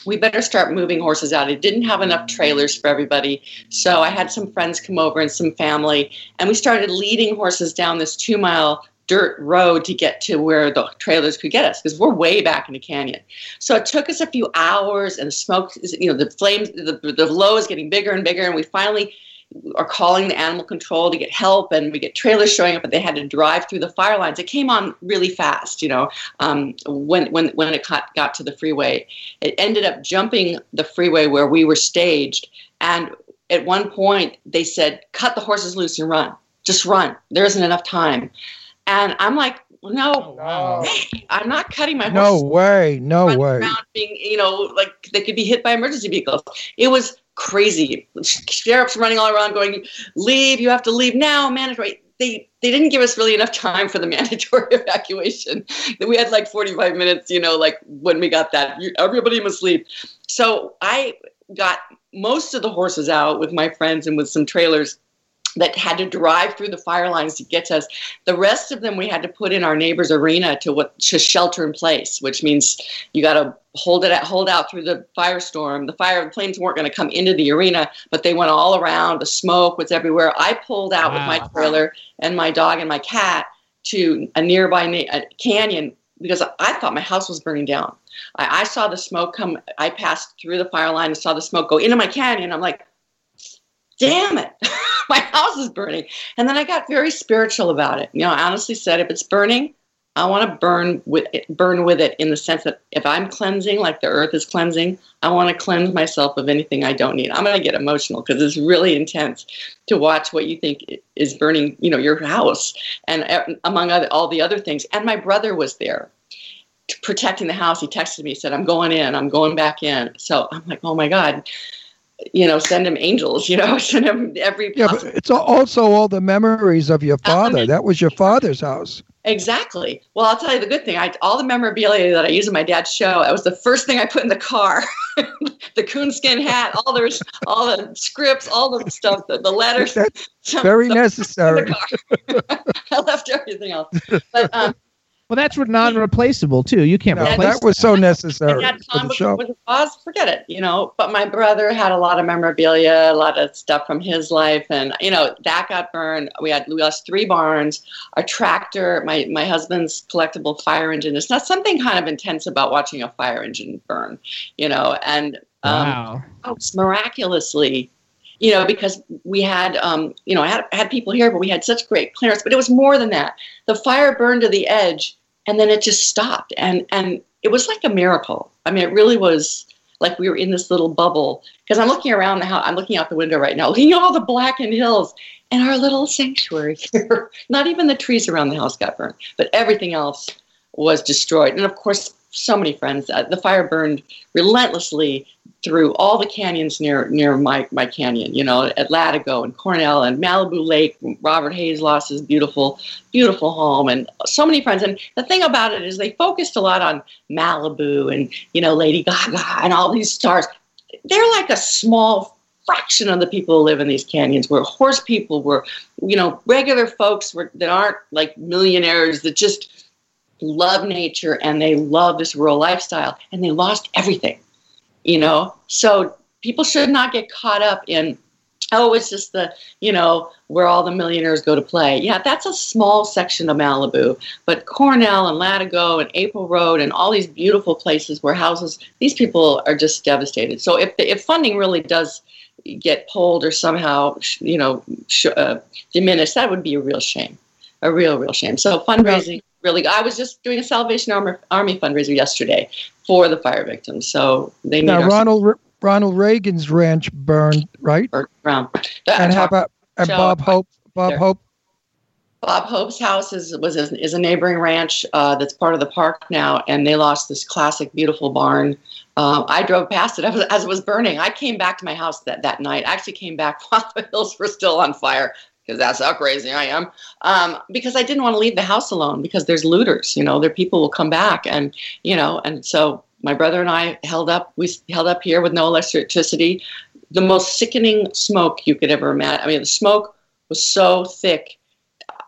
Speaker 14: we better start moving horses out. It didn't have enough trailers for everybody. So I had some friends come over and some family. And we started leading horses down this two mile dirt road to get to where the trailers could get us because we're way back in the canyon. So it took us a few hours, and the smoke, you know, the flames, the, the low is getting bigger and bigger, and we finally are calling the animal control to get help, and we get trailers showing up, but they had to drive through the fire lines. It came on really fast, you know, um, when when when it got, got to the freeway. It ended up jumping the freeway where we were staged, and at one point they said, "Cut the horses loose and run. Just run. There isn't enough time." And I'm like, "No, oh, (laughs) I'm not cutting my
Speaker 4: horse.
Speaker 14: No
Speaker 4: way. No way.
Speaker 14: being, you know, like they could be hit by emergency vehicles. It was crazy. Sheriffs running all around going, leave, you have to leave now, mandatory. They, they didn't give us really enough time for the (laughs) mandatory evacuation. We had like 45 minutes, you know, like when we got that, you, everybody must leave. So I got most of the horses out with my friends and with some trailers that had to drive through the fire lines to get to us. The rest of them we had to put in our neighbor's arena to what to shelter in place, which means you got to hold it hold out through the firestorm. The fire the flames weren't going to come into the arena, but they went all around. The smoke was everywhere. I pulled out with my trailer and my dog and my cat to a nearby na- a canyon because I thought my house was burning down. I, I saw the smoke come. I passed through the fire line and saw the smoke go into my canyon. I'm like, damn it, (laughs) my house is burning. And then I got very spiritual about it. You know, I honestly said, if it's burning, I want to burn with it, burn with it in the sense that if I'm cleansing, like the earth is cleansing, I want to cleanse myself of anything I don't need. I'm going to get emotional because it's really intense to watch what you think is burning, you know, your house and uh, among other, all the other things. And my brother was there protecting the house. He texted me, he said, I'm going in, I'm going back in. So I'm like, oh my God, you know, send him angels, you know, (laughs) send him every
Speaker 4: Yeah, but it's also all the memories of your father. That was your father's house.
Speaker 14: Exactly. Well, I'll tell you the good thing. I all the memorabilia that I use in my dad's show. That was the first thing I put in the car. (laughs) the coonskin hat, all the all the scripts, all the stuff, the, the letters.
Speaker 4: That's (laughs) very necessary.
Speaker 14: I left everything else. But um,
Speaker 3: Well, that's re- non-replaceable too. You can't
Speaker 4: No,
Speaker 3: replace
Speaker 4: that was so necessary
Speaker 14: And that
Speaker 4: for
Speaker 14: time
Speaker 4: the show.
Speaker 14: Oz, forget it, you know. But my brother had a lot of memorabilia, a lot of stuff from his life, and you know that got burned. We had we lost three barns, a tractor, my my husband's collectible fire engine. It's not something kind of intense about watching a fire engine burn, you know. And um,
Speaker 3: Wow.
Speaker 14: folks miraculously you know because we had um, you know I had, had people here but we had such great clearance but it was more than that the fire burned to the edge and then it just stopped. And and it was like a miracle. I mean it really was like we were in this little bubble. Because i'm looking around the house i'm looking out the window right now (laughs) looking at all the blackened hills and our little sanctuary here. (laughs) Not even the trees around the house got burned but everything else was destroyed. And of course so many friends uh, the fire burned relentlessly through all the canyons near near my, my canyon, you know, at Latigo and Cornell and Malibu Lake. Robert Hays lost his beautiful, beautiful home, and so many friends. And the thing about it is, they focused a lot on Malibu and you know Lady Gaga and all these stars. They're like a small fraction of the people who live in these canyons. Where horse people were, you know, regular folks were, that aren't like millionaires that just love nature and they love this rural lifestyle, and they lost everything you know? So people should not get caught up in oh it's just the you know where all the millionaires go to play. Yeah that's a small section of malibu but cornell and latigo and april road and all these beautiful places where houses these people are just devastated. So if if funding really does get pulled or somehow you know sh- uh, diminished that would be a real shame a real real shame. So fundraising really i was just doing a salvation army, army fundraiser yesterday for the fire victims so they
Speaker 4: Now Ronald Ronald Reagan's ranch burned, right?
Speaker 14: ground.
Speaker 4: And how about and
Speaker 14: So-
Speaker 4: Bob Hope? Bob
Speaker 14: There.
Speaker 4: Hope.
Speaker 14: Bob Hope's house is was a, is a neighboring ranch uh, that's part of the park now, and they lost this classic, beautiful barn. Um, I drove past it (laughs) as, as it was burning. I came back to my house that, that night. I actually came back (laughs) while the hills were still on fire because that's how crazy I am. Um, because I didn't want to leave the house alone because there's looters. You know, there people will come back, and you know, and so my brother and I held up. We held up here with no electricity. The most sickening smoke you could ever imagine. I mean, the smoke was so thick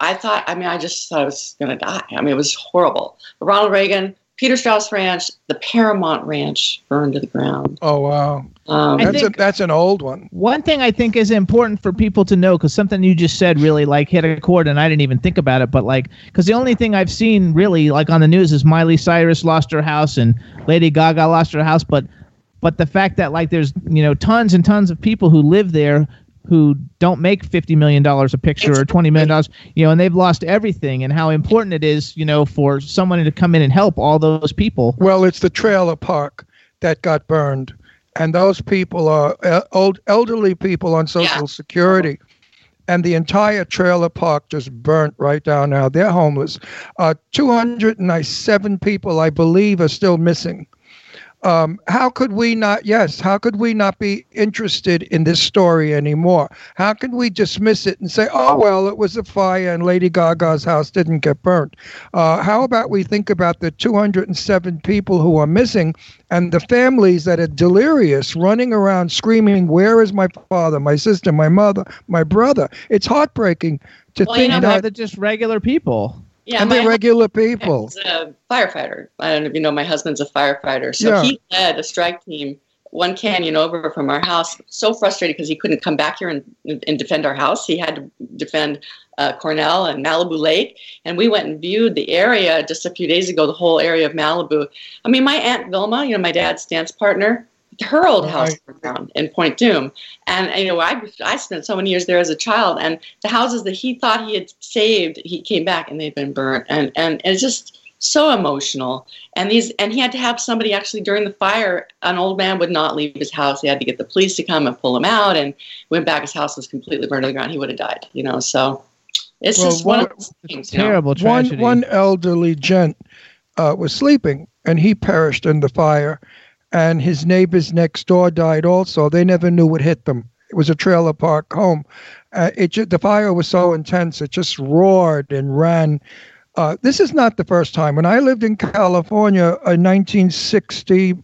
Speaker 14: I thought, I mean, I just thought I was going to die. I mean, it was horrible. Ronald Reagan, Peter Strauss Ranch, the Paramount Ranch burned to the ground.
Speaker 4: Oh wow,
Speaker 14: Um,
Speaker 4: that's
Speaker 3: think-
Speaker 4: a that's an old one.
Speaker 3: One thing I think is important for people to know, because something you just said really like hit a chord, and I didn't even think about it, but like, because the only thing I've seen really like on the news is Miley Cyrus lost her house and Lady Gaga lost her house, but but the fact that like there's you know tons and tons of people who live there who don't make fifty million dollars a picture or twenty million dollars, you know, and they've lost everything, and how important it is, you know, for someone to come in and help all those people.
Speaker 4: Well, it's the trailer park that got burned, and those people are uh, old elderly people on Social Security. And the entire trailer park just burnt right down now. They're homeless. Uh, 207 people, I believe, are still missing. Um, how could we not? Yes, how could we not be interested in this story anymore? How can we dismiss it and say, "Oh well, it was a fire and Lady Gaga's house didn't get burnt"? Uh, how about we think about the 207 people who are missing and the families that are delirious, running around screaming, "Where is my father, my sister, my mother, my brother?" It's heartbreaking to
Speaker 14: Well, you
Speaker 4: think
Speaker 14: know,
Speaker 4: that,
Speaker 3: They're just regular people.
Speaker 14: Yeah,
Speaker 4: and they're regular people.
Speaker 14: a firefighter. I don't know if you know, my husband's a firefighter. So
Speaker 4: Yeah.
Speaker 14: he led a strike team one canyon over from our house. So frustrated because he couldn't come back here and, and defend our house. He had to defend uh, Cornell and Malibu Lake. And we went and viewed the area just a few days ago, the whole area of Malibu. I mean, my Aunt Vilma, you know, my dad's dance partner, her old house
Speaker 4: Right.
Speaker 14: burned down in Point Dume. And, you know, I, I spent so many years there as a child. And the houses that he thought he had saved, he came back and they'd been burnt. And, and, and it's just so emotional. And these, and he had to have somebody actually during the fire. An old man would not leave his house. He had to get the police to come and pull him out. And went back. His house was completely burned to the ground. He would have died. You know. So it's
Speaker 4: Well,
Speaker 14: just one
Speaker 4: one-
Speaker 14: of those things. you know.
Speaker 3: Terrible
Speaker 4: one
Speaker 3: tragedy.
Speaker 4: one elderly gent uh, was sleeping and he perished in the fire and his neighbors next door died also they never knew what hit them it was a trailer park home uh, it ju- the fire was so intense it just roared and ran uh, this is not the first time when i lived in california in 1960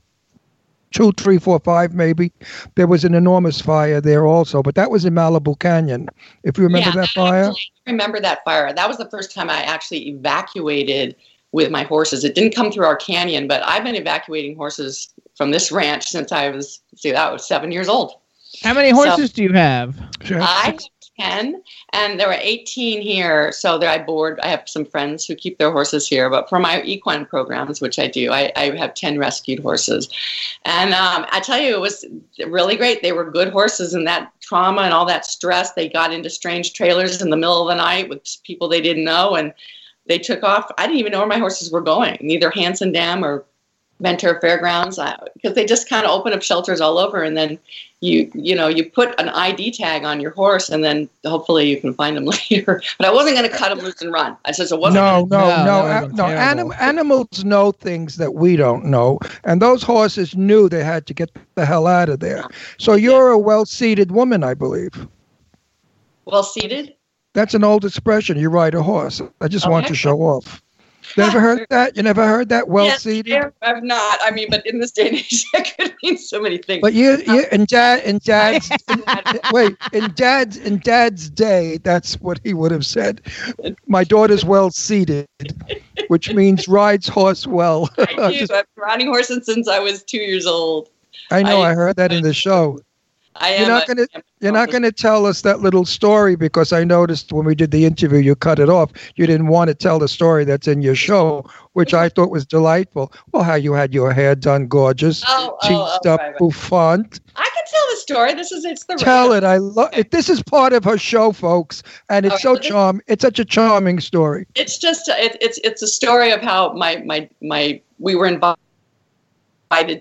Speaker 4: two, three, four, five, maybe. There was an enormous fire there also, but that was in Malibu Canyon. If you remember
Speaker 14: Yeah,
Speaker 4: that fire,
Speaker 14: I remember that fire. That was the first time I actually evacuated with my horses. It didn't come through our canyon, but I've been evacuating horses from this ranch since I was see that was seven years old.
Speaker 3: How many
Speaker 14: So-
Speaker 3: horses do you have?
Speaker 14: I have 10, and there were 18 here. So that I board, I have some friends who keep their horses here. But for my equine programs, which I do, I, I have 10 rescued horses. And um, I tell you, it was really great. They were good horses, and that trauma and all that stress, they got into strange trailers in the middle of the night with people they didn't know. And they took off. I didn't even know where my horses were going, neither Hansen Dam or Ventura Fairgrounds, because they just kind of open up shelters all over, and then you you know you put an ID tag on your horse, and then hopefully you can find them (laughs) later. But I wasn't going to cut them loose and run. I said, so wasn't
Speaker 4: No, no,
Speaker 3: No,
Speaker 4: no,
Speaker 3: that
Speaker 4: no. Anim- animals know things that we don't know, and those horses knew they had to get the hell out of there. So you're a well-seated woman, I believe.
Speaker 14: well seated.
Speaker 4: That's an old expression. You ride a horse. I just want to show off. Never heard that? You never heard that? Well-seated.
Speaker 14: Yes, I've not. I mean, but in this day and age, (laughs) that could mean so many things.
Speaker 4: But you, you in dad, in dad's, (laughs) in- wait, in dad's, in dad's day, that's what he would have said. My daughter's well seated, which means rides horse well. (laughs)
Speaker 14: I do. I've been riding horses since I was two years old.
Speaker 4: I know.
Speaker 14: I-
Speaker 4: I heard that in the show.
Speaker 14: I am.
Speaker 4: You're not gonna, you're not gonna tell us that little story because I noticed when we did the interview, you cut it off. You didn't want to tell the story that's in your show, which I thought was delightful. Well, how you had your hair done gorgeous,
Speaker 14: Oh, oh, oh,
Speaker 4: up,
Speaker 14: right, right.
Speaker 4: bouffant.
Speaker 14: I can tell the story. This is it's the
Speaker 4: Tell it. I love it. This is part of her show, folks, and it's so
Speaker 14: Oh,
Speaker 4: charm. It's such a charming story.
Speaker 14: it's just it, it's it's a story of how my my my we were invited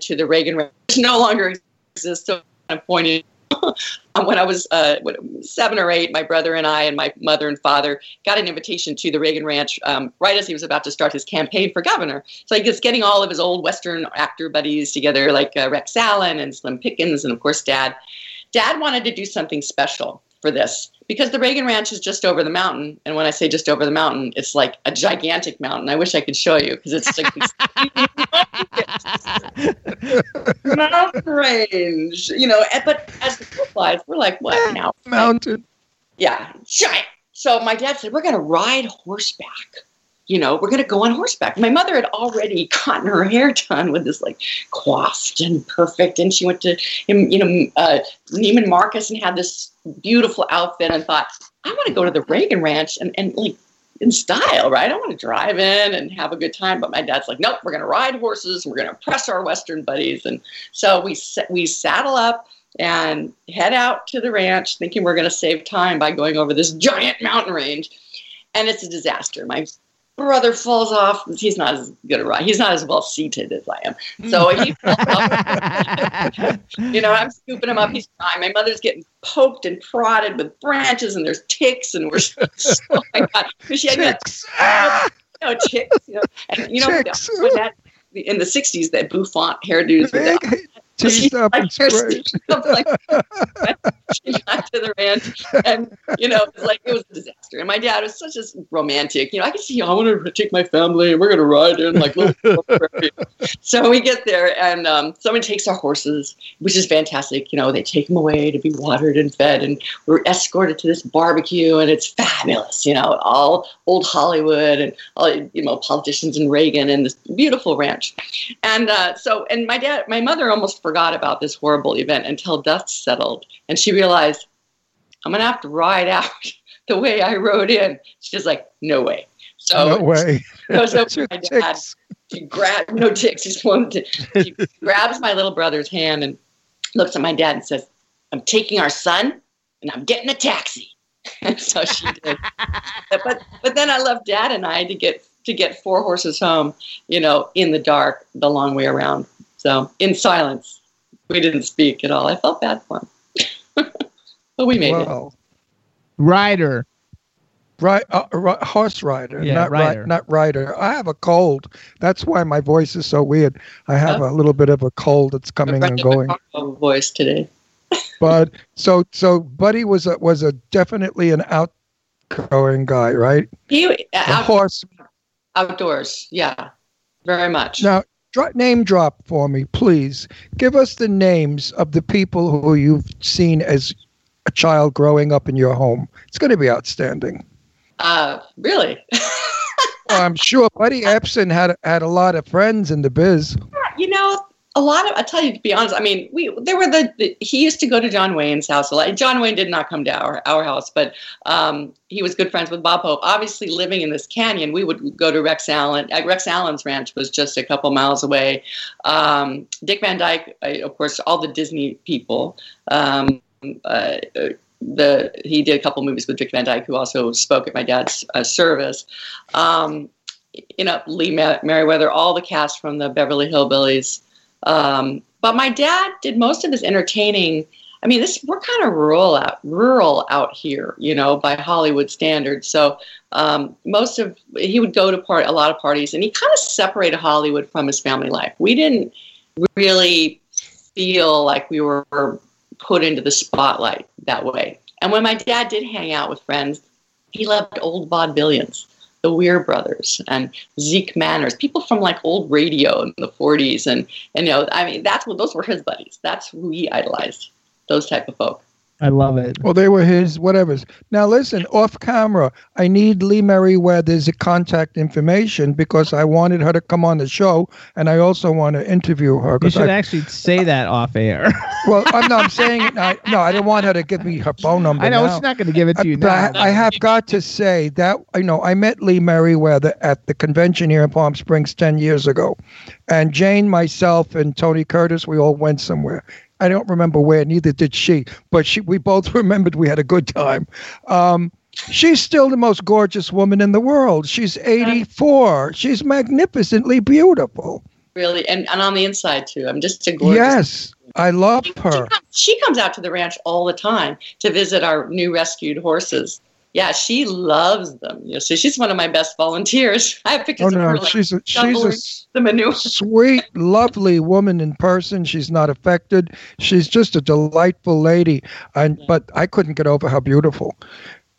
Speaker 14: to the Reagan which no longer exists. So I'm pointing. (laughs) Um, when I was uh, seven or eight, my brother and I and my mother and father got an invitation to the Reagan Ranch um, right as he was about to start his campaign for governor. So he was getting all of his old Western actor buddies together, like uh, Rex Allen and Slim Pickens, and of course Dad. Dad wanted to do something special for this because the Reagan Ranch is just over the mountain. And when I say just over the mountain, it's like a gigantic mountain. I wish I could show you because it's like (laughs) mountain range, you know. But as the crow flies, we're like, what eh, now?
Speaker 4: Mountain.
Speaker 14: Yeah, giant. So my dad said, we're going to ride horseback. You know, we're going to go on horseback. My mother had already (laughs) gotten her hair done with this like coiffed and perfect. And she went to, you know, uh, Neiman Marcus and had this beautiful outfit and thought, I want to go to the Reagan Ranch and, and like in style, right? I want to drive in and have a good time. But my dad's like, nope, we're going to ride horses. We're going to impress our Western buddies. And so we, we saddle up and head out to the ranch thinking we're going to save time by going over this giant mountain range. And it's a disaster. My brother falls off. He's not as good a ride. He's not as well seated as I am. So he falls off. you know, I'm scooping him up. He's fine. My mother's getting poked and prodded with branches, and there's ticks, and we're (laughs) oh my god, she had ticks. (laughs) you know, ticks. You know, and you know when that in the '60s that bouffant hairdos were So she
Speaker 4: Teased up
Speaker 14: like
Speaker 4: and (laughs) sprayed. (laughs)
Speaker 14: like she got to the ranch and you know it was like it was a disaster. And my dad was such a romantic you know i can see i want to take my family. And we're going to ride in like little (laughs) so we get there and um, someone takes our horses which is fantastic you know they take them away to be watered and fed and we're escorted to this barbecue and it's fabulous you know all old hollywood and all you know politicians and reagan and this beautiful ranch. And uh, so and my dad my mother almost forgot about this horrible event until dust settled. And she realized i'm gonna have to ride out (laughs) the way i rode in. She's like no way. So
Speaker 4: no way. (laughs)
Speaker 14: over to my dad. she grabs no ticks she's one to, she grabs my little brother's hand and looks at my dad and says i'm taking our son and i'm getting a taxi. (laughs) And so she did. But but then i left dad and i to get to get four horses home you know in the dark the long way around. So in silence we didn't speak at all i felt bad for him (laughs) but we made it
Speaker 3: Rider.
Speaker 4: Right, uh, ri- horse rider,
Speaker 3: Yeah,
Speaker 4: not
Speaker 3: rider.
Speaker 4: Ri- not rider. I have a cold. That's why my voice is so weird. I have a little bit of a cold that's coming and going.
Speaker 14: Voice today (laughs)
Speaker 4: But so so, Buddy was a was a definitely an outgoing guy, right?
Speaker 14: he uh,
Speaker 4: A
Speaker 14: out,
Speaker 4: horse.
Speaker 14: outdoors yeah very much
Speaker 4: Now, dro- name drop for me, please. Give us the names of the people who you've seen as a child growing up in your home. It's going to be outstanding.
Speaker 14: uh really (laughs)
Speaker 4: I'm sure Buddy Ebsen had had a lot of friends in the biz.
Speaker 14: you know, a lot of I tell you to be honest. I mean, we there were the, the he used to go to John Wayne's house a lot. John Wayne did not come to our our house, but um, he was good friends with Bob Hope. Obviously, living in this canyon, we would go to Rex Allen. uh, Rex Allen's ranch was just a couple miles away. Um, Dick Van Dyke, I, of course, all the Disney people. Um, uh, the he did a couple movies with Dick Van Dyke, who also spoke at my dad's uh, service. Um, you know, Lee Mer- Meriwether, all the cast from the Beverly Hillbillies. Um, but my dad did most of his entertaining. I mean, this we're kind of rural out rural out here, you know, by Hollywood standards. So um, most of he would go to part a lot of parties, and he kind of separated Hollywood from his family life. We didn't really feel like we were put into the spotlight that way. And when my dad did hang out with friends, he loved old vaudevillians, the Wiere brothers and Zeke Manners, people from like old radio in the 40s. And, and you know, I mean, that's what those were his buddies. That's who he idolized, those type of folk.
Speaker 3: I love it.
Speaker 4: Well, they were his whatevers. Now, listen, off camera, I need Lee Meriwether's contact information because I wanted her to come on the show, and I also want to interview her.
Speaker 3: You should
Speaker 4: I-
Speaker 3: actually say that off air. (laughs)
Speaker 4: well, I'm not I'm saying it. I, no, I didn't want her to give me her phone number.
Speaker 3: I know
Speaker 4: now.
Speaker 3: she's not going to give it to you
Speaker 4: but. I, I have got to say that you know I met Lee Meriwether at the convention here in Palm Springs ten years ago, and Jane, myself, and Tony Curtis, we all went somewhere. I don't remember where, neither did she, but she we both (laughs) remembered we had a good time. Um, she's still the most gorgeous woman in the world. She's 84. She's magnificently beautiful.
Speaker 14: Really, and, and on the inside too. I'm just a gorgeous.
Speaker 4: Yes, I love her.
Speaker 14: She comes out to the ranch all the time to visit our new rescued horses. Yeah, she loves them. You know, so she's one of my best volunteers. (laughs) I have pictures
Speaker 4: Oh
Speaker 14: of
Speaker 4: no,
Speaker 14: her. Like,
Speaker 4: she's a, she's a
Speaker 14: the manure.
Speaker 4: sweet, lovely woman in person. She's not affected. She's just a delightful lady. And but I couldn't get over how beautiful.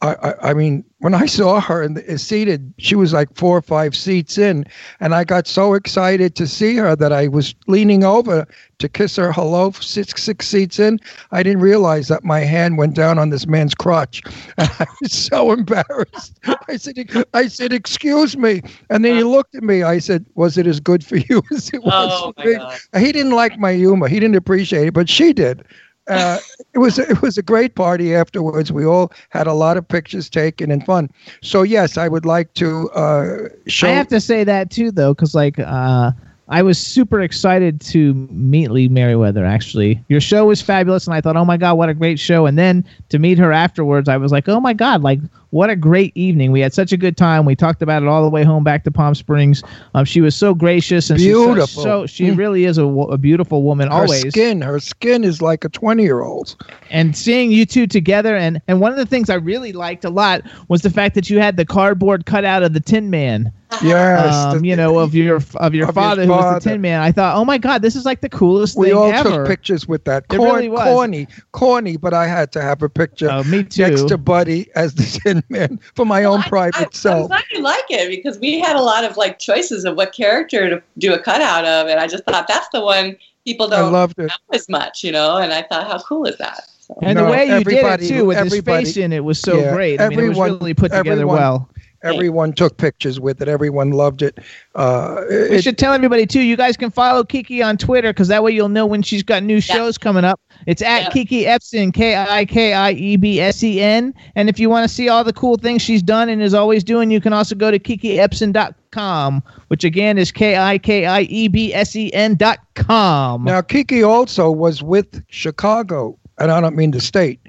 Speaker 4: I, I, I mean, when I saw her and uh, seated, she was like four or five seats in, and I got so excited to see her that I was leaning over to kiss her hello, six six seats in. I didn't realize that my hand went down on this man's crotch, (laughs) and I was so embarrassed. I said, I said, excuse me, and then he looked at me. I said, was it as good for you (laughs) as it was
Speaker 14: Oh,
Speaker 4: for me?
Speaker 14: God.
Speaker 4: He didn't like my humor. He didn't appreciate it, but she did. Uh, it was it was a great party afterwards. We all had a lot of pictures taken and fun. So yes, I would like to uh, show.
Speaker 3: I have to say that too, though, because like uh, I was super excited to meet Lee Meriwether. Actually, your show was fabulous, and I thought, oh my god, what a great show! And then to meet her afterwards, I was like, oh my god, like what a great evening. We had such a good time. We talked about it all the way home back to Palm Springs. Um, she was so gracious and she's so- So, she
Speaker 4: Mm.
Speaker 3: really is a, a beautiful woman.
Speaker 4: her
Speaker 3: always
Speaker 4: skin. Her skin is like a twenty-year-old.
Speaker 3: and seeing you two together and and one of the things I really liked a lot was the fact that you had the cardboard cutout of the Tin Man.
Speaker 4: Yes,
Speaker 3: um, you know of your of your
Speaker 4: of his
Speaker 3: father who was
Speaker 4: father.
Speaker 3: the Tin Man. I thought, oh my God, this is like the coolest thing.
Speaker 4: We
Speaker 3: thing
Speaker 4: all
Speaker 3: ever.
Speaker 4: took pictures with that.
Speaker 3: It
Speaker 4: Corn,
Speaker 3: really was.
Speaker 4: Corny, corny, but I had to have a picture
Speaker 3: Oh, me too.
Speaker 4: next to Buddy as the (laughs) Tin Man for my own private
Speaker 14: I'm glad you like it because we had a lot of like choices of what character to do a cutout of, and I just thought that's the one people
Speaker 4: I
Speaker 14: don't
Speaker 4: loved it.
Speaker 14: know as much, you know. And I thought, how cool is that? So.
Speaker 3: and
Speaker 4: No,
Speaker 3: the way you did it too, with his
Speaker 4: everybody-
Speaker 3: face in it, was so
Speaker 4: Yeah,
Speaker 3: great. I mean, it was
Speaker 4: everyone-
Speaker 3: really put together
Speaker 4: everyone-
Speaker 3: well.
Speaker 4: Everyone took pictures with it. Everyone loved it. Uh,
Speaker 3: We
Speaker 4: it-
Speaker 3: should tell everybody too. You guys can follow Kiki on Twitter because that way you'll know when she's got new shows coming up. It's at Kiki Ebsen, K I K I E B S E N. And if you want to see all the cool things she's done and is always doing, you can also go to kikiebsen.com, which again is K I K I E B S E N dot com.
Speaker 4: Now, Kiki also was with Chicago, and I don't mean the state,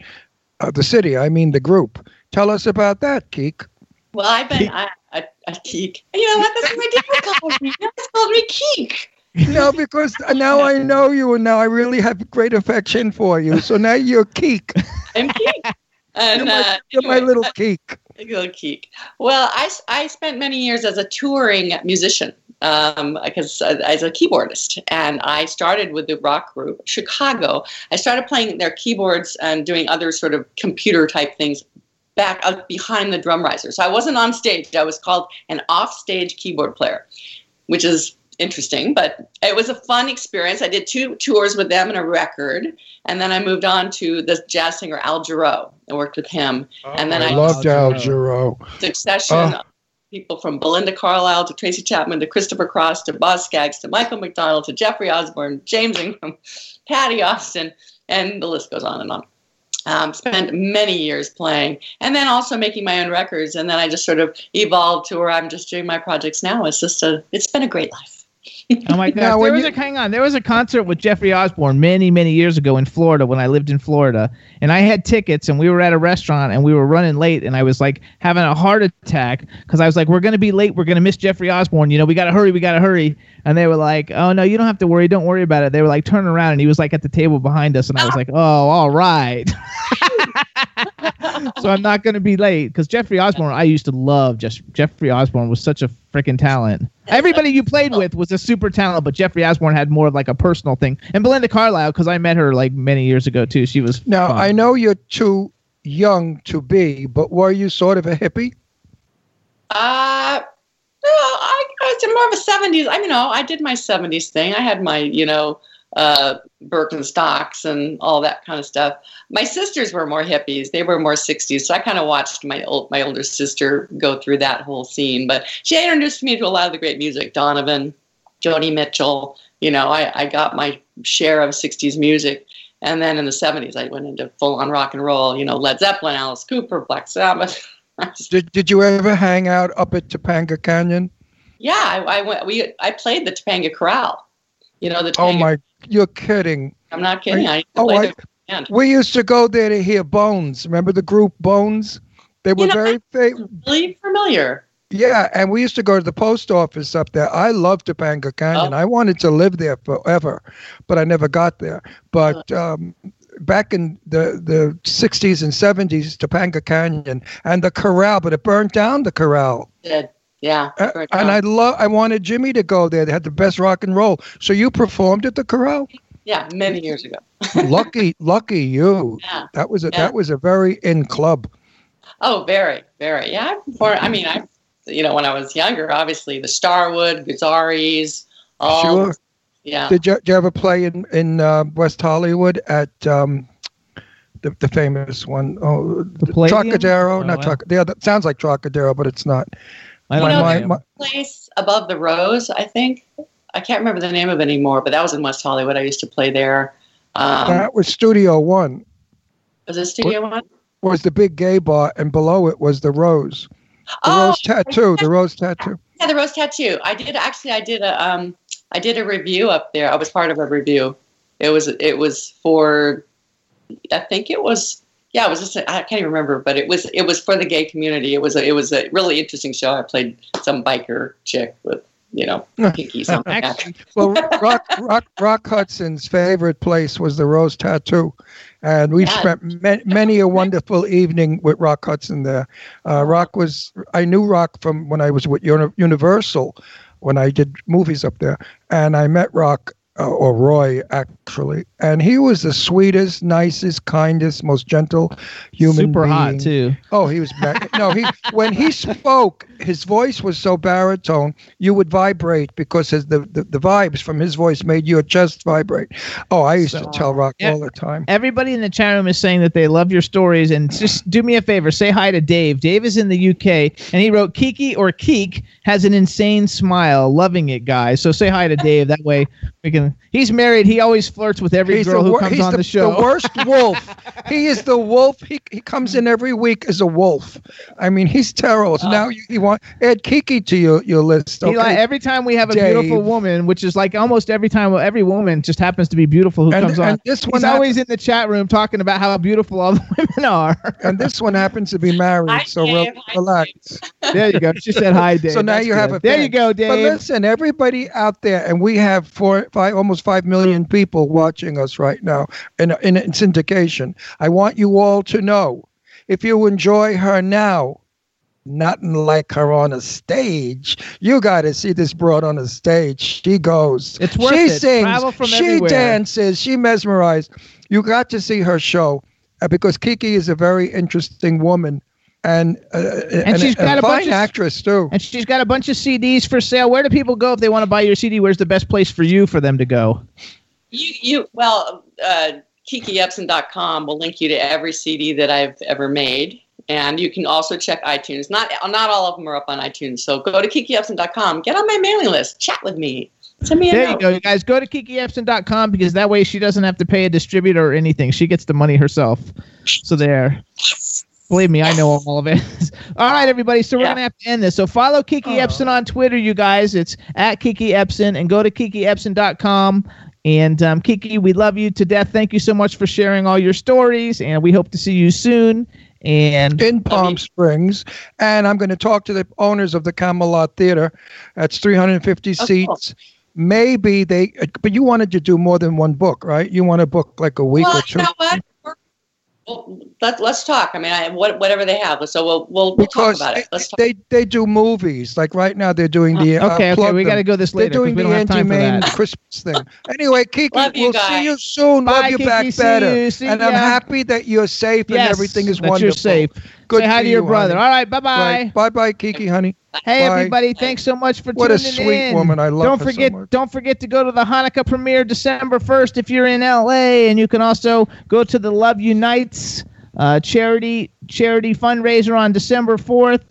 Speaker 4: uh, the city. I mean the group. Tell us about that, Keek.
Speaker 14: Well, I've been I, I, I Keek. You know what? That's what my dad called me. That's called me Keek. (laughs)
Speaker 4: no, because now I know you, and now I really have great affection for you. So now you're Keek. (laughs)
Speaker 14: I'm Keek. And
Speaker 4: You're my,
Speaker 14: uh,
Speaker 4: you're my little Keek.
Speaker 14: little Keek. Well, I, I spent many years as a touring musician um, because uh, as a keyboardist, and I started with the rock group Chicago. I started playing their keyboards and doing other sort of computer type things back up behind the drum riser. So I wasn't on stage. I was called an off-stage keyboard player, which is interesting, but it was a fun experience. I did two tours with them and a record, and then I moved on to the jazz singer Al Jarreau. I worked with him, and then oh,
Speaker 4: I
Speaker 14: I
Speaker 4: loved Al Jarreau.
Speaker 14: Succession.
Speaker 4: Oh.
Speaker 14: people from Belinda Carlisle to Tracy Chapman to Christopher Cross to Boz Scaggs to Michael McDonald to Jeffrey Osborne, James Ingram, (laughs) Patti Austin, and the list goes on and on. Um, spent many years playing and then also making my own records. And then I just sort of evolved to where I'm just doing my projects now. It's just a, it's been a great life.
Speaker 3: Oh my (laughs) gosh!
Speaker 4: Now,
Speaker 3: there was
Speaker 4: you-
Speaker 3: a hang on. There was a concert with Jeffrey Osborne many, many years ago in Florida when I lived in Florida, and I had tickets, and we were at a restaurant, and we were running late, and I was like having a heart attack because I was like, "We're gonna be late. We're gonna miss Jeffrey Osborne. You know, we gotta hurry. We gotta hurry." And they were like, "Oh no, you don't have to worry. Don't worry about it." They were like "Turn around, and he was like at the table behind us, and I was like, "Oh, all right." (laughs) so I'm not going to be late because Jeffrey Osborne. I used to love just Jeffrey Osborne was such a freaking talent. Everybody you played with was a super talent, but Jeffrey Osborne had more of like a personal thing. And Belinda Carlisle, because I met her like many years ago too. She was
Speaker 4: Now
Speaker 3: fun.
Speaker 4: I know you're too young to be, but were you sort of a hippie?
Speaker 14: Uh, no, I, I was more of a 70s. I mean, know, I did my 70s thing. I had my, you know, uh, Birkenstocks and all that kind of stuff. My sisters were more hippies. They were more 60s. So I kind of watched my old, my older sister go through that whole scene. But she introduced me to a lot of the great music. Donovan, Joni Mitchell. You know, I, I got my share of 60s music. And then in the 70s, I went into full on rock and roll. You know, Led Zeppelin, Alice Cooper, Black Sabbath. (laughs)
Speaker 4: Did Did you ever hang out up at Topanga Canyon?
Speaker 14: Yeah, I, I went. We I played the Topanga Corral. You know the.
Speaker 4: Oh my! You're kidding.
Speaker 14: I'm not kidding. I
Speaker 4: you- oh, I-
Speaker 14: band.
Speaker 4: We used to go there to hear Bones. Remember the group Bones? They were
Speaker 14: know,
Speaker 4: very fa-
Speaker 14: Really familiar.
Speaker 4: Yeah, and we used to go to the post office up there. I love Topanga Canyon. I wanted to live there forever, but I never got there. But um, back in the, the 60s and 70s, Topanga Canyon and the corral, but it burned down the corral.
Speaker 14: Yeah.
Speaker 4: Uh, and I love. I wanted Jimmy to go there. They had the best rock and roll. So you performed at the corral.
Speaker 14: Yeah, many years ago. (laughs)
Speaker 4: lucky, lucky you.
Speaker 14: Yeah.
Speaker 4: That was a
Speaker 14: Yeah.
Speaker 4: that was a very in club.
Speaker 14: Oh, very, very. Yeah, I performed. I mean, I, you know, when I was younger, obviously the Starwood, Gazzarri's, all.
Speaker 4: Sure.
Speaker 14: Yeah.
Speaker 4: Did you, did you ever play in in uh, West Hollywood at um, the the famous one? Oh, the
Speaker 3: Palladium?
Speaker 4: Trocadero,
Speaker 3: Oh,
Speaker 4: not
Speaker 3: wow.
Speaker 4: Trocadero. Yeah, that sounds like Trocadero, but it's not.
Speaker 3: I
Speaker 14: You
Speaker 4: My-
Speaker 14: know,
Speaker 4: my- my-
Speaker 14: place above the Rose, I think. I can't remember the name of it anymore, but that was in West Hollywood. I used to play there. Um,
Speaker 4: that was Studio One.
Speaker 14: was it Studio One?
Speaker 4: Was the big gay bar, and below it was the Rose. The
Speaker 14: Oh,
Speaker 4: Rose Tattoo. The Rose Tattoo.
Speaker 14: Yeah, the Rose Tattoo. I did actually. I did a um. I did a review up there. I was part of a review. It was it was for. I think it was. Yeah, it was just. I can't even remember, but it was it was for the gay community. It was a, it was a really interesting show. I played some biker chick with you know pinky something. like that.
Speaker 4: Well, Rock, Rock, Rock Hudson's favorite place was the Rose Tattoo, and we
Speaker 14: Yeah.
Speaker 4: spent ma- many a wonderful evening with Rock Hudson there. Uh, Rock was I knew Rock from when I was with Uni- Universal, when I did movies up there, and I met Rock. Uh, or Roy, actually, and he was the sweetest, nicest, kindest, most gentle human
Speaker 3: super
Speaker 4: being.
Speaker 3: hot too.
Speaker 4: Oh, he was ma- no. He when he spoke, his voice was so baritone, you would vibrate because his, the, the the vibes from his voice made your chest vibrate. Oh, I used to tell Rock
Speaker 3: Yeah.
Speaker 4: all the time.
Speaker 3: Everybody in the chat room is saying that they love your stories, and just do me a favor, say hi to Dave. Dave is in the UK, and he wrote Kiki or Keek has an insane smile, loving it, guys. So say hi to Dave. That way we can. He's married. He always flirts with every
Speaker 4: He's
Speaker 3: girl who
Speaker 4: wor-
Speaker 3: comes
Speaker 4: he's
Speaker 3: on
Speaker 4: the,
Speaker 3: the, show.
Speaker 4: the worst (laughs) wolf. he is the wolf. He, he comes in every week as a wolf. I mean, he's terrible. So oh. now you, you want add Kiki to your, your list.
Speaker 3: He
Speaker 4: Okay?
Speaker 3: like every time we have a
Speaker 4: Dave.
Speaker 3: beautiful woman, which is like almost every time every woman just happens to be beautiful who
Speaker 4: And-
Speaker 3: comes on.
Speaker 4: and this one
Speaker 3: He's always in the chat room talking about how beautiful all the (laughs) women are.
Speaker 4: and this one happens to be married, so re- relax. (laughs)
Speaker 3: There you go. She said hi, Dave.
Speaker 4: So now
Speaker 3: That's
Speaker 4: you have
Speaker 3: good.
Speaker 4: a
Speaker 3: There
Speaker 4: fan.
Speaker 3: you go, Dave.
Speaker 4: But listen, everybody out there, and we have four, five, almost five million people watching us right now in, in, in syndication. I want you all to know, if you enjoy her now, nothing like her on a stage. You got to see this broad on a stage. She goes.
Speaker 3: It's worth
Speaker 4: she
Speaker 3: it.
Speaker 4: sings. She
Speaker 3: everywhere.
Speaker 4: dances. She mesmerized. You got to see her show uh, because Kiki is a very interesting woman. And, uh, and,
Speaker 3: she's
Speaker 4: a,
Speaker 3: got a
Speaker 4: fine
Speaker 3: bunch of-
Speaker 4: actress too.
Speaker 3: And she's got a bunch of CDs for sale. Where do people go if they want to buy your CD? Where's the best place for you for them to go?
Speaker 14: You, you well, uh, KikiEbsen.com will link you to every CD that I've ever made, And you can also check iTunes. Not not all of them are up on iTunes. So go to kikiebsen.com. Get on my mailing list. Chat with me. Send me a
Speaker 3: There you go, you guys. Go to kikiebsen.com because that way she doesn't have to pay a distributor or anything. She gets the money herself. So there. Believe me, I know all of it. (laughs) all right, everybody. So we're gonna have to end this. So follow Kiki Ebsen on Twitter, you guys. It's at Kiki Ebsen, and go to kikiebsen.com. And um, Kiki, we love you to death. Thank you so much for sharing all your stories, and we hope to see you soon. And
Speaker 4: in Palm Springs, and I'm going to talk to the owners of the Camelot Theater. That's 350 seats. Maybe they, but you wanted to do more than one book, right? You want to book like a week
Speaker 14: well,
Speaker 4: or two.
Speaker 14: you know what? We're- Well, let, let's talk. I mean, I, what, whatever they have. So we'll we'll, we'll talk
Speaker 4: because
Speaker 14: about it. Let's talk.
Speaker 4: they they do movies. Like right now, they're doing the. Uh,
Speaker 3: Okay, okay, we gotta go this later. They're
Speaker 4: doing
Speaker 3: we
Speaker 4: the
Speaker 3: don't have time for
Speaker 4: anti-Maine
Speaker 3: that.
Speaker 4: Christmas thing. Anyway, Kiki,
Speaker 14: Love you
Speaker 4: we'll
Speaker 14: guys.
Speaker 4: see you soon.
Speaker 3: Bye,
Speaker 4: Love you
Speaker 3: Kiki.
Speaker 4: back
Speaker 3: See
Speaker 4: better.
Speaker 3: you. See
Speaker 4: and I'm happy that you're safe and everything is
Speaker 3: that you're safe.
Speaker 4: Good
Speaker 3: Say hi to your
Speaker 4: you,
Speaker 3: brother.
Speaker 4: honey.
Speaker 3: All right, bye-bye.
Speaker 4: Right. Bye bye, Kiki, honey.
Speaker 3: Hey
Speaker 4: Bye.
Speaker 3: everybody! Thanks so much for
Speaker 4: What
Speaker 3: tuning in.
Speaker 4: What a sweet
Speaker 3: in.
Speaker 4: woman. I love
Speaker 3: Don't
Speaker 4: her so
Speaker 3: forget,
Speaker 4: much.
Speaker 3: don't forget to go to the Hanukkah premiere December first if you're in LA, and you can also go to the Love Unites uh, charity charity fundraiser on December fourth.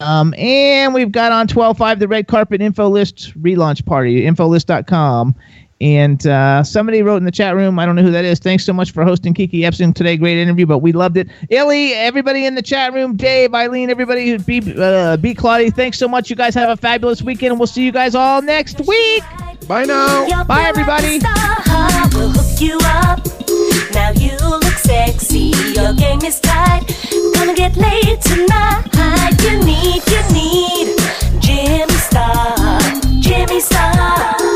Speaker 3: Um, and we've got on twelve five the red carpet info list relaunch party infolist.com. And uh, somebody wrote in the chat room, I don't know who that is. Thanks so much for hosting Kiki Ebsen today. Great interview, but we loved it. Illy, everybody in the chat room, Dave, Eileen, everybody, B, uh, B Claudia, thanks so much. You guys have a fabulous weekend. We'll see you guys all next week.
Speaker 4: Bye now.
Speaker 3: Bye, everybody.
Speaker 17: We'll hook you up. Now you look sexy. Your game is tight. Gonna get laid tonight. You need, you need Jimmy Star. Jimmy Star.